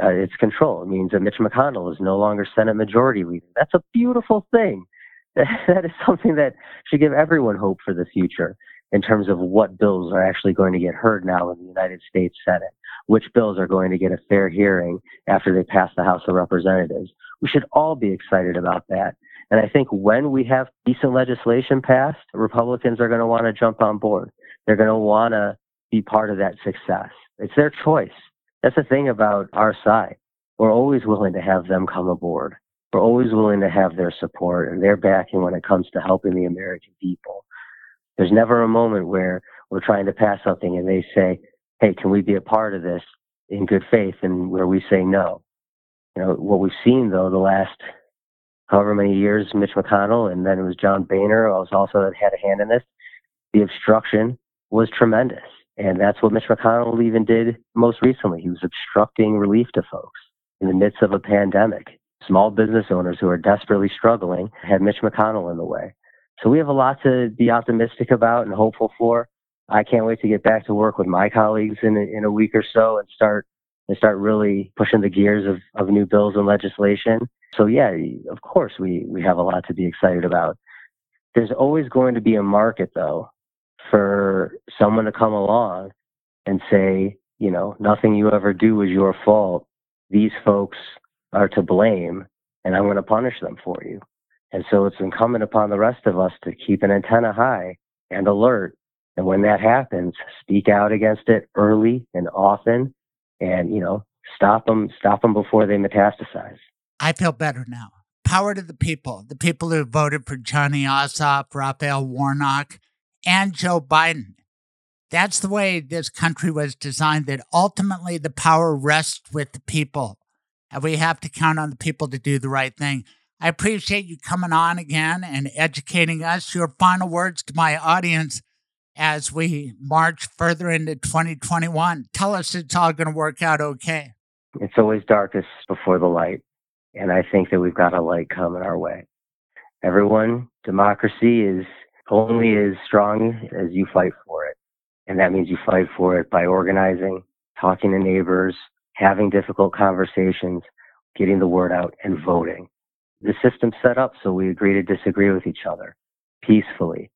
uh, its control. It means that Mitch McConnell is no longer Senate Majority Leader. That's a beautiful thing. that is something that should give everyone hope for the future in terms of what bills are actually going to get heard now in the United States Senate, which bills are going to get a fair hearing after they pass the House of Representatives. We should all be excited about that. And I think when we have decent legislation passed, Republicans are going to want to jump on board. They're going to want to be part of that success. It's their choice. That's the thing about our side. We're always willing to have them come aboard. We're always willing to have their support and their backing when it comes to helping the American people. There's never a moment where we're trying to pass something and they say, hey, can we be a part of this in good faith? And where we say no. You know, what we've seen though, the last however many years, Mitch McConnell and then it was John Boehner was also had a hand in this. The obstruction was tremendous. And that's what Mitch McConnell even did most recently. He was obstructing relief to folks in the midst of a pandemic. Small business owners who are desperately struggling had Mitch McConnell in the way. So we have a lot to be optimistic about and hopeful for. I can't wait to get back to work with my colleagues in a, in a week or so and start and start really pushing the gears of, of new bills and legislation. So yeah, of course we, we have a lot to be excited about. There's always going to be a market though for someone to come along and say, you know, nothing you ever do is your fault. These folks are to blame and I'm going to punish them for you. And so it's incumbent upon the rest of us to keep an antenna high and alert. And when that happens, speak out against it early and often and, you know, stop them, stop them before they metastasize. I feel better now. Power to the people, the people who voted for Johnny Ossoff, Raphael Warnock, and Joe Biden. That's the way this country was designed, that ultimately the power rests with the people. And we have to count on the people to do the right thing. I appreciate you coming on again and educating us. Your final words to my audience as we march further into 2021. Tell us it's all going to work out okay. It's always darkest before the light. And I think that we've got a light coming our way. Everyone, democracy is only as strong as you fight for it. And that means you fight for it by organizing, talking to neighbors, having difficult conversations, getting the word out, and voting. The system's set up so we agree to disagree with each other peacefully.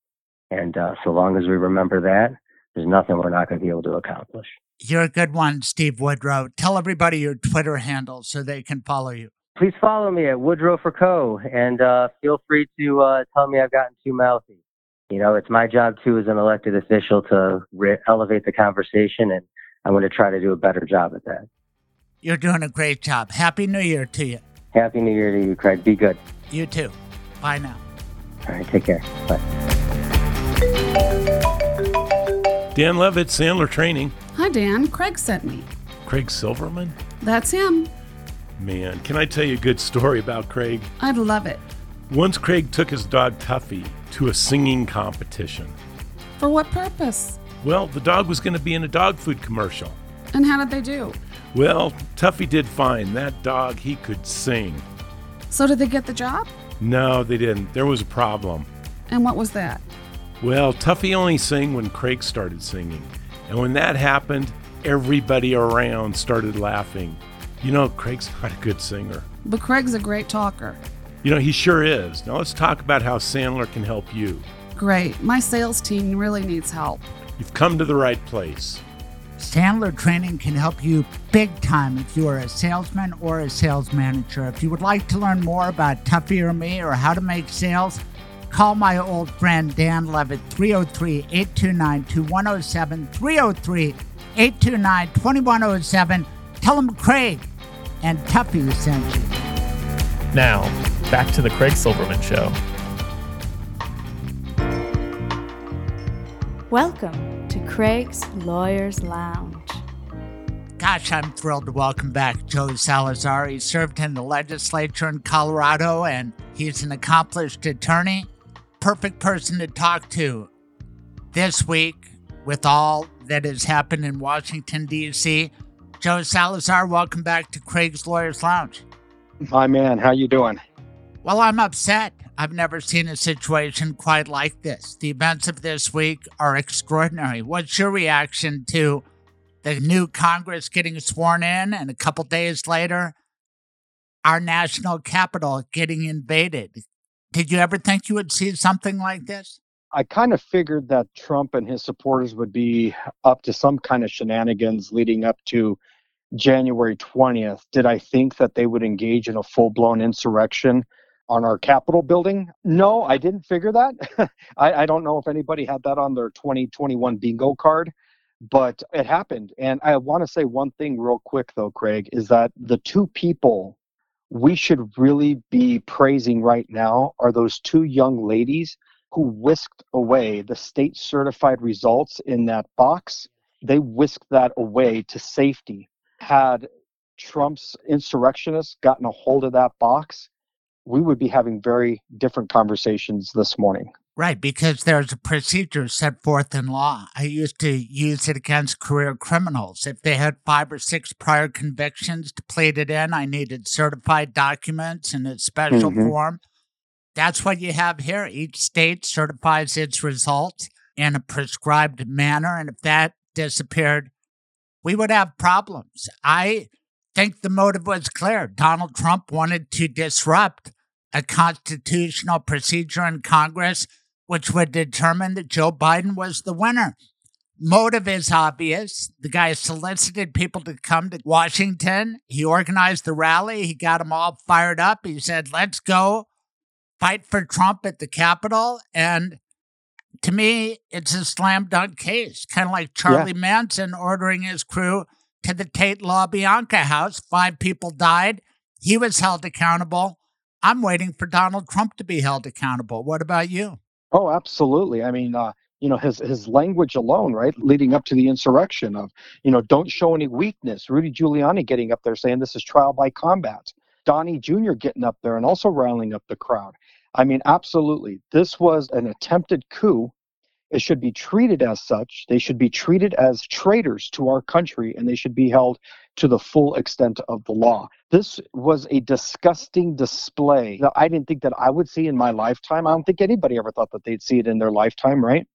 And uh, so long as we remember that, there's nothing we're not going to be able to accomplish. You're a good one, Steve Woodrow. Tell everybody your Twitter handle so they can follow you. Please follow me at Woodrow for Co. And uh, feel free to uh, tell me I've gotten too mouthy you know, it's my job too as an elected official to re- elevate the conversation, and I'm going to try to do a better job at that. You're doing a great job. Happy New Year to you. Happy New Year to you, Craig. Be good. You too. Bye now. All right, take care. Bye. Dan Levitt, Sandler Training. Hi, Dan. Craig sent me. Craig Silverman? That's him. Man, can I tell you a good story about Craig? I'd love it. Once Craig took his dog Tuffy to a singing competition. For what purpose? Well, the dog was going to be in a dog food commercial. And how did they do? Well, Tuffy did fine. That dog, he could sing. So did they get the job? No, they didn't. There was a problem. And what was that? Well, Tuffy only sang when Craig started singing. And when that happened, everybody around started laughing. You know, Craig's not a good singer. But Craig's a great talker. You know, he sure is. Now let's talk about how Sandler can help you. Great. My sales team really needs help. You've come to the right place. Sandler Training can help you big time if you are a salesman or a sales manager. If you would like to learn more about Tuffy or me or how to make sales, call my old friend Dan Levitt, 303 829 2107. 303 829 2107. Tell him Craig and Tuffy sent you. Now, back to the Craig Silverman Show. Welcome to Craig's Lawyers Lounge. Gosh, I'm thrilled to welcome back Joe Salazar. He served in the legislature in Colorado and he's an accomplished attorney. Perfect person to talk to this week with all that has happened in Washington, D.C. Joe Salazar, welcome back to Craig's Lawyers Lounge. Hi, man. How you doing? Well, I'm upset. I've never seen a situation quite like this. The events of this week are extraordinary. What's your reaction to the new Congress getting sworn in, and a couple days later, our national capital getting invaded. Did you ever think you would see something like this? I kind of figured that Trump and his supporters would be up to some kind of shenanigans leading up to January 20th. Did I think that they would engage in a full blown insurrection on our Capitol building? No, I didn't figure that. I, I, don't know if anybody had that on their 2021 bingo card, but it happened. And I want to say one thing real quick, though, Craig, is that the two people we should really be praising right now are those two young ladies who whisked away the state certified results in that box. They whisked that away to safety. Had Trump's insurrectionists gotten a hold of that box, we would be having very different conversations this morning. Right, because there's a procedure set forth in law. I used to use it against career criminals. If they had five or six prior convictions to plead it in, I needed certified documents in a special mm-hmm. form. That's what you have here. Each state certifies its results in a prescribed manner. And if that disappeared, we would have problems. I think the motive was clear. Donald Trump wanted to disrupt a constitutional procedure in Congress which would determine that Joe Biden was the winner. Motive is obvious. The guy solicited people to come to Washington. He organized the rally. He got them all fired up. He said, let's go fight for Trump at the Capitol. And to me, it's a slam dunk case, kind of like Charlie yeah. Manson ordering his crew to the Tate LaBianca house. Five people died. He was held accountable. I'm waiting for Donald Trump to be held accountable. What about you? Oh, absolutely. I mean, uh, you know, his his language alone, right, leading up to the insurrection of, you know, don't show any weakness. Rudy Giuliani getting up there saying this is trial by combat. Donnie Jr. getting up there and also riling up the crowd. I mean, absolutely. This was an attempted coup it should be treated as such. They should be treated as traitors to our country and they should be held to the full extent of the law. This was a disgusting display that I didn't think that I would see in my lifetime. I don't think anybody ever thought that they'd see it in their lifetime, right?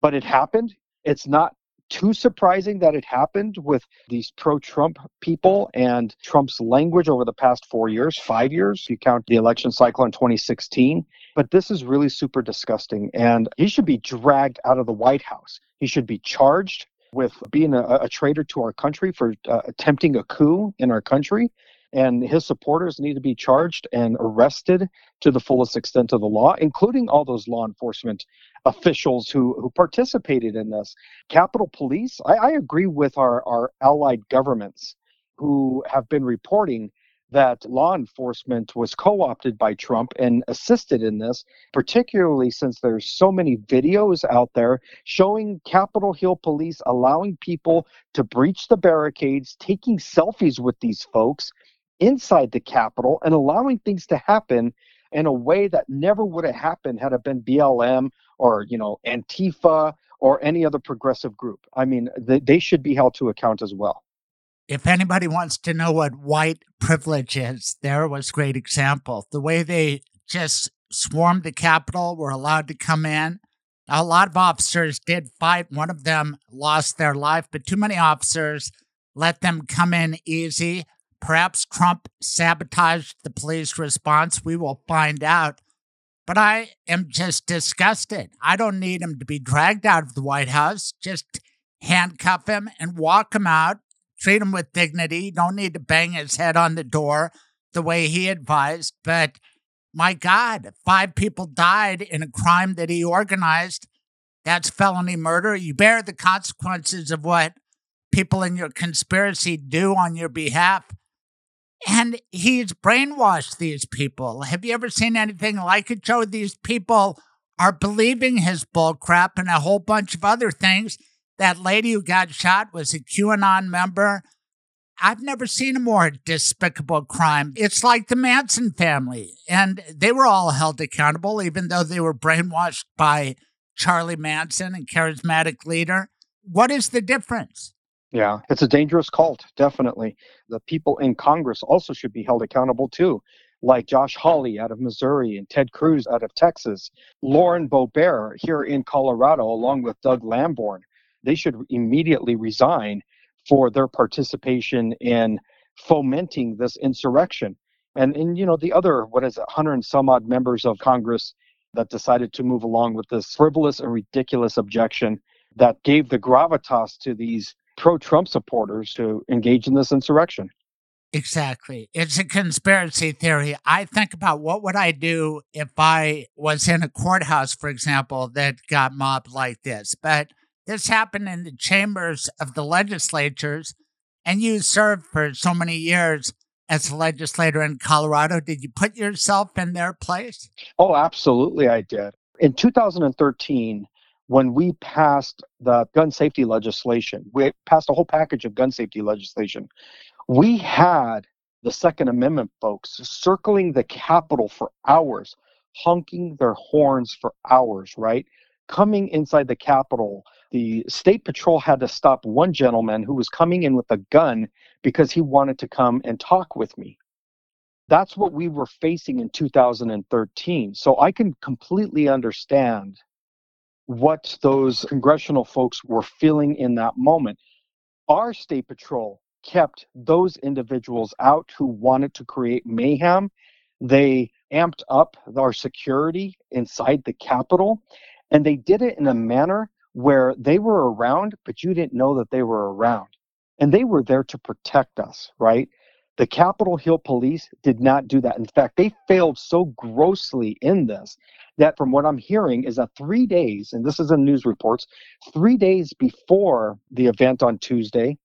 But it happened. It's not too surprising that it happened with these pro Trump people and Trump's language over the past four years, five years, you count the election cycle in 2016. But this is really super disgusting. And he should be dragged out of the White House. He should be charged with being a, a traitor to our country for uh, attempting a coup in our country and his supporters need to be charged and arrested to the fullest extent of the law, including all those law enforcement officials who, who participated in this. Capitol Police, I, I agree with our, our allied governments who have been reporting that law enforcement was co-opted by Trump and assisted in this, particularly since there's so many videos out there showing Capitol Hill police allowing people to breach the barricades, taking selfies with these folks, inside the Capitol and allowing things to happen in a way that never would have happened had it been BLM or you know Antifa or any other progressive group. I mean, they, they should be held to account as well. If anybody wants to know what white privilege is, there was great example. The way they just swarmed the Capitol, were allowed to come in. A lot of officers did fight. One of them lost their life, but too many officers let them come in easy. Perhaps Trump sabotaged the police response. We will find out. But I am just disgusted. I don't need him to be dragged out of the White House. Just handcuff him and walk him out. Treat him with dignity. Don't need to bang his head on the door the way he advised. But my God, five people died in a crime that he organized. That's felony murder. You bear the consequences of what people in your conspiracy do on your behalf. And he's brainwashed these people. Have you ever seen anything like it, Joe? These people are believing his bullcrap and a whole bunch of other things. That lady who got shot was a QAnon member. I've never seen a more despicable crime. It's like the Manson family, and they were all held accountable, even though they were brainwashed by Charlie Manson and charismatic leader. What is the difference? Yeah, it's a dangerous cult, definitely. The people in Congress also should be held accountable too, like Josh Hawley out of Missouri and Ted Cruz out of Texas, Lauren Boebert here in Colorado, along with Doug Lamborn. They should immediately resign for their participation in fomenting this insurrection. And, and you know, the other, what is it, 100 and some odd members of Congress that decided to move along with this frivolous and ridiculous objection that gave the gravitas to these pro Trump supporters to engage in this insurrection. Exactly. It's a conspiracy theory. I think about what would I do if I was in a courthouse, for example, that got mobbed like this. But this happened in the chambers of the legislatures, and you served for so many years as a legislator in Colorado. Did you put yourself in their place? Oh, absolutely, I did. In 2013, when we passed the gun safety legislation, we passed a whole package of gun safety legislation. We had the Second Amendment folks circling the Capitol for hours, honking their horns for hours, right? Coming inside the Capitol, the State Patrol had to stop one gentleman who was coming in with a gun because he wanted to come and talk with me. That's what we were facing in 2013. So I can completely understand what those congressional folks were feeling in that moment. Our State Patrol kept those individuals out who wanted to create mayhem. They amped up our security inside the Capitol, and they did it in a manner where they were around, but you didn't know that they were around. And they were there to protect us, right? The Capitol Hill police did not do that. In fact, they failed so grossly in this that, from what I'm hearing, is that three days, and this is in news reports, three days before the event on Tuesday,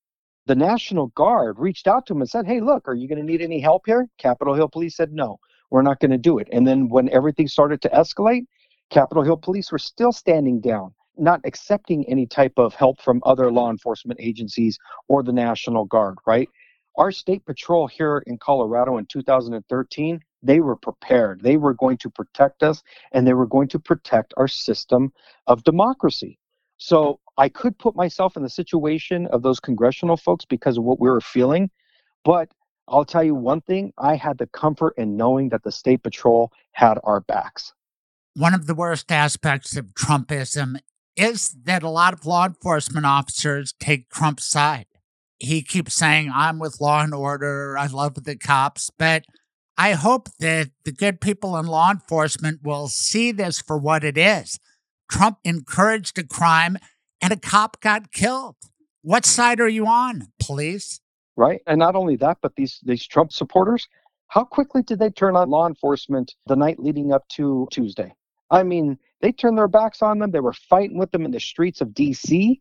the National Guard reached out to him and said, Hey, look, are you going to need any help here? Capitol Hill Police said, No, we're not going to do it. And then when everything started to escalate, Capitol Hill Police were still standing down, not accepting any type of help from other law enforcement agencies or the National Guard, right? Our state patrol here in Colorado in 2013, they were prepared. They were going to protect us and they were going to protect our system of democracy. So I could put myself in the situation of those congressional folks because of what we were feeling. But I'll tell you one thing I had the comfort in knowing that the State Patrol had our backs. One of the worst aspects of Trumpism is that a lot of law enforcement officers take Trump's side. He keeps saying, I'm with law and order, I love the cops, but I hope that the good people in law enforcement will see this for what it is. Trump encouraged a crime and a cop got killed. What side are you on, police? Right. And not only that, but these these Trump supporters, how quickly did they turn on law enforcement the night leading up to Tuesday? I mean, they turned their backs on them. They were fighting with them in the streets of DC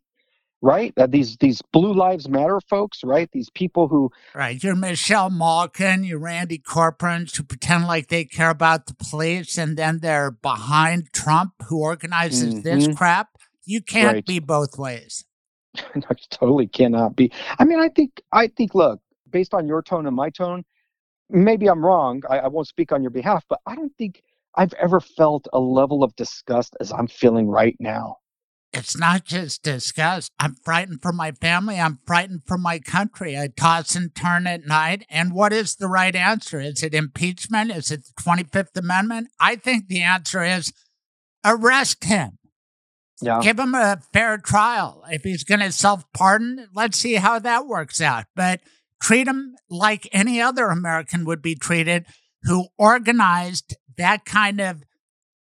right? Uh, these these Blue Lives Matter folks, right? These people who right. You're Michelle Malkin, you're Randy Corporons who pretend like they care about the police, and then they're behind Trump, who organizes mm-hmm. this crap. You can't right. be both ways. no, you totally cannot be. I mean, I think I think look, based on your tone and my tone, maybe I'm wrong. I, I won't speak on your behalf, but I don't think I've ever felt a level of disgust as I'm feeling right now it's not just disgust. I'm frightened for my family. I'm frightened for my country. I toss and turn at night. And what is the right answer? Is it impeachment? Is it the 25th Amendment? I think the answer is arrest him. Yeah. Give him a fair trial. If he's going to self pardon, let's see how that works out. But treat him like any other American would be treated who organized that kind of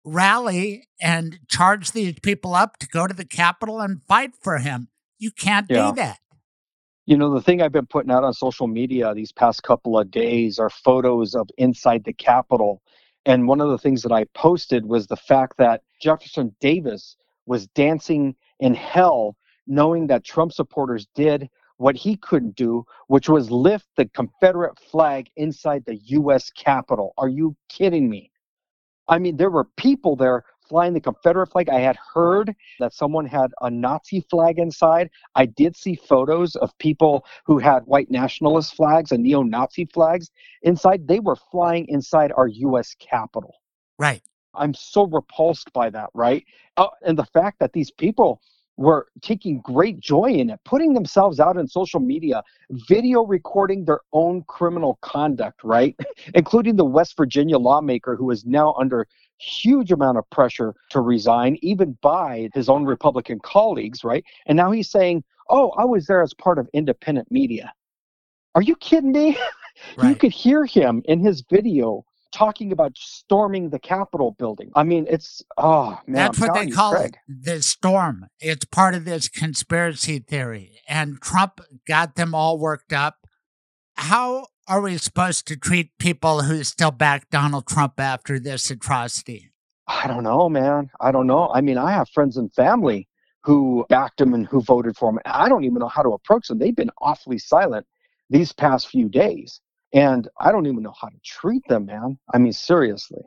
rally and charge these people up to go to the Capitol and fight for him. You can't yeah. do that. You know, the thing I've been putting out on social media these past couple of days are photos of inside the Capitol. And one of the things that I posted was the fact that Jefferson Davis was dancing in hell, knowing that Trump supporters did what he couldn't do, which was lift the Confederate flag inside the U.S. Capitol. Are you kidding me? I mean, there were people there flying the Confederate flag. I had heard that someone had a Nazi flag inside. I did see photos of people who had white nationalist flags and neo Nazi flags inside. They were flying inside our U.S. Capitol. Right. I'm so repulsed by that, right? Uh, and the fact that these people were taking great joy in it, putting themselves out in social media, video recording their own criminal conduct, right? Including the West Virginia lawmaker who is now under huge amount of pressure to resign, even by his own Republican colleagues, right? And now he's saying, Oh, I was there as part of independent media. Are you kidding me? Right. You could hear him in his video talking about storming the Capitol building. I mean, it's oh man. That's I'm what they you, call Craig. it, the storm. It's part of this conspiracy theory, and Trump got them all worked up. How are we supposed to treat people who still back Donald Trump after this atrocity? I don't know, man. I don't know. I mean, I have friends and family who backed him and who voted for him. I don't even know how to approach them. They've been awfully silent these past few days. And I don't even know how to treat them, man. I mean, seriously.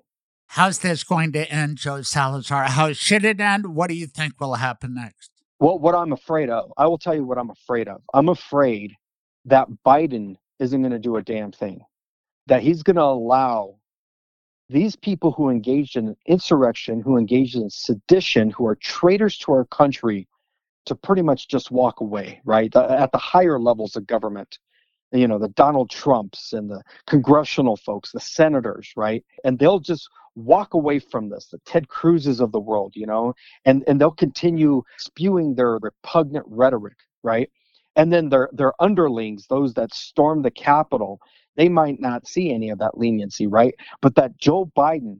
How's this going to end, Joe Salazar? How should it end? What do you think will happen next? Well, what I'm afraid of, I will tell you what I'm afraid of. I'm afraid that Biden isn't going to do a damn thing, that he's going to allow these people who engaged in insurrection, who engaged in sedition, who are traitors to our country, to pretty much just walk away, right? At the higher levels of government you know, the Donald Trumps and the congressional folks, the senators, right? And they'll just walk away from this, the Ted Cruzes of the world, you know, and, and they'll continue spewing their repugnant rhetoric, right? And then their their underlings, those that storm the Capitol, they might not see any of that leniency, right? But that Joe Biden,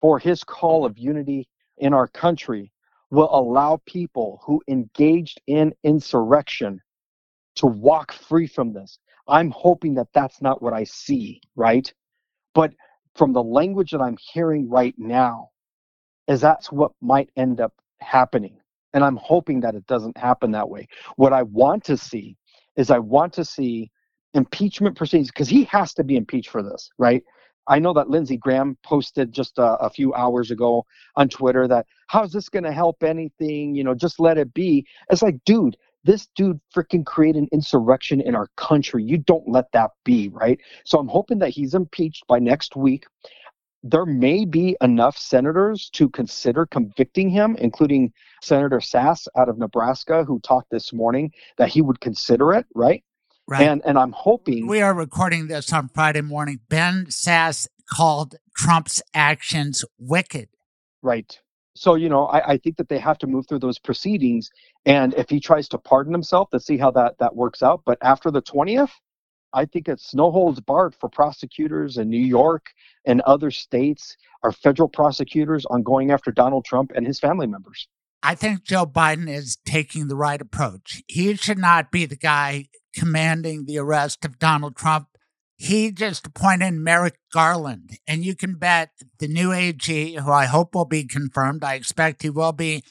for his call of unity in our country, will allow people who engaged in insurrection to walk free from this. I'm hoping that that's not what I see, right? But from the language that I'm hearing right now, is that's what might end up happening. And I'm hoping that it doesn't happen that way. What I want to see is I want to see impeachment proceedings because he has to be impeached for this, right? I know that Lindsey Graham posted just a, a few hours ago on Twitter that how's this going to help anything? You know, just let it be. It's like, dude, this dude freaking created an insurrection in our country. You don't let that be, right? So I'm hoping that he's impeached by next week. There may be enough senators to consider convicting him, including Senator Sasse out of Nebraska, who talked this morning that he would consider it, right? Right. And and I'm hoping we are recording this on Friday morning. Ben Sasse called Trump's actions wicked. Right. So, you know, I, I think that they have to move through those proceedings. And if he tries to pardon himself, let's see how that, that works out. But after the 20th, I think it's no holds barred for prosecutors in New York and other states, our federal prosecutors, on going after Donald Trump and his family members. I think Joe Biden is taking the right approach. He should not be the guy commanding the arrest of Donald Trump he just appointed Merrick Garland. And you can bet the new AG, who I hope will be confirmed, I expect he will be,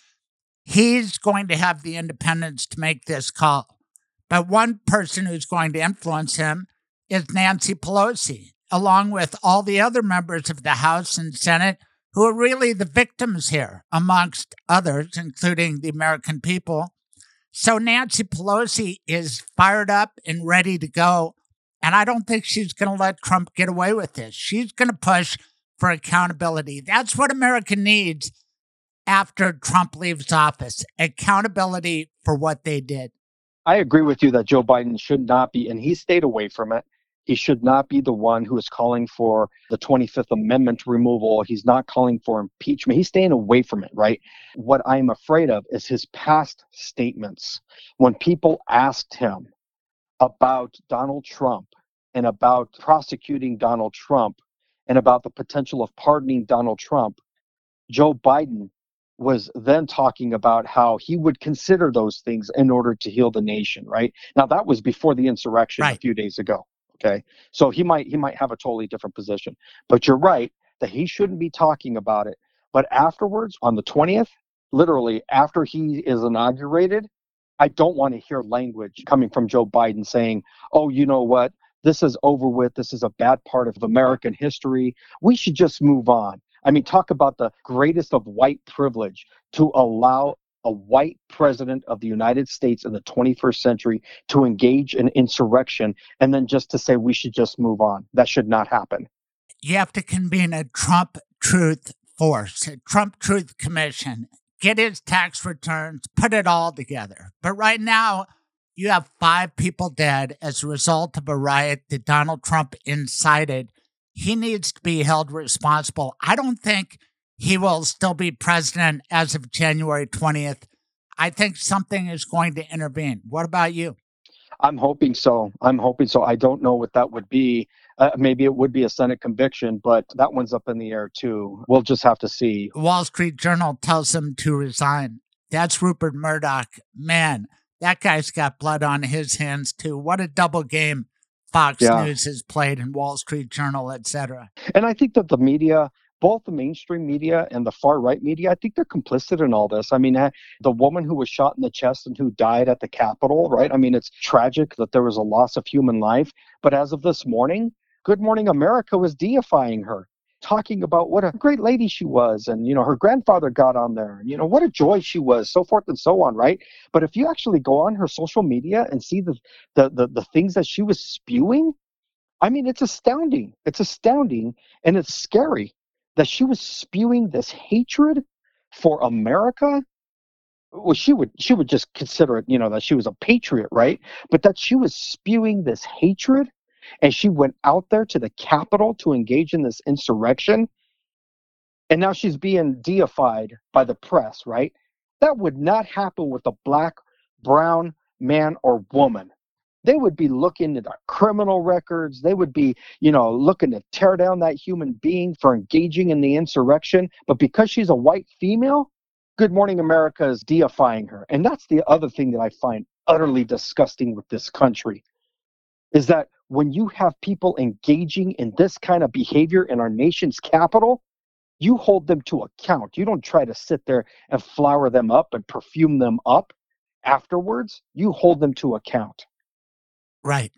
he's going to have the independence to make this call. But one person who's going to influence him is Nancy Pelosi, along with all the other members of the House and Senate who are really the victims here, amongst others, including the American people. So Nancy Pelosi is fired up and ready to go and I don't think she's going to let Trump get away with this. She's going to push for accountability. That's what America needs after Trump leaves office accountability for what they did. I agree with you that Joe Biden should not be, and he stayed away from it. He should not be the one who is calling for the 25th Amendment removal. He's not calling for impeachment. He's staying away from it, right? What I'm afraid of is his past statements. When people asked him, about Donald Trump and about prosecuting Donald Trump and about the potential of pardoning Donald Trump, Joe Biden was then talking about how he would consider those things in order to heal the nation, right? Now that was before the insurrection right. a few days ago. Okay. So he might he might have a totally different position. But you're right that he shouldn't be talking about it. But afterwards, on the 20th, literally after he is inaugurated, I don't want to hear language coming from Joe Biden saying, oh, you know what? This is over with. This is a bad part of American history. We should just move on. I mean, talk about the greatest of white privilege to allow a white president of the United States in the 21st century to engage in insurrection and then just to say we should just move on. That should not happen. You have to convene a Trump Truth Force, a Trump Truth Commission get his tax returns, put it all together. But right now, you have five people dead as a result of a riot that Donald Trump incited. He needs to be held responsible. I don't think he will still be president as of January 20th. I think something is going to intervene. What about you? I'm hoping so. I'm hoping so. I don't know what that would be. Uh, maybe it would be a Senate conviction, but that one's up in the air too. We'll just have to see. Wall Street Journal tells him to resign. That's Rupert Murdoch. Man, that guy's got blood on his hands too. What a double game Fox Yeah. News has played in Wall Street Journal, etc. And I think that the media, both the mainstream media and the far right media, I think they're complicit in all this. I mean, the woman who was shot in the chest and who died at the Capitol, right? I mean, it's tragic that there was a loss of human life. But as of this morning, Good Morning America was deifying her, talking about what a great lady she was. And, you know, her grandfather got on there, and, you know, what a joy she was, so forth and so on, right? But if you actually go on her social media and see the, the, the, the things that she was spewing, I mean, it's astounding. It's astounding and it's scary that she was spewing this hatred for America. Well, she would she would just consider it, you know, that she was a patriot, right? But that she was spewing this hatred and she went out there to the Capitol to engage in this insurrection. And now she's being deified by the press, right? That would not happen with a black, brown man or woman they would be looking at criminal records. They would be, you know, looking to tear down that human being for engaging in the insurrection. But because she's a white female, Good Morning America is deifying her. And that's the other thing that I find utterly disgusting with this country is that when you have people engaging in this kind of behavior in our nation's capital, you hold them to account. You don't try to sit there and flower them up and perfume them up afterwards. You hold them to account. Right.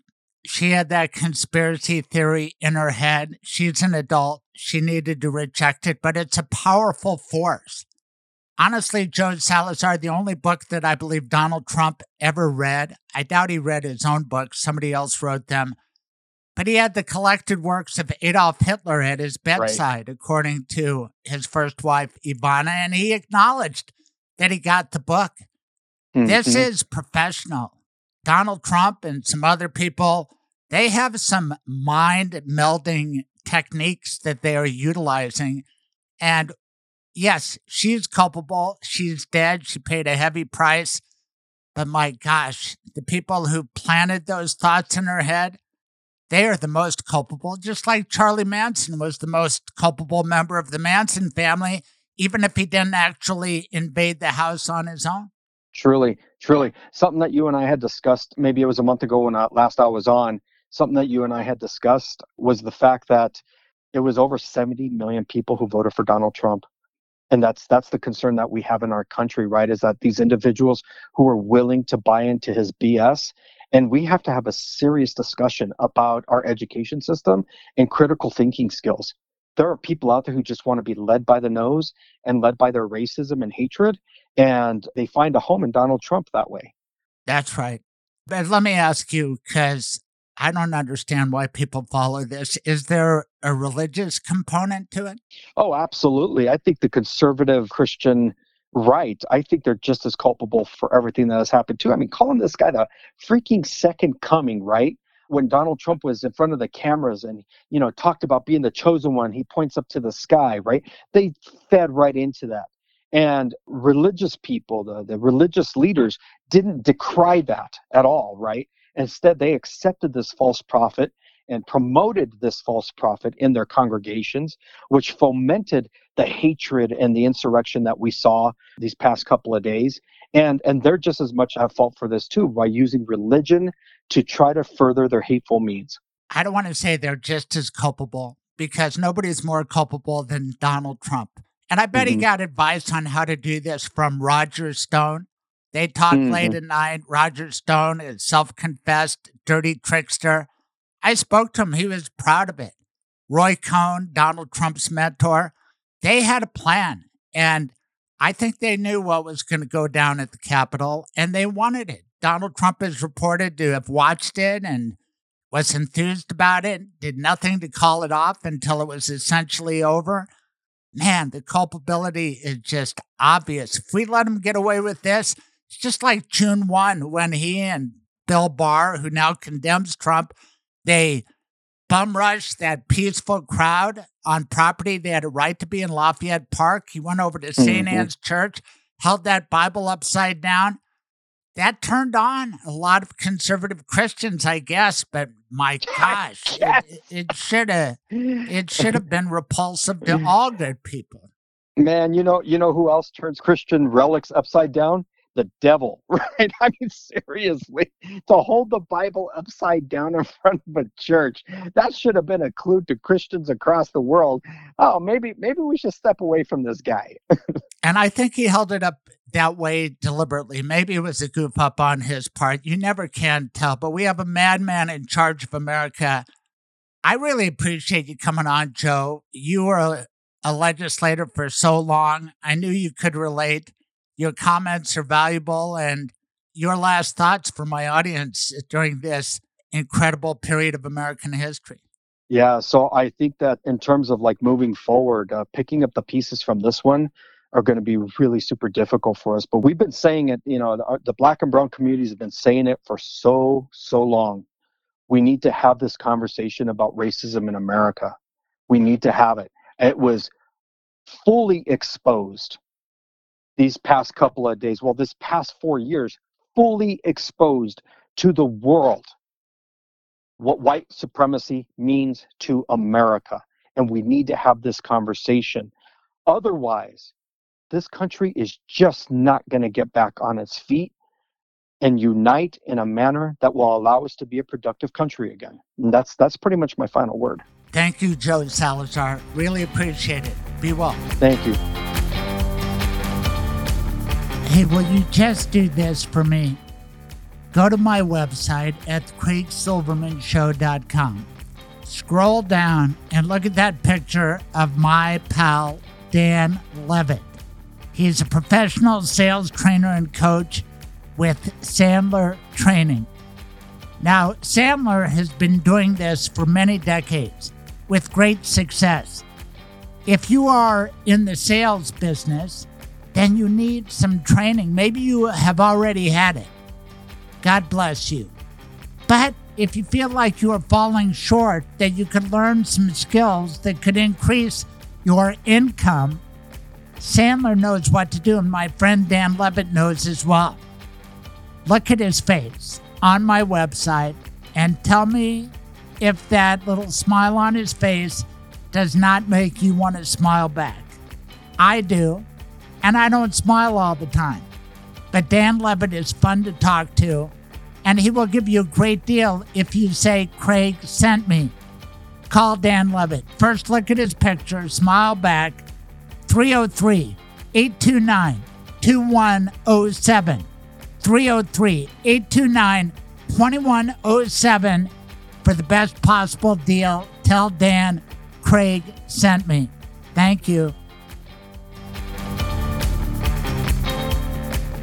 She had that conspiracy theory in her head. She's an adult. She needed to reject it, but it's a powerful force. Honestly, Joe Salazar, the only book that I believe Donald Trump ever read, I doubt he read his own books, somebody else wrote them, but he had the collected works of Adolf Hitler at his bedside, according to his first wife, Ivana, and he acknowledged that he got the book. This Mhm. is professional. Donald Trump and some other people, they have some mind melding techniques that they are utilizing. And yes, she's culpable. She's dead. She paid a heavy price. But my gosh, the people who planted those thoughts in her head, they are the most culpable, just like Charlie Manson was the most culpable member of the Manson family, even if he didn't actually invade the house on his own. Truly, truly. Something that you and I had discussed, maybe it was a month ago when uh, last I was on, something that you and I had discussed was the fact that it was over 70 million people who voted for Donald Trump. And that's that's the concern that we have in our country, right? Is that these individuals who are willing to buy into his BS and we have to have a serious discussion about our education system and critical thinking skills. There are people out there who just want to be led by the nose and led by their racism and hatred and they find a home in Donald Trump that way. That's right. But let me ask you, because I don't understand why people follow this. Is there a religious component to it? Oh, absolutely. I think the conservative Christian right, I think they're just as culpable for everything that has happened too. I mean, calling this guy the freaking second coming, right? When Donald Trump was in front of the cameras and, you know, talked about being the chosen one, he points up to the sky, right? They fed right into that. And religious people, the, the religious leaders, didn't decry that at all, right? Instead, they accepted this false prophet and promoted this false prophet in their congregations, which fomented the hatred and the insurrection that we saw these past couple of days. And and they're just as much at fault for this too by using religion to try to further their hateful means. I don't want to say they're just as culpable because nobody's more culpable than Donald Trump. And I bet he Mhm. got advice on how to do this from Roger Stone. They talk late Mhm. at night. Roger Stone is self confessed dirty trickster. I spoke to him. He was proud of it. Roy Cohn, Donald Trump's mentor, they had a plan. And I think they knew what was going to go down at the Capitol and they wanted it. Donald Trump is reported to have watched it and was enthused about it, did nothing to call it off until it was essentially over. man, the culpability is just obvious. If we let him get away with this, it's just like June 1 when he and Bill Barr, who now condemns Trump, they bum rushed that peaceful crowd on property they had a right to be in Lafayette Park. He went over to saint Mhm. Anne's Church, held that Bible upside down. That turned on a lot of conservative Christians, I guess, but my gosh, it, it should have it should have been repulsive to all good people. Man, you know, you know who else turns Christian relics upside down? The devil, right? I mean, seriously, to hold the Bible upside down in front of a church, that should have been a clue to Christians across the world. Oh, maybe, maybe we should step away from this guy. And I think he held it up that way deliberately. Maybe it was a goof up on his part. You never can tell, but we have a madman in charge of America. I really appreciate you coming on, Joe. You were a, a legislator for so long. I knew you could relate. Your comments are valuable, and your last thoughts for my audience during this incredible period of American history. Yeah, so I think that in terms of like moving forward, uh, picking up the pieces from this one are going to be really super difficult for us. But we've been saying it, you know, the, the black and brown communities have been saying it for so, so long. We need to have this conversation about racism in America. We need to have it. It was fully exposed these past couple of days, well, this past four years, fully exposed to the world what white supremacy means to America. And we need to have this conversation. Otherwise, this country is just not going to get back on its feet and unite in a manner that will allow us to be a productive country again. And that's that's pretty much my final word. Thank you, Joe Salazar. Really appreciate it. Be well. Thank you. Hey, will you just do this for me? Go to my website at craigsilvermanshow.com. Scroll down and look at that picture of my pal, Dan Levitt. He's a professional sales trainer and coach with Sandler Training. Now, Sandler has been doing this for many decades with great success. If you are in the sales business, then you need some training. Maybe you have already had it. God bless you. But if you feel like you are falling short, that you could learn some skills that could increase your income, Sandler knows what to do, and my friend Dan Levitt knows as well. Look at his face on my website and tell me if that little smile on his face does not make you want to smile back. I do, and I don't smile all the time. But Dan Levitt is fun to talk to, and he will give you a great deal if you say, Craig sent me. Call Dan Levitt. First, look at his picture, smile back. 303 829 2107. 303 829 2107 for the best possible deal. Tell Dan Craig sent me. Thank you.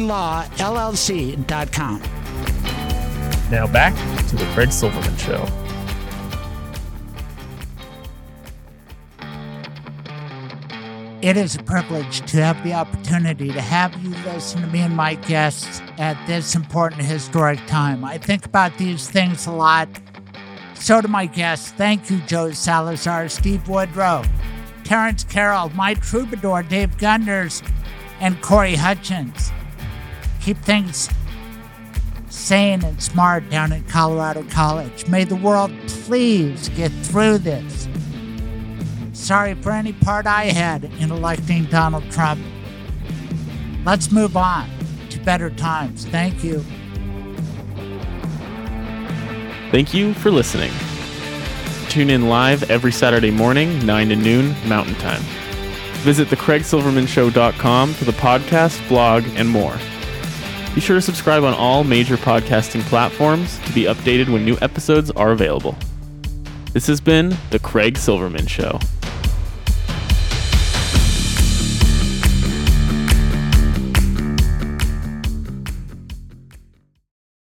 mblawllc.com. Now back to the Craig Silverman Show. It is a privilege to have the opportunity to have you listen to me and my guests at this important historic time. I think about these things a lot. So do my guests. Thank you, Joe Salazar, Steve Woodrow, Terrance Carroll, my troubadour, Dave Gunders, and Corey Hutchins. Keep things sane and smart down at Colorado College. May the world please get through this. Sorry for any part I had in electing Donald Trump. Let's move on to better times. Thank you. Thank you for listening. Tune in live every Saturday morning, 9 to noon Mountain Time. Visit thecraigsilvermanshow.com for the podcast, blog, and more. Be sure to subscribe on all major podcasting platforms to be updated when new episodes are available. This has been The Craig Silverman Show.